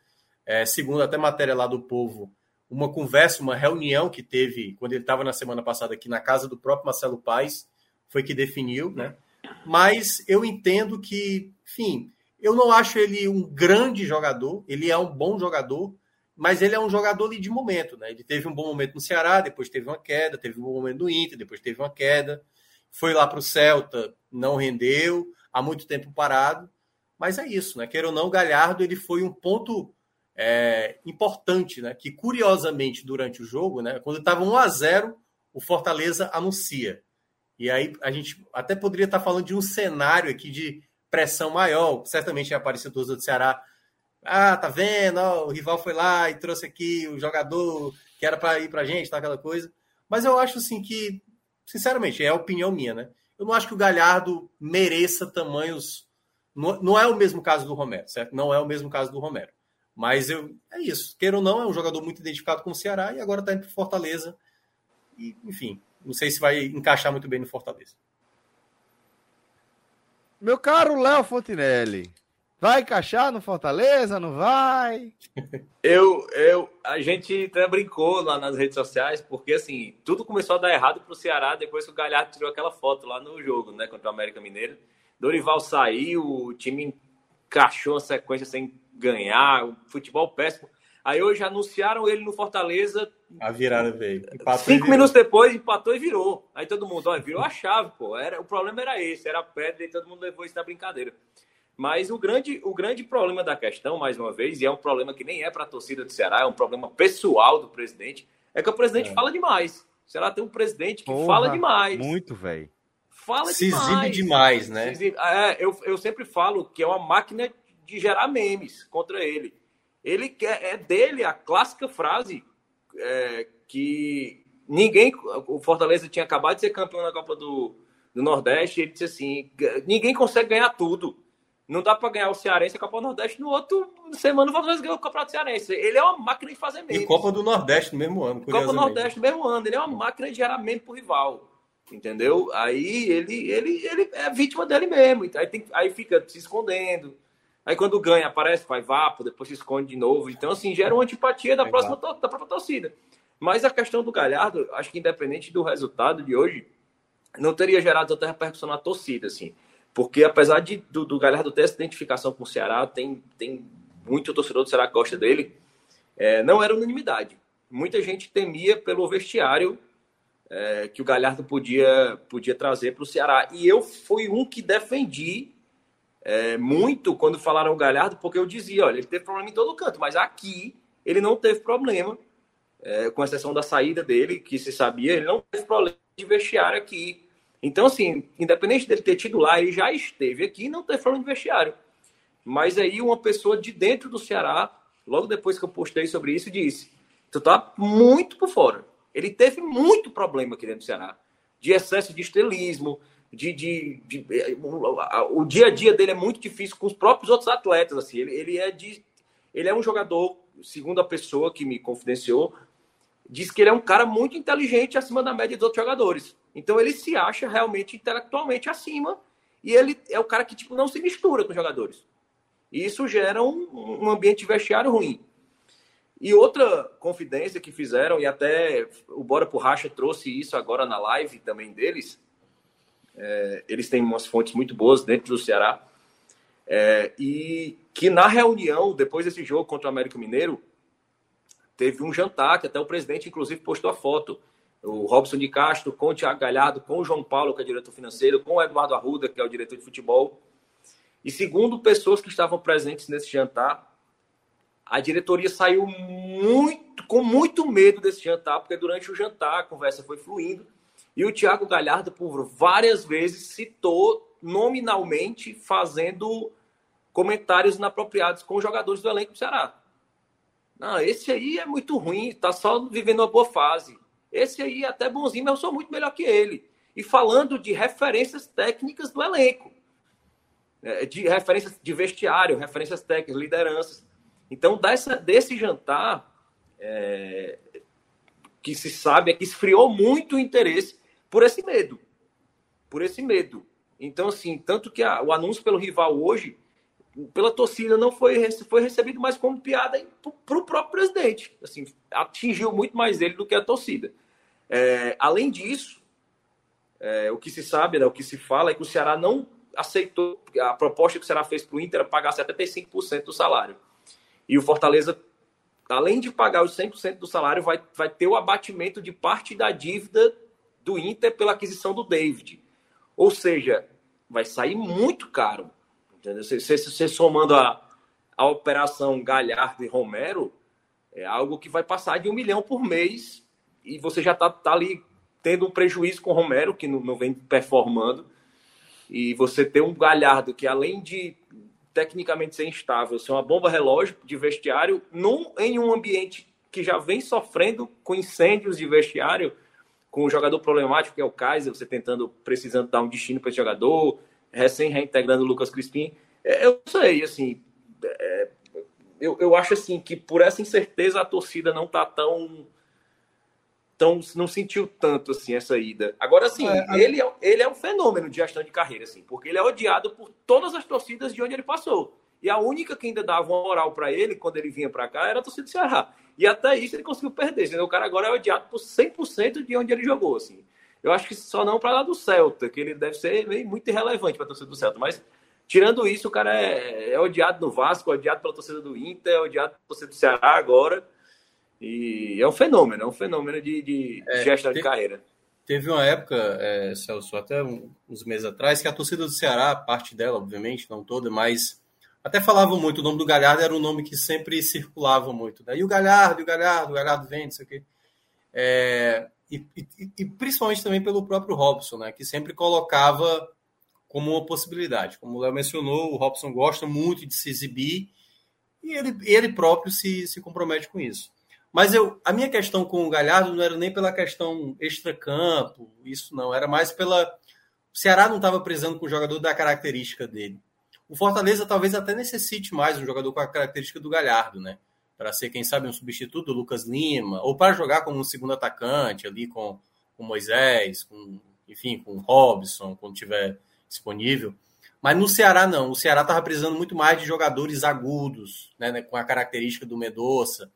É, segundo até matéria lá do Povo, uma conversa, uma reunião que teve quando ele estava na semana passada aqui na casa do próprio Marcelo Paes, foi que definiu, né? Mas eu entendo que, enfim, eu não acho ele um grande jogador, ele é um bom jogador, mas ele é um jogador de momento, né? Ele teve um bom momento no Ceará, depois teve uma queda, teve um bom momento no Inter, depois teve uma queda, foi lá para o Celta, não rendeu, há muito tempo parado, mas é isso, né? Queira ou não, o Galhardo ele foi um ponto é, importante, né? Que curiosamente durante o jogo, né? Quando estava 1 a 0 o Fortaleza anuncia. E aí a gente até poderia estar falando de um cenário aqui de pressão maior. Certamente ia aparecer do do Ceará. Ah, tá vendo? Ó, o rival foi lá e trouxe aqui o jogador que era para ir para a gente, tá, aquela coisa. Mas eu acho assim que, sinceramente, é a opinião minha, né? Eu não acho que o Galhardo mereça tamanhos. Não, é o mesmo caso do Romero, certo? Não é o mesmo caso do Romero. Mas eu, é isso. Queira ou não, é um jogador muito identificado com o Ceará e agora está indo para Fortaleza. E, enfim, não sei se vai encaixar muito bem no Fortaleza. Meu caro Léo Fontinelli, vai encaixar no Fortaleza? Não vai? Eu, eu, a gente até brincou lá nas redes sociais, porque assim, tudo começou a dar errado pro Ceará depois que o Galhardo tirou aquela foto lá no jogo, né, contra o América Mineiro. Dorival saiu, o time encaixou a sequência sem ganhar, o futebol péssimo. Aí hoje anunciaram ele no Fortaleza. A virada veio. Empatou cinco minutos depois, empatou e virou. Aí todo mundo, ó, virou a chave, pô. Era, o problema era esse, era a pedra e todo mundo levou isso na brincadeira. Mas o grande, o grande problema da questão, mais uma vez, e é um problema que nem é para a torcida do Ceará, é um problema pessoal do presidente, é que o presidente é. fala demais. O Ceará tem um presidente que Porra, fala demais. Muito, velho. Fala Se demais. exibe demais, né? Exibe, é, eu, eu sempre falo que é uma máquina de gerar memes contra ele. Ele quer, é dele a clássica frase é, que ninguém. O Fortaleza tinha acabado de ser campeão na Copa do, do Nordeste. Ele disse assim: ninguém consegue ganhar tudo. Não dá para ganhar o Cearense e a Copa do Nordeste no outro semana o Fortaleza ganhou o Campeonato Cearense. Ele é uma máquina de fazer memes. E Copa do Nordeste no mesmo ano. Copa do Nordeste no mesmo ano. Ele é uma máquina de gerar meme pro rival. Entendeu? Aí ele, ele, ele é vítima dele mesmo. Aí, tem, aí fica se escondendo. Aí quando ganha, aparece, vai vapo, depois se esconde de novo. Então, assim, gera uma antipatia da, próxima, da própria torcida. Mas a questão do Galhardo, acho que independente do resultado de hoje, não teria gerado tanta repercussão na torcida, assim. Porque apesar de, do, do Galhardo ter essa identificação com o Ceará, tem, tem muito torcedor do Ceará que gosta dele, é, não era unanimidade. Muita gente temia pelo vestiário é, que o Galhardo podia, podia trazer para o Ceará. E eu fui um que defendi é, muito quando falaram o Galhardo, porque eu dizia, olha, ele teve problema em todo canto, mas aqui ele não teve problema, é, com exceção da saída dele, que se sabia, ele não teve problema de vestiário aqui. Então, assim, independente dele ter tido lá, ele já esteve aqui não teve problema de vestiário. Mas aí uma pessoa de dentro do Ceará, logo depois que eu postei sobre isso, disse: Tu tá muito por fora. Ele teve muito problema aqui dentro do Ceará. De excesso de estelismo, de, de, de, de, o dia a dia dele é muito difícil com os próprios outros atletas assim. Ele, ele é de ele é um jogador segundo a pessoa que me confidenciou diz que ele é um cara muito inteligente acima da média dos outros jogadores. Então ele se acha realmente intelectualmente acima e ele é o cara que tipo não se mistura com os jogadores. E isso gera um, um ambiente vestiário ruim. E outra confidência que fizeram e até o Bora por Racha trouxe isso agora na live também deles é, eles têm umas fontes muito boas dentro do Ceará. É, e que na reunião, depois desse jogo contra o América Mineiro, teve um jantar, que até o presidente, inclusive, postou a foto. O Robson de Castro com o Thiago Galhardo, com o João Paulo, que é diretor financeiro, com o Eduardo Arruda, que é o diretor de futebol. E segundo pessoas que estavam presentes nesse jantar, a diretoria saiu muito, com muito medo desse jantar, porque durante o jantar a conversa foi fluindo e o Thiago Galhardo, por várias vezes, citou nominalmente fazendo comentários inapropriados com os jogadores do elenco do Ceará. Não, esse aí é muito ruim, tá só vivendo uma boa fase. Esse aí é até bonzinho, mas eu sou muito melhor que ele. E falando de referências técnicas do elenco. É, de referências de vestiário, referências técnicas, lideranças. Então, dessa, desse jantar, é, que se sabe é que esfriou muito o interesse por esse medo. Por esse medo. Então, assim, tanto que a, o anúncio pelo rival hoje, pela torcida, não foi, foi recebido mais como piada para o próprio presidente. Assim, atingiu muito mais ele do que a torcida. É, além disso, é, o que se sabe, né, o que se fala é que o Ceará não aceitou a proposta que o Ceará fez para o Inter pagar 75% do salário. E o Fortaleza, além de pagar os 100% do salário, vai, vai ter o abatimento de parte da dívida do Inter pela aquisição do David. Ou seja, vai sair muito caro. Entendeu? Se você somando a, a operação Galhardo e Romero, é algo que vai passar de um milhão por mês e você já está tá ali tendo um prejuízo com o Romero, que não, não vem performando. E você ter um Galhardo que, além de tecnicamente ser instável, ser uma bomba relógio de vestiário, num, em um ambiente que já vem sofrendo com incêndios de vestiário, com um jogador problemático que é o Kaiser, você tentando, precisando dar um destino para esse jogador, recém reintegrando o Lucas Crispim. É, eu sei, assim, é, eu, eu acho assim que por essa incerteza a torcida não tá tão então não sentiu tanto assim essa ida. Agora sim, é, ele, é, ele é um fenômeno de gestão de carreira, assim, porque ele é odiado por todas as torcidas de onde ele passou. E a única que ainda dava uma moral para ele quando ele vinha para cá era a torcida do Ceará. E até isso ele conseguiu perder. Entendeu? O cara agora é odiado por 100% de onde ele jogou. Assim. Eu acho que só não para lá do Celta, que ele deve ser muito irrelevante para a torcida do Celta. Mas tirando isso, o cara é, é odiado no Vasco, odiado pela torcida do Inter, odiado pela torcida do Ceará agora. E é um fenômeno, é um fenômeno de, de é, gestão de carreira. Teve uma época, é, Celso, até uns meses atrás, que a torcida do Ceará, parte dela, obviamente, não toda, mas até falavam muito, o nome do Galhardo era um nome que sempre circulava muito. Né? E o Galhardo, o Galhardo, o Galhardo vem, não sei o quê. É, e, e, e, principalmente também pelo próprio Robson, né? que sempre colocava como uma possibilidade. Como o Léo mencionou, o Robson gosta muito de se exibir e ele, ele próprio se, se compromete com isso. Mas eu, a minha questão com o Galhardo não era nem pela questão extra-campo, isso não, era mais pela. O Ceará não estava precisando com o jogador da característica dele. O Fortaleza talvez até necessite mais um jogador com a característica do Galhardo, né? Para ser, quem sabe, um substituto do Lucas Lima, ou para jogar como um segundo atacante ali com o Moisés, com, enfim, com o Robson, quando tiver disponível. Mas no Ceará, não. O Ceará estava precisando muito mais de jogadores agudos, né, com a característica do Medoça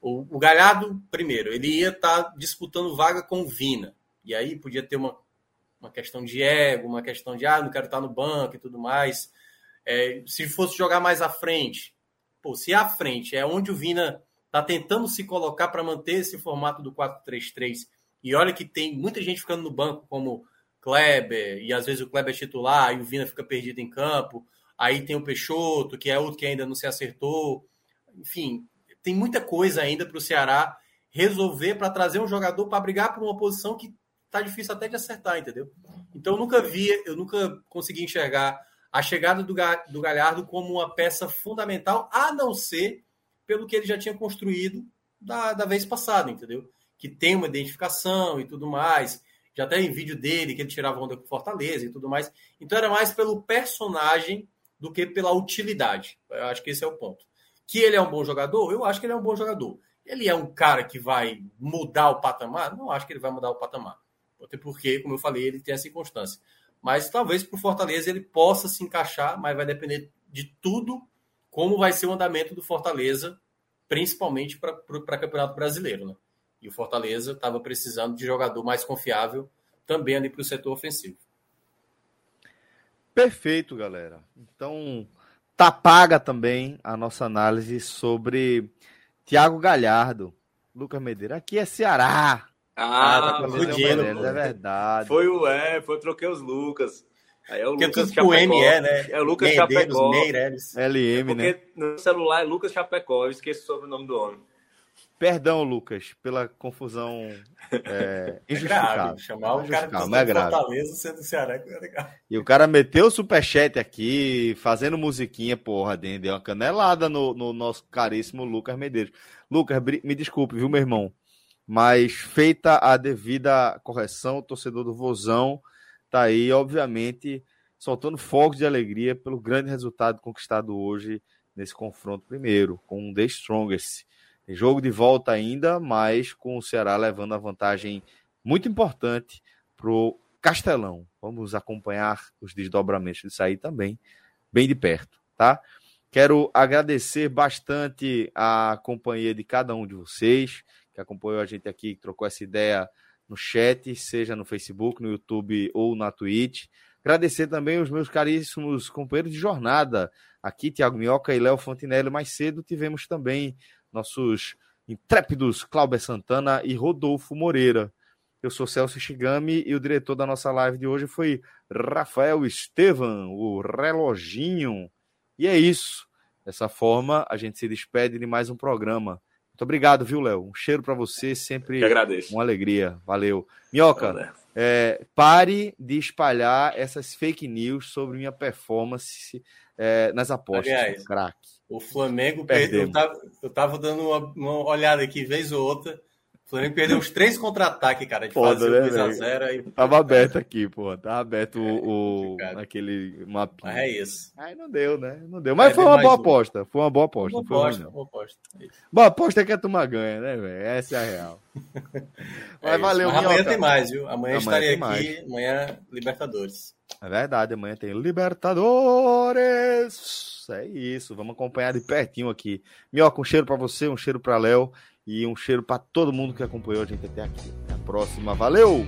o, o Galhardo, primeiro, ele ia estar tá disputando vaga com o Vina. E aí podia ter uma, uma questão de ego, uma questão de, ah, não quero estar no banco e tudo mais. É, se fosse jogar mais à frente, pô, se à frente é onde o Vina está tentando se colocar para manter esse formato do 4-3-3, e olha que tem muita gente ficando no banco, como Kleber, e às vezes o Kleber é titular e o Vina fica perdido em campo. Aí tem o Peixoto, que é outro que ainda não se acertou. Enfim, tem muita coisa ainda para o Ceará resolver para trazer um jogador para brigar por uma posição que tá difícil até de acertar, entendeu? Então eu nunca vi, eu nunca consegui enxergar a chegada do, do Galhardo como uma peça fundamental, a não ser pelo que ele já tinha construído da, da vez passada, entendeu? Que tem uma identificação e tudo mais. Já tem vídeo dele que ele tirava onda com Fortaleza e tudo mais. Então era mais pelo personagem do que pela utilidade. Eu acho que esse é o ponto. Que ele é um bom jogador? Eu acho que ele é um bom jogador. Ele é um cara que vai mudar o patamar? Não acho que ele vai mudar o patamar. Até porque, como eu falei, ele tem essa inconstância. Mas talvez para o Fortaleza ele possa se encaixar, mas vai depender de tudo como vai ser o andamento do Fortaleza, principalmente para o Campeonato Brasileiro. Né? E o Fortaleza estava precisando de jogador mais confiável também ali para o setor ofensivo. Perfeito, galera. Então, Tá paga também a nossa análise sobre Thiago Galhardo. Lucas Medeira, aqui é Ceará. Ah, ah tá fudido, é verdade. Foi o é, foi troquei os Lucas. Aí é o Porque Lucas Chapecó. O M é, né? É o Lucas Chapecó. LM, é né? No celular é Lucas Chapecó, eu esqueci o sobrenome do homem. Perdão, Lucas, pela confusão é, é injustificável. chamar o cara do é Fortaleza sendo Ceará é legal. E o cara meteu o superchat aqui, fazendo musiquinha, porra, deu uma canelada no, no nosso caríssimo Lucas Medeiros. Lucas, me desculpe, viu, meu irmão? Mas feita a devida correção, o torcedor do Vozão tá aí, obviamente, soltando fogos de alegria pelo grande resultado conquistado hoje nesse confronto primeiro, com o The Strongest. Jogo de volta ainda, mas com o Ceará levando a vantagem muito importante para o Castelão. Vamos acompanhar os desdobramentos disso aí também, bem de perto, tá? Quero agradecer bastante a companhia de cada um de vocês que acompanhou a gente aqui, que trocou essa ideia no chat, seja no Facebook, no YouTube ou na Twitch. Agradecer também os meus caríssimos companheiros de jornada, aqui, Tiago Minhoca e Léo Fontinelli. Mais cedo tivemos também nossos intrépidos Cláudio Santana e Rodolfo Moreira. Eu sou Celso Shigami e o diretor da nossa live de hoje foi Rafael Estevam, o reloginho. E é isso. Dessa forma, a gente se despede de mais um programa. Muito obrigado, viu, Léo? Um cheiro para você, sempre uma alegria. Valeu. Minhoca, É, pare de espalhar essas fake news sobre minha performance é, nas apostas. Aliás, craque. O Flamengo perdeu. Eu tava, eu tava dando uma, uma, olhada aqui, vez ou outra. O Flamengo perdeu uns três contra-ataques, cara, de Foda, fazer né, 2x0. Aí... Tava aberto aqui, pô. Tava aberto é, o, o aquele mapinha. Mas é isso. Aí não deu, né? Não deu. Mas foi uma boa um. aposta. Foi uma boa aposta. Uma aposta, uma aposta. Boa aposta é que a turma ganha, né, velho? Essa é a real. Mas é valeu, Mas amanhã tem mais, viu? Amanhã, amanhã estarei aqui. Amanhã, Libertadores. É verdade, amanhã tem Libertadores. É isso, vamos acompanhar de pertinho aqui. Minhoca, um cheiro para você, um cheiro para Léo e um cheiro para todo mundo que acompanhou a gente até aqui. Até a próxima, valeu!